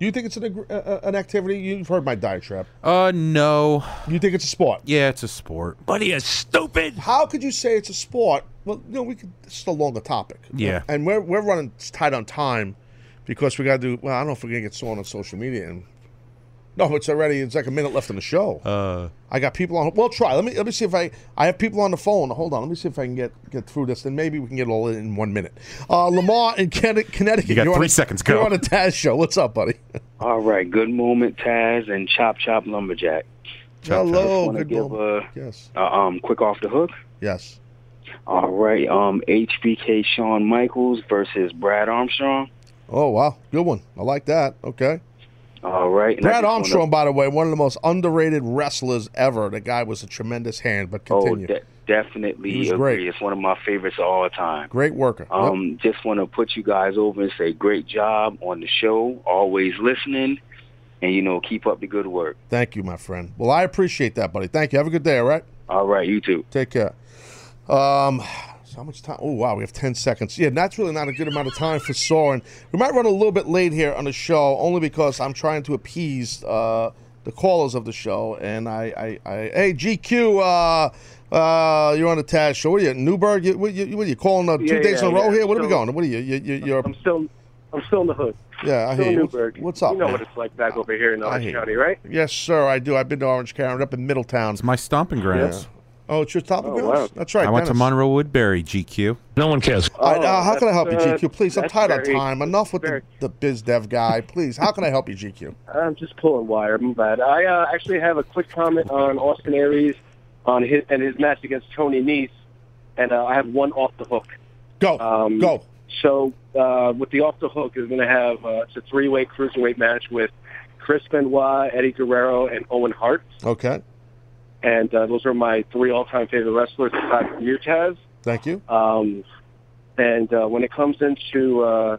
You think it's an, uh, uh, an activity? You've heard my diatribe. Uh, no. You think it's a sport? Yeah, it's a sport. Buddy is stupid. How could you say it's a sport? Well, you know, we could. It's a longer topic. Yeah. And we're we're running tight on time because we got to do. Well, I don't know if we're gonna get someone on social media. And no, it's already. It's like a minute left in the show. Uh, I got people on. Well, try. Let me let me see if I I have people on the phone. Hold on. Let me see if I can get get through this. Then maybe we can get it all in in one minute. Uh, Lamar in Conne- Connecticut. You got you're three a- seconds, go. You're on a Taz show. What's up, buddy? All right, good moment, Taz and Chop Chop Lumberjack. Hello, Just good give moment. a, Yes. a um quick off the hook. Yes. All right, um HBK Shawn Michaels versus Brad Armstrong. Oh wow, good one. I like that. Okay. All right. Brad just wanna- Armstrong, by the way, one of the most underrated wrestlers ever. The guy was a tremendous hand, but Oh, continue. de- definitely He was agree. great. It's one of my favorites of all time. Great worker. Um, just want to put you guys over and say great job on the show. Always listening, and you know keep up the good work. Thank you, my friend. Well, I appreciate that, buddy. Thank you. Have a good day, all right? All right, you too. Take care. Um, how much time? Oh, wow, we have 10 seconds. Yeah, that's really not a good amount of time for Soren. We might run a little bit late here on the show, only because I'm trying to appease uh, the callers of the show. And I, I, I hey, GQ, uh, uh, you're on the Taz show. What are you, Newburgh? You, what, you, what are you calling uh, two Yeah, days in a row yeah. here? What are we So- going? What are you? you, you you're, I'm still, I'm still in the hood. yeah, I still hear in you. Newburgh. What's up? You know man? what it's like back over here in I Orange County, right? Yes, sir. I do. I've been to Orange County, up in Middletown. It's my stomping grounds. Oh, it's your stomping Oh, grounds? wow. That's right. I went to Monroe Woodbury, GQ. No one cares. All right, uh, how can I help you, Oh, that's, uh, GQ? Please, I'm that's tired of very- time. Enough with the, the biz dev guy. Please, how can I help you, GQ? I'm just pulling wire. I'm bad. I uh, actually have a quick comment on Austin Aries on his and his match against Tony Nese, and uh, I have one off the hook. Go, um, go. So uh, with the off the hook is going to have uh, it's a three way cruiserweight match with Chris Benoit, Eddie Guerrero, and Owen Hart, Okay, and uh, those are my three all time favorite wrestlers aside from you, Taz. thank you. Um, and uh, when it comes into uh,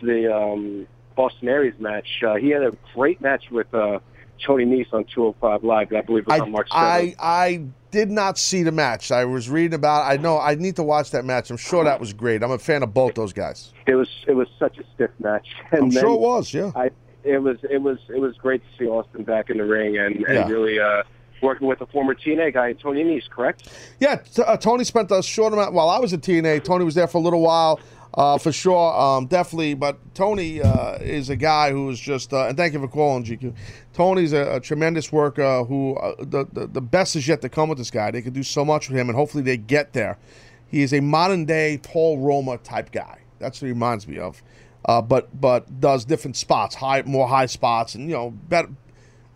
to the um, Austin Aries match, uh, he had a great match with uh, Tony Nese on 205 Live. I believe it was I, on March 7th. I I did not see the match. I was reading about. It. I know I need to watch that match. I'm sure that was great. I'm a fan of both those guys. It was it was such a stiff match. And I'm sure it was. Yeah. I it was it was it was great to see Austin back in the ring and, and Yeah. really uh, working with a former TNA guy, Tony Nese, correct? Yeah, t- uh, Tony spent a short amount while I was at TNA. Tony was there for a little while, uh, for sure, um, definitely. But Tony uh, is a guy who is just, uh, and thank you for calling, GQ. Tony's a, a tremendous worker. Who uh, the, the the best is yet to come with this guy. They could do so much with him, and hopefully they get there. He is a modern day Paul Roma type guy. That's what he reminds me of. Uh, but but does different spots, high more high spots, and you know better.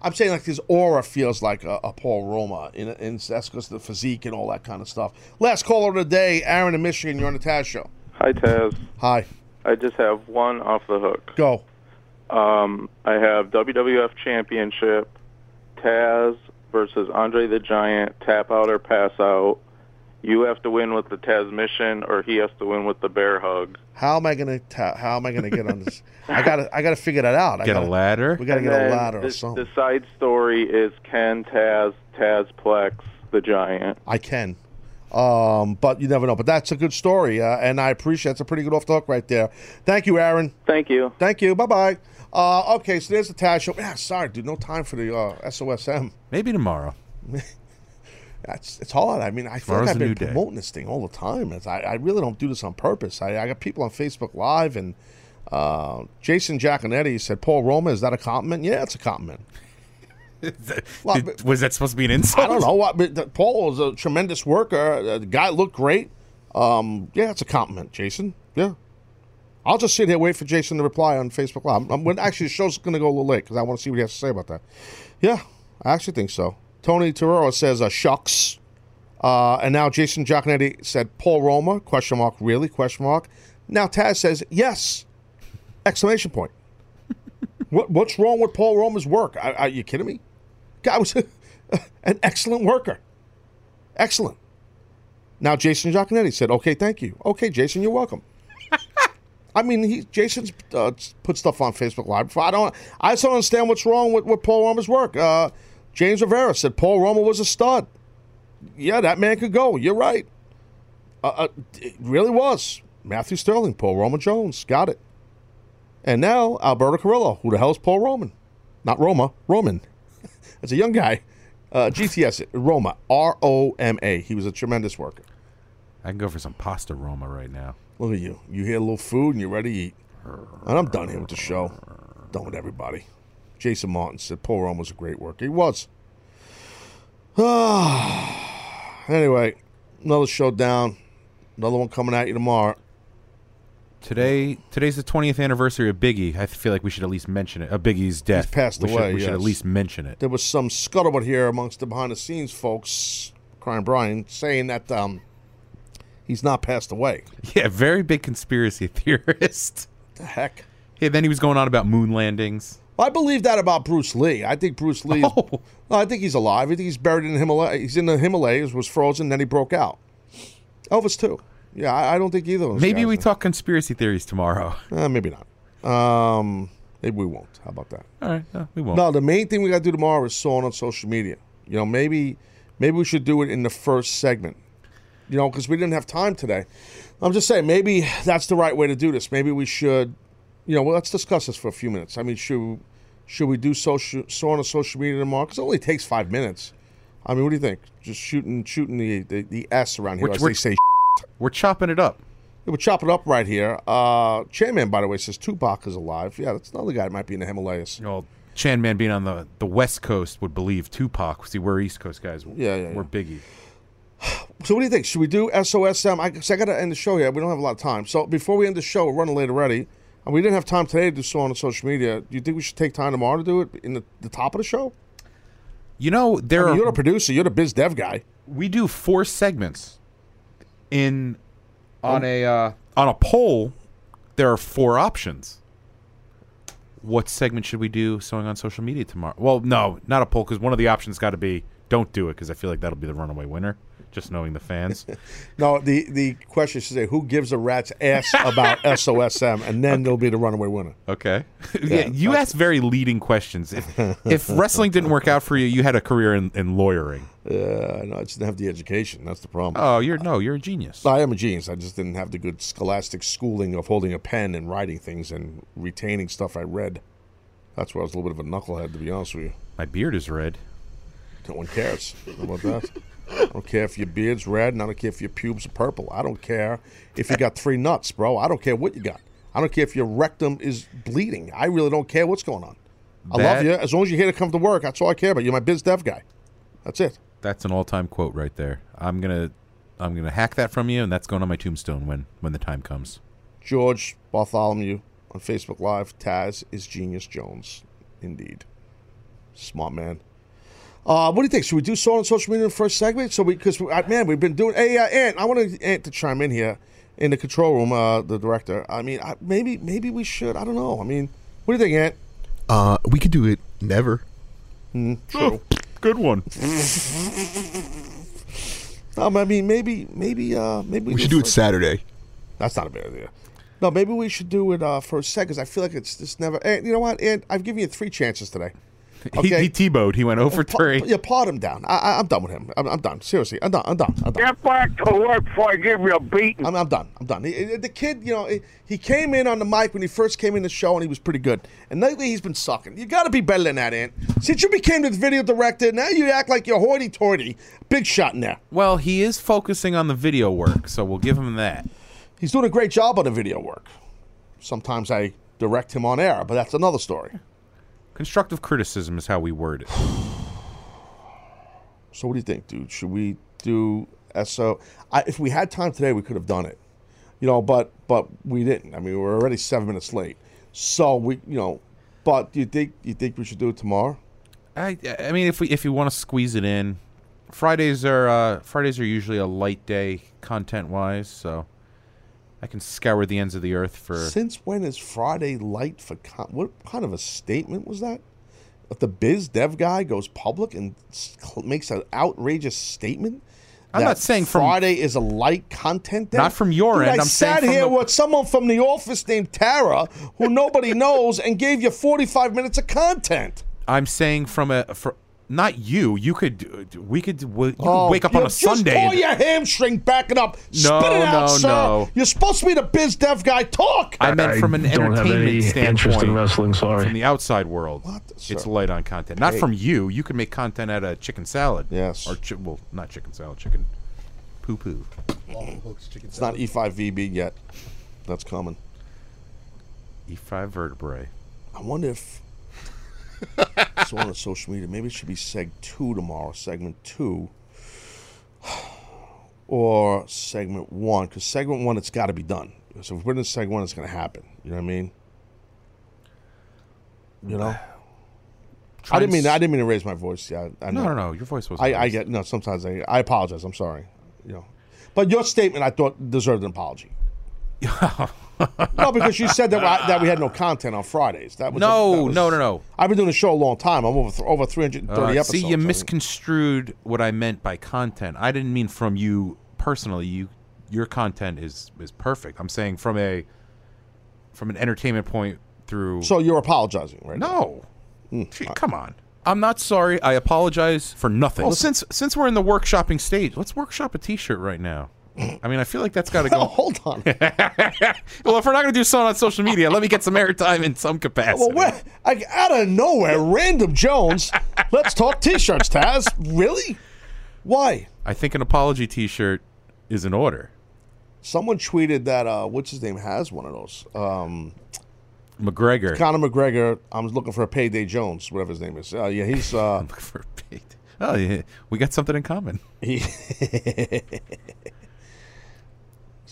I'm saying like his aura feels like a, a Paul Roma, and, and that's because of the physique and all that kind of stuff. Last caller of the day, Aaron in Michigan. You're on the Taz show. Hi, Taz. Hi. I just have one off the hook. Go. Um, I have WWF Championship, Taz versus Andre the Giant, tap out or pass out. You have to win with the Tazmission, or he has to win with the bear hug. How am I gonna ta- How am I gonna get on this? I gotta I gotta figure that out. I Get a gotta- ladder? We gotta And get a then ladder or the, something. The side story is Ken Taz, Tazplex, the Giant. I can. Um, but you never know. But that's a good story, uh, and I appreciate. It's a pretty good off the hook right there. Thank you, Aaron. Thank you. Thank you. Bye bye. Uh, okay, so there's the Taz show. Yeah, sorry, dude. No time for the uh, SOSM. Maybe tomorrow. That's it's hard. I mean, I feel like I've been new day. promoting this thing all the time. It's, I, I really don't do this on purpose. I, I got people on Facebook Live and uh, Jason Giaconetti said, "Paul Roma, is that a compliment?" Yeah, it's a compliment. Well, Did- was that supposed to be an insult? I don't know. I, but Paul is a tremendous worker. Uh, the guy looked great. Um, yeah, it's a compliment, Jason. Yeah. I'll just sit here wait for Jason to reply on Facebook Live. I'm, when, actually, the show's going to go a little late because I want to see what he has to say about that. Yeah, I actually think so. Tony Torero says, uh, "Shucks," uh, and now Jason Giaconetti said, "Paul Roma?" Question mark. Really? Question mark. Now Taz says, "Yes!" Exclamation point. what, what's wrong with Paul Roma's work? Are, are you kidding me? Guy was an excellent worker. Excellent. Now Jason Giaconetti said, "Okay, thank you." Okay, Jason, you're welcome. I mean, he Jason's uh, put stuff on Facebook Live. I don't. I just don't understand what's wrong with, with Paul Roma's work. Uh, James Rivera said Paul Roma was a stud. Yeah, that man could go. You're right. Uh, uh, it really was. Matthew Sterling, Paul Roma Jones, got it. And now Alberto Carrillo. Who the hell is Paul Roman? Not Roma, Roman. That's a young guy. Uh, GTS, Roma, R O M A. He was a tremendous worker. I can go for some pasta Roma right now. Look at you. You hear a little food and you're ready to eat. And I'm done here with the show. Done with everybody. Jason Martin said Paul Rome was a great worker. He was. anyway, another show down. Another one coming at you tomorrow. Today, today's the 20th anniversary of Biggie. I feel like we should at least mention it. Of Biggie's death. He's passed we away. Should, we should at least mention it. There was some scuttlebutt here amongst the behind the scenes folks, crying Brian, saying that um, he's not passed away. Yeah, very big conspiracy theorist. The heck? Yeah, then he was going on about moon landings. I believe that about Bruce Lee. I think Bruce Lee. Is, Oh. I think he's alive. I think he's buried in the Himalaya. He's in the Himalayas, was frozen, then he broke out. Elvis too. Yeah, I, I don't think either of those. Maybe we talk conspiracy theories tomorrow. Uh, maybe not. Um, maybe we won't. How about that? All right, no, we won't. No, the main thing we got to do tomorrow is saw on social media. You know, maybe maybe we should do it in the first segment. You know, because we didn't have time today. I'm just saying, maybe that's the right way to do this. Maybe we should, you know, well, let's discuss this for a few minutes. I mean, should should we do social saw on social media tomorrow? Because it only takes five minutes. I mean, what do you think? Just shooting shooting the the, the S around here, We're- we're- say. We're chopping it up. Yeah, we're chopping it up right here. Uh, Chairman, by the way, says Tupac is alive. Yeah, that's another guy that might be in the Himalayas. Well, Chan Man being on the, the West Coast would believe Tupac. See, we're East Coast guys. Yeah, yeah, We're Biggie. So what do you think? Should we do SOSM? I, I got to end the show here. We don't have a lot of time. So before we end the show, we're running late already, and we didn't have time today to do so on social media. Do you think we should take time tomorrow to do it in the, the top of the show? You know, there I mean, are you're the producer. You're the biz dev guy. we do four segments in on a uh, on a poll. There are four options. What segment should we do sewing on social media tomorrow? Well, no, not a poll because one of the options got to be don't do it because I feel like that'll be the runaway winner. Just knowing the fans. No, the the question should say who gives a rat's ass about SOSM, and then there'll be the runaway winner. Okay. Yeah, yeah, you ask very leading questions. If if wrestling didn't work out for you, you had a career in, in lawyering. Yeah, I know. I just didn't have the education. That's the problem. Oh, you're no, you're a genius. I am a genius. I just didn't have the good scholastic schooling of holding a pen and writing things and retaining stuff I read. That's where I was a little bit of a knucklehead, to be honest with you. My beard is red. No one cares How about that. I don't care if your beard's red, and I don't care if your pubes are purple. I don't care if you got three nuts, bro. I don't care what you got. I don't care if your rectum is bleeding. I really don't care what's going on. I love you. As long as you're here to come to work, that's all I care about. You're my biz dev guy. That's it. That's an all-time quote right there. I'm gonna I'm gonna hack that from you, and that's going on my tombstone when when the time comes. George Bartholomew on Facebook Live. Taz is Genius Jones. Indeed. Smart man. Uh, what do you think? Should we do so on social media in the first segment? So we, because man, we've been doing. Hey, uh, Ant, I want Ant to chime in here in the control room. Uh, the director. I mean, I, maybe, maybe we should. I don't know. I mean, what do you think, Ant? Uh, we could do it never. Mm, true. Good one. Um, I mean, maybe, maybe, uh, maybe We should do it first- Saturday. That's not a bad idea. No, maybe we should do it uh, first second. Because I feel like it's just never. And you know what? And I've given you three chances today. He, he Tebowed. He went over Pa- three. Yeah, part him down. I, I, I'm done with him. I'm, I'm done. Seriously, I'm done. I'm done. I'm done. Get back to work before I give you a beating. I'm, I'm done. I'm done. He- the kid, you know, he- he came in on the mic when he first came in the show and he was pretty good. And lately he's been sucking. You got to be better than that, Ant. Since you became the video director, now you act like you're hoity-toity. Big shot in there. Well, he is focusing on the video work, so we'll give him that. He's doing a great job on the video work. Sometimes I direct him on air, but that's another story. Constructive criticism is how we word it. So what do you think, dude? Should we do SO? I, if we had time today, we could have done it. You know, but but we didn't. I mean, we're already seven minutes late. So we, you know, but do you think you think we should do it tomorrow? I I mean, if we if you want to squeeze it in, Fridays are uh, Fridays are usually a light day content wise, so I can scour the ends of the earth for. Since when is Friday light for what kind of a statement was that? If the biz dev guy goes public and cl- makes an outrageous statement, I'm not saying from- Friday is a light content day. Not from your Dude, end, I I'm saying sat here the- with someone from the office named Tara, who nobody knows, and gave you 45 minutes of content. I'm saying from a for not you. You could we could we, you could Oh, wake up on a just Sunday. pull your hamstring, back it up, No, spit it out, no, sir. no. You're supposed to be the biz dev guy. Talk. I meant from an don't have entertainment any standpoint. interest in wrestling, sorry. From the outside world, it's light on content. Not Hey. from you. You can make content out of chicken salad. Yes. Or chi- well, not chicken salad, chicken poo poo. It's not E E5VB yet. That's coming. E5 E vertebrae. I wonder if it's on the social media. Maybe it should be seg two tomorrow, segment two, or segment one. Because segment one, it's got to be done. So if we're in segment one, it's going to happen. You know what I mean? You know. I didn't mean I didn't mean to raise my voice. Yeah, I, I No, no, no, your voice wasn't I, I get no. Sometimes I I apologize. I'm sorry. You know, but your statement I thought deserved an apology. no, because you said that we, that we had no content on Fridays. That was No, that was- no, no, no. I've been doing the show a long time. I'm over th- over 330 Uh, episodes. see, you misconstrued what I meant by content. I didn't mean from you personally. You, your content is is perfect. I'm saying from a from an entertainment point through. So you're apologizing, right? No, Gee, come on. I'm not sorry. I apologize for nothing. Well, since since we're in the workshopping stage, let's workshop a T-shirt right now. I mean, I feel like that's got to go. Hold on. well, if we're not going to do something on social media, let me get some airtime in some capacity. Well, like, out of nowhere, random Jones. let's talk T-shirts, Taz. Really? Why? I think an apology T-shirt is in order. Someone tweeted that uh, what's his name has one of those. Um, McGregor. Conor McGregor. I'm looking for a payday Jones, whatever his name is. Uh, yeah, he's. Uh, looking for a payday. Oh, yeah. we got something in common.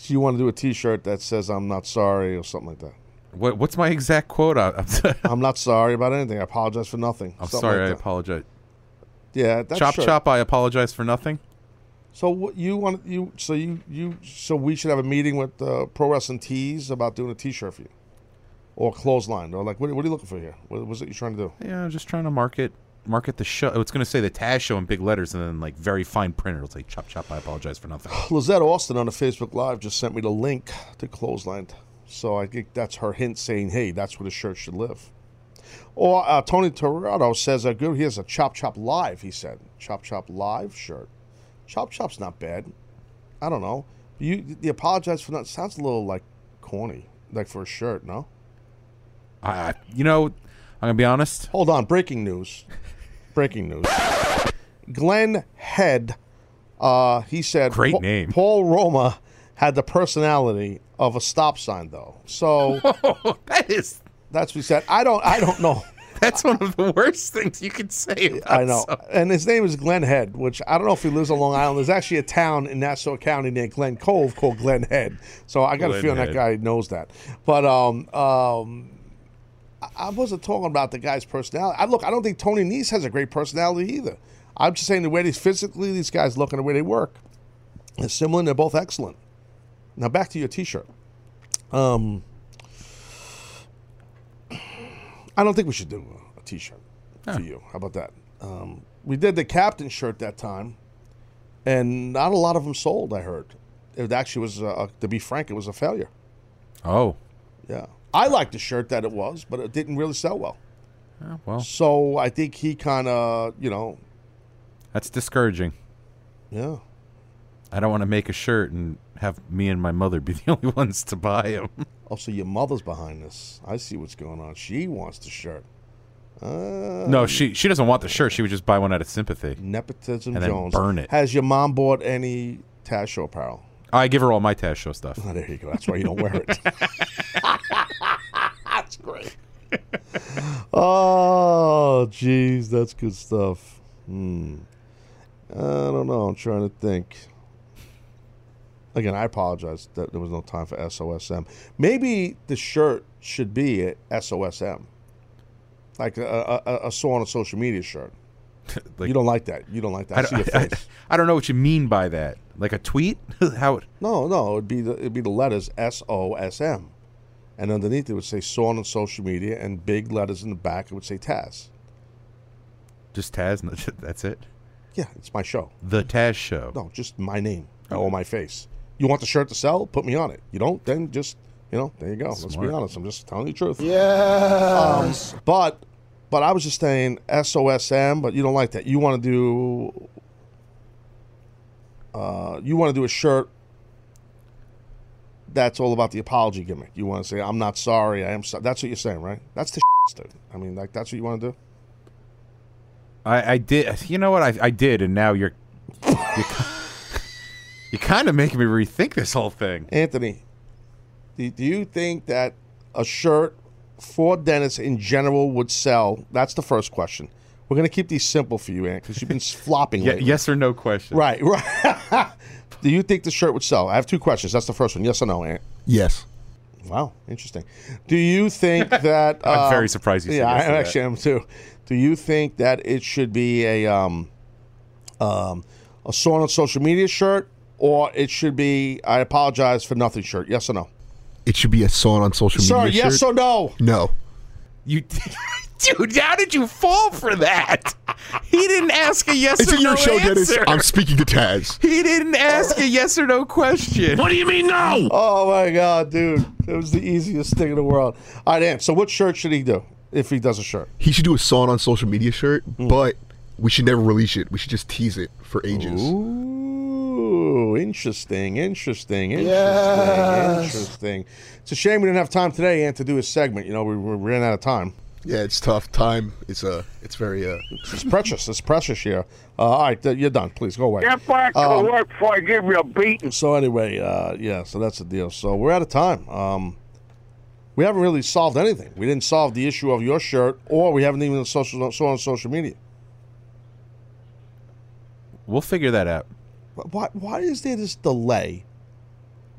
So you want to do a T-shirt that says "I'm not sorry" or something like that. What, what's my exact quote? I- I'm, I'm not sorry about anything. I apologize for nothing. I'm Something sorry. like I that. apologize. Yeah, that's chop chop. I apologize for nothing. So what you want you so you you so we should have a meeting with uh, Pro Wrestling Tees about doing a T-shirt for you, or clothesline, or like what, what are you looking for here? What was it you're trying to do? Yeah, I'm just trying to market market the show. It's going to say the Taz show in big letters, and then like very fine print. It'll say chop chop. I apologize for nothing. Lizette Austin on the Facebook Live just sent me the link to Clothesline. So I think that's her hint saying, hey, that's where the shirt should live. Or uh, Tony Torado says, uh, good, here's a Chop Chop Live, he said. Chop Chop Live shirt. Chop Chop's not bad. I don't know. You the apologize for that sounds a little like corny, like for a shirt, no? I, you know, I'm gonna be honest. Hold on, breaking news. Breaking news. Glenn Head, uh, he said, Great "Pa- name." Paul Roma had the personality of a stop sign, though. So that is that's what he said. I don't, I don't know. That's one of the worst things you could say. About I know. someone. And his name is Glenn Head, which I don't know if he lives on Long Island. There's actually a town in Nassau County named Glen Cove called Glen Head. So I got a Glen feeling that guy knows that. But um, um, I- wasn't talking about the guy's personality. I look, I don't think Tony Nese has a great personality either. I'm just saying the way these physically these guys look and the way they work is similar. and They're both excellent. Now back to your T-shirt. Um, I don't think we should do a T-shirt for you. How about that? Um, we did the captain shirt that time, and not a lot of them sold. I heard it actually was. Uh, to be frank, it was a failure. Oh, Yeah, I liked the shirt that it was, but it didn't really sell well. Yeah, well, So I think he kind of, you know, that's discouraging. yeah. I don't want to make a shirt and have me and my mother be the only ones to buy them. Oh, so your mother's behind this. I see what's going on. She wants the shirt. Uh, no, she she doesn't want the shirt. She would just buy one out of sympathy. Nepotism and then Jones. burn it. Has your mom bought any Taz show apparel? I give her all my Taz show stuff. Oh, there you go. That's why you don't wear it. Great. oh, jeez, that's good stuff. Hmm. I don't know. I'm trying to think. Again, I apologize that there was no time for SOSM. Maybe the shirt should be a SOSM, like a, a, a, saw on a social media shirt. Like- you don't like that. You don't like that. I, I, see your don't- I. I don't know what you mean by that. Like a tweet? How? It, No, no, it'd be the it'd be the letters S O S M, and underneath it would say "Saw on social media," and big letters in the back it would say Taz. just Taz? That's it. Yeah, it's my show. The Taz show. No, just my name or my face. You want the shirt to sell? Put me on it. You don't? Then just you know, there you go. Let's be honest. I'm just telling you the truth. Yes. Um, but but I was just saying SOSM, but you don't like that. You want to do uh, you want to do a shirt that's all about the apology gimmick. You want to say I'm not sorry, I am. That's what you're saying, right? That's the dude. I mean, like that's what you want to do. I, I did. You know what? I, I did, and now you're you're, you're kind of making me rethink this whole thing. Anthony, do, do you think that a shirt for Dennis in general would sell? That's the first question. We're going to keep these simple for you, Ant, because you've been flopping lately. yes or no question. Right, right. Do you think the shirt would sell? I have two questions. That's the first one. Yes or no, Ant? Yes. Wow, interesting. Do you think that? I'm very surprised you said Yeah, yes to I that. actually am too. Do you think that it should be a um, um, a saw on social media shirt, or it should be I apologize for nothing shirt? Yes or no? it should be a song on social media shirt. Sir, yes shirt? or no? No. You, dude, how did you fall for that? He didn't ask a yes It's or in your no show, Dennis. answer. I'm speaking to Taz. He didn't ask a yes or no question. What do you mean no? Oh my god, dude. It was the easiest thing in the world. All right, Ant. So what shirt should he do if he does a shirt? He should do a song on social media shirt, Hmm. but we should never release it. We should just tease it for ages. Ooh, interesting, interesting, interesting, Yes. interesting. It's a shame we didn't have time today, Ant, to do a segment. You know, we, we ran out of time. Yeah, it's tough. Time is uh, it's very uh, It's precious. It's precious here. Uh, all right, th- you're done. Please go away. Get back to Um, work before I give you a beating. So anyway, uh, yeah, so that's the deal. So we're out of time. Um, we haven't really solved anything. We didn't solve the issue of your shirt, or we haven't even social saw on social media. We'll figure that out. Why? Why is there this delay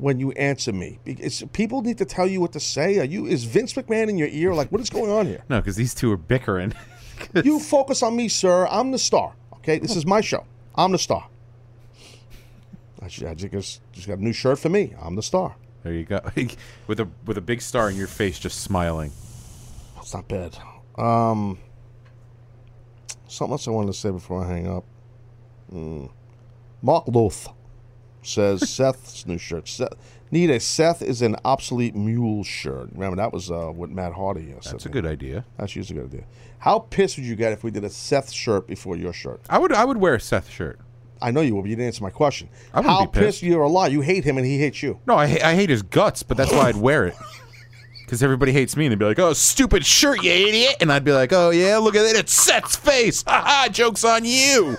when you answer me? Because people need to tell you what to say. Are you? Is Vince McMahon in your ear? Like, what is going on here? No, because these two are bickering. you focus on me, sir. I'm the star. Okay, this is my show. I'm the star. I just just got a new shirt for me. I'm the star. There you go. with a with a big star in your face, just smiling. It's not bad. Um, something else I wanted to say before I hang up. Mm. Mark Loth says Seth's new shirt. Seth, need a Seth is an obsolete mule shirt. Remember that was uh, what Matt Hardy uh, said. That's a good idea. That's usually a good idea. How pissed would you get if we did a Seth shirt before your shirt? I would I would wear a Seth shirt. I know you will, but you didn't answer my question. I wouldn't How be pissed. pissed you're a lot. You hate him and he hates you. No, I, ha- I hate his guts, but that's why I'd wear it. Because everybody hates me, and they'd be like, "Oh, stupid shirt, you idiot!" And I'd be like, "Oh yeah, look at it, it's Seth's face. Ha ha, jokes on you."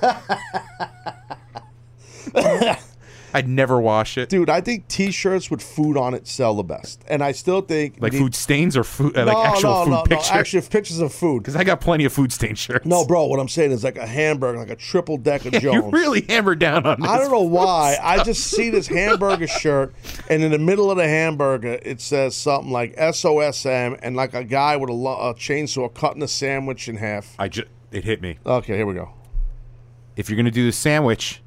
I'd never wash it. Dude, I think T-shirts with food on it sell the best, and I still think Like the- food stains or food, uh, like actual no, food no, no, pictures. actual pictures of food. Because I got plenty of food stain shirts. No, bro, what I'm saying is like a hamburger, like a triple decker you Jones. really hammered down on this. I don't know why. I just see this hamburger shirt, and in the middle of the hamburger, it says something like SOSM, and like a guy with a, a chainsaw cutting a sandwich in half. I just it hit me. Okay, here we go. If you're gonna do the sandwich,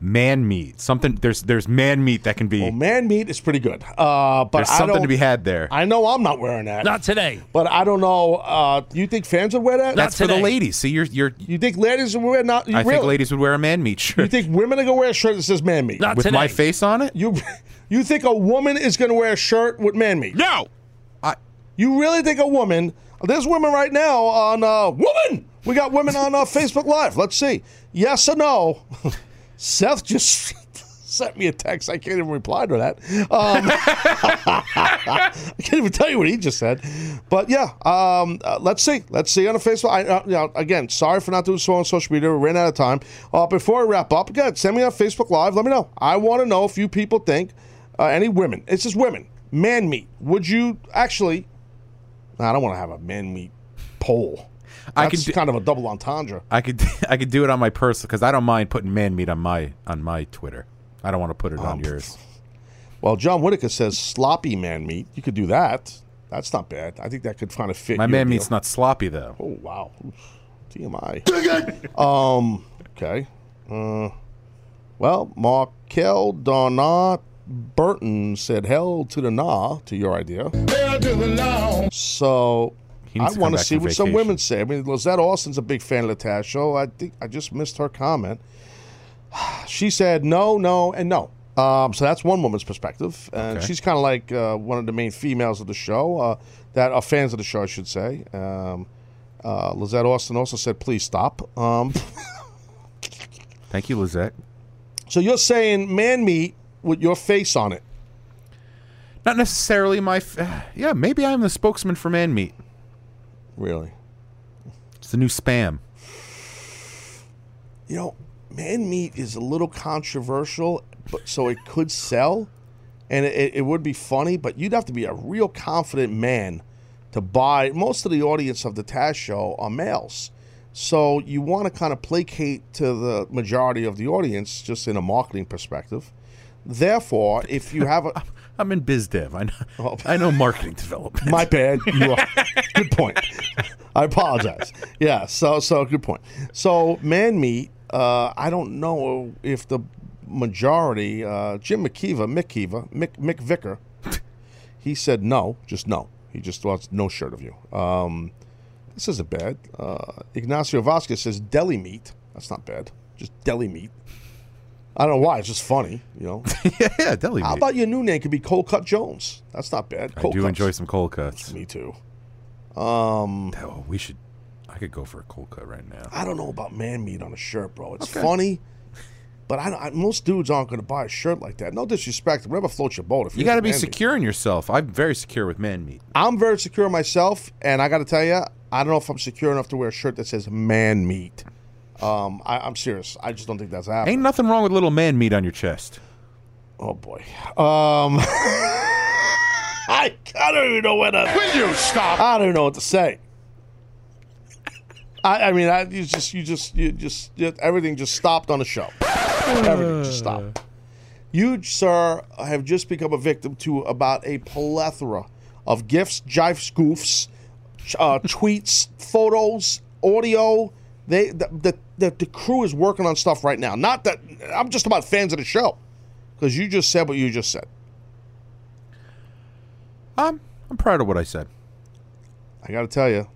man meat. Something there's there's man meat that can be. Well, man meat is pretty good, uh, but there's I something don't- to be had there. I know I'm not wearing that. Not today. But I don't know. Uh, you think fans would wear that? That's for the ladies. See, you're you're. You think ladies would wear not? You I really? think ladies would wear a man meat shirt. You think women are gonna wear a shirt that says man meat? Not with my face on it? You you think a woman is gonna wear a shirt with man meat? No. I. You really think a woman? There's women right now on uh, woman. We got women on uh, Facebook Live. Let's see. Yes or no? Seth just sent me a text. I can't even reply to that. Um, I can't even tell you what he just said. But yeah, um, uh, let's see. Let's see on the Facebook. I, uh, you know, again, sorry for not doing so on social media. We ran out of time. Uh, before I wrap up, again, send me on Facebook Live. Let me know. I want to know if you people think uh, any women. It's just women. Man meat. Would you actually? I don't want to have a man meat poll. I That's could do- kind of a double entendre. I could I could do it on my personal because I don't mind putting man meat on my on my Twitter. I don't want to put it Um, on yours. Well, John Whitaker says sloppy man meat. You could do that. That's not bad. I think that could kind of fit. My man deal. meat's not sloppy though. Oh wow, TMI. um. Okay. Uh. Well, Markel Donat Burton said hell to the nah to your idea. So He needs I want to see what some women say. I mean, Lizette Austin's a big fan of the Taz show. I think I just missed her comment. She said no, no, and no. Um, so that's one woman's perspective, and Okay. she's kind of like uh, one of the main females of the show uh, that are fans of the show, I should say. Um, uh, Lizette Austin also said, "Please stop." Um, Thank you, Lizette. so you're saying man meat with your face on it? Not necessarily my. F- yeah, maybe I'm the spokesman for man meat. Really? It's the new spam. You know, man meat is a little controversial, but so it could sell, and it, it would be funny. But you'd have to be a real confident man to buy. Most of the audience of the Taz show are males, so you want to kind of placate to the majority of the audience, just in a marketing perspective. Therefore, if you have a I'm in biz dev. I know. Oh. I know marketing development. My bad. You are. good point. I apologize. Yeah. So so good point. So man meat. Uh, I don't know if the majority. Uh, Jim McKeeva, Mick Kiva, Mick Mick Vicker. He said no, just no. He just wants no shirt of you. Um, this isn't bad. Uh, Ignacio Vasquez says deli meat. That's not bad. Just deli meat. I don't know why. It's just funny, you know. yeah, yeah, deli How about your new name could be Cold Cut Jones? That's not bad. I do cuts. enjoy some cold cuts. Me too. Um, oh, we should. I could go for a cold cut right now. I don't know about man meat on a shirt, bro. It's Okay. funny, but I, I most dudes aren't going to buy a shirt like that. No disrespect, whatever floats your boat. If You got got to be secure in yourself. I'm very secure with man meat. I'm very secure myself, and I got to tell you, I don't know if I'm secure enough to wear a shirt that says man meat. Um, I, I'm serious. I just don't think that's happening. Ain't nothing wrong with little man meat on your chest. Oh boy. Um, I, I don't even know what to. Will you stop? I don't know what to say. I, I mean, I, you just, you just, you just, you- everything just stopped on the show. everything just stopped. You, sir, have just become a victim to about a plethora of gifts, jive goofs, uh, tweets, photos, audio. They, the, the, the, the crew is working on stuff right now. Not that I'm just about fans of the show, because you just said what you just said. I'm, I'm proud of what I said. I got to tell you,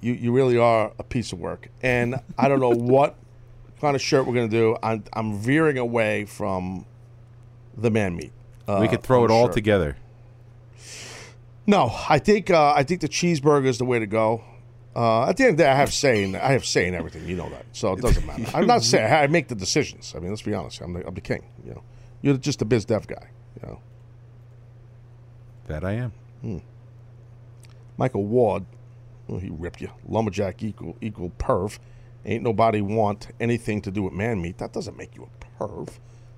you you really are a piece of work, and I don't know what kind of shirt we're gonna do. I'm I'm veering away from the man meat. uh, we could throw it all shirt. together. No, I think uh, I think the cheeseburger is the way to go. Uh, at the end of the day, I have say in I have say in everything. You know that, so it doesn't matter. I'm not saying I make the decisions. I mean, let's be honest. I'm the, I'm the king. You know, you're just a biz dev guy. You know, That I am. Hmm. Michael Ward, well, he ripped you. Lumberjack equal equal perv. Ain't nobody want anything to do with man meat. That doesn't make you a perv.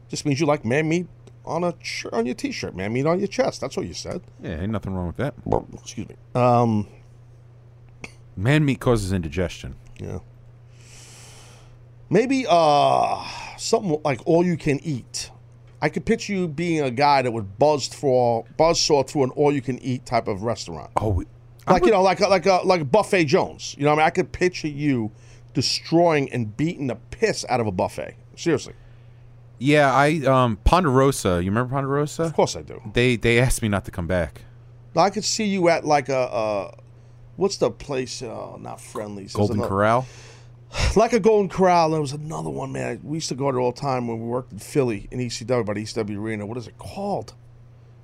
Just means you like man meat on a shirt, on your t-shirt, man meat on your chest. That's what you said. Yeah, ain't nothing wrong with that. Excuse me. Um, man meat causes indigestion. Yeah. Maybe uh something like all you can eat. I could picture you being a guy that would buzz for buzz saw through an all you can eat type of restaurant. Oh, like you know, like a, like a like a buffet Jones. You know, what I mean, I could picture you destroying and beating the piss out of a buffet. Seriously. Yeah, I um Ponderosa. You remember Ponderosa? Of course I do. They they asked me not to come back. I could see you at like a uh, what's the place? Uh, not Friendly's. There's Golden another- Corral. like a Golden Corral. There was another one, man. We used to go there all the time when we worked in Philly in ECW, by the ECW Arena. What is it called?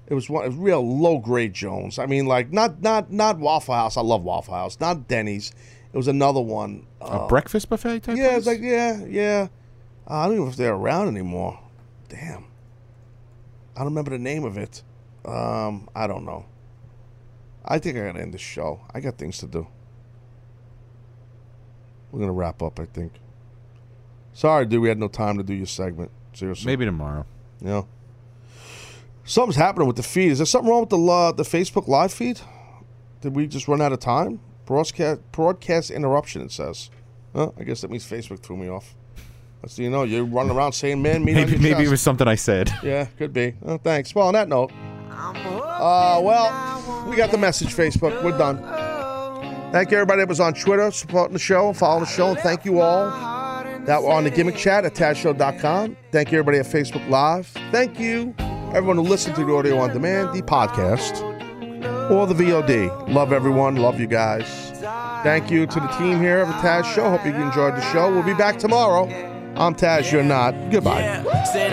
It was one, it was real low grade Jones. I mean, like not not not Waffle House. I love Waffle House. Not Denny's. It was another one. a breakfast buffet type. Yeah, it's like yeah, yeah. Uh, I don't even know if they're around anymore. Damn. I don't remember the name of it. Um, I don't know. I think I gotta end the show. I got things to do. We're gonna wrap up, I think. Sorry, dude, we had no time to do your segment. Seriously. Maybe tomorrow. You know. Something's happening with the feed. Is there something wrong with the uh, the Facebook live feed? Did we just run out of time? Broadcast broadcast interruption. It says. Huh? I guess that means Facebook threw me off. That's you know you're running around saying man Maybe maybe it was something I said. Yeah, could be. Oh, thanks. Well, on that note, uh, well, we got the message. Facebook, we're done. Thank you, everybody that was on Twitter supporting the show and following the show. And thank you all that were on the gimmick chat at TazShow.com. Thank you, everybody at Facebook Live. Thank you, everyone who listened to the audio on demand, the podcast, or the VOD. Love everyone. Love you guys. Thank you to the team here of the Taz Show. Hope you enjoyed the show. We'll be back tomorrow. I'm Taz. You're not. Goodbye. Said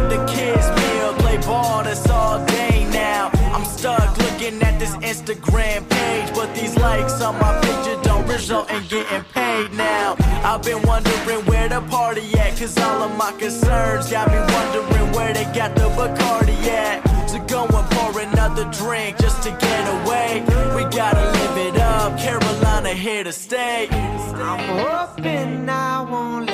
the kids' meal, play ball, that's all day now. I'm stuck looking at this Instagram page, but these likes on my picture don't result in getting paid now. I've been wondering where the party at, cause all of my concerns got me wondering where they got the Bacardi at. So go and pour another drink just to get away. We gotta live it up, Carolina here to stay. I'm hoping I won't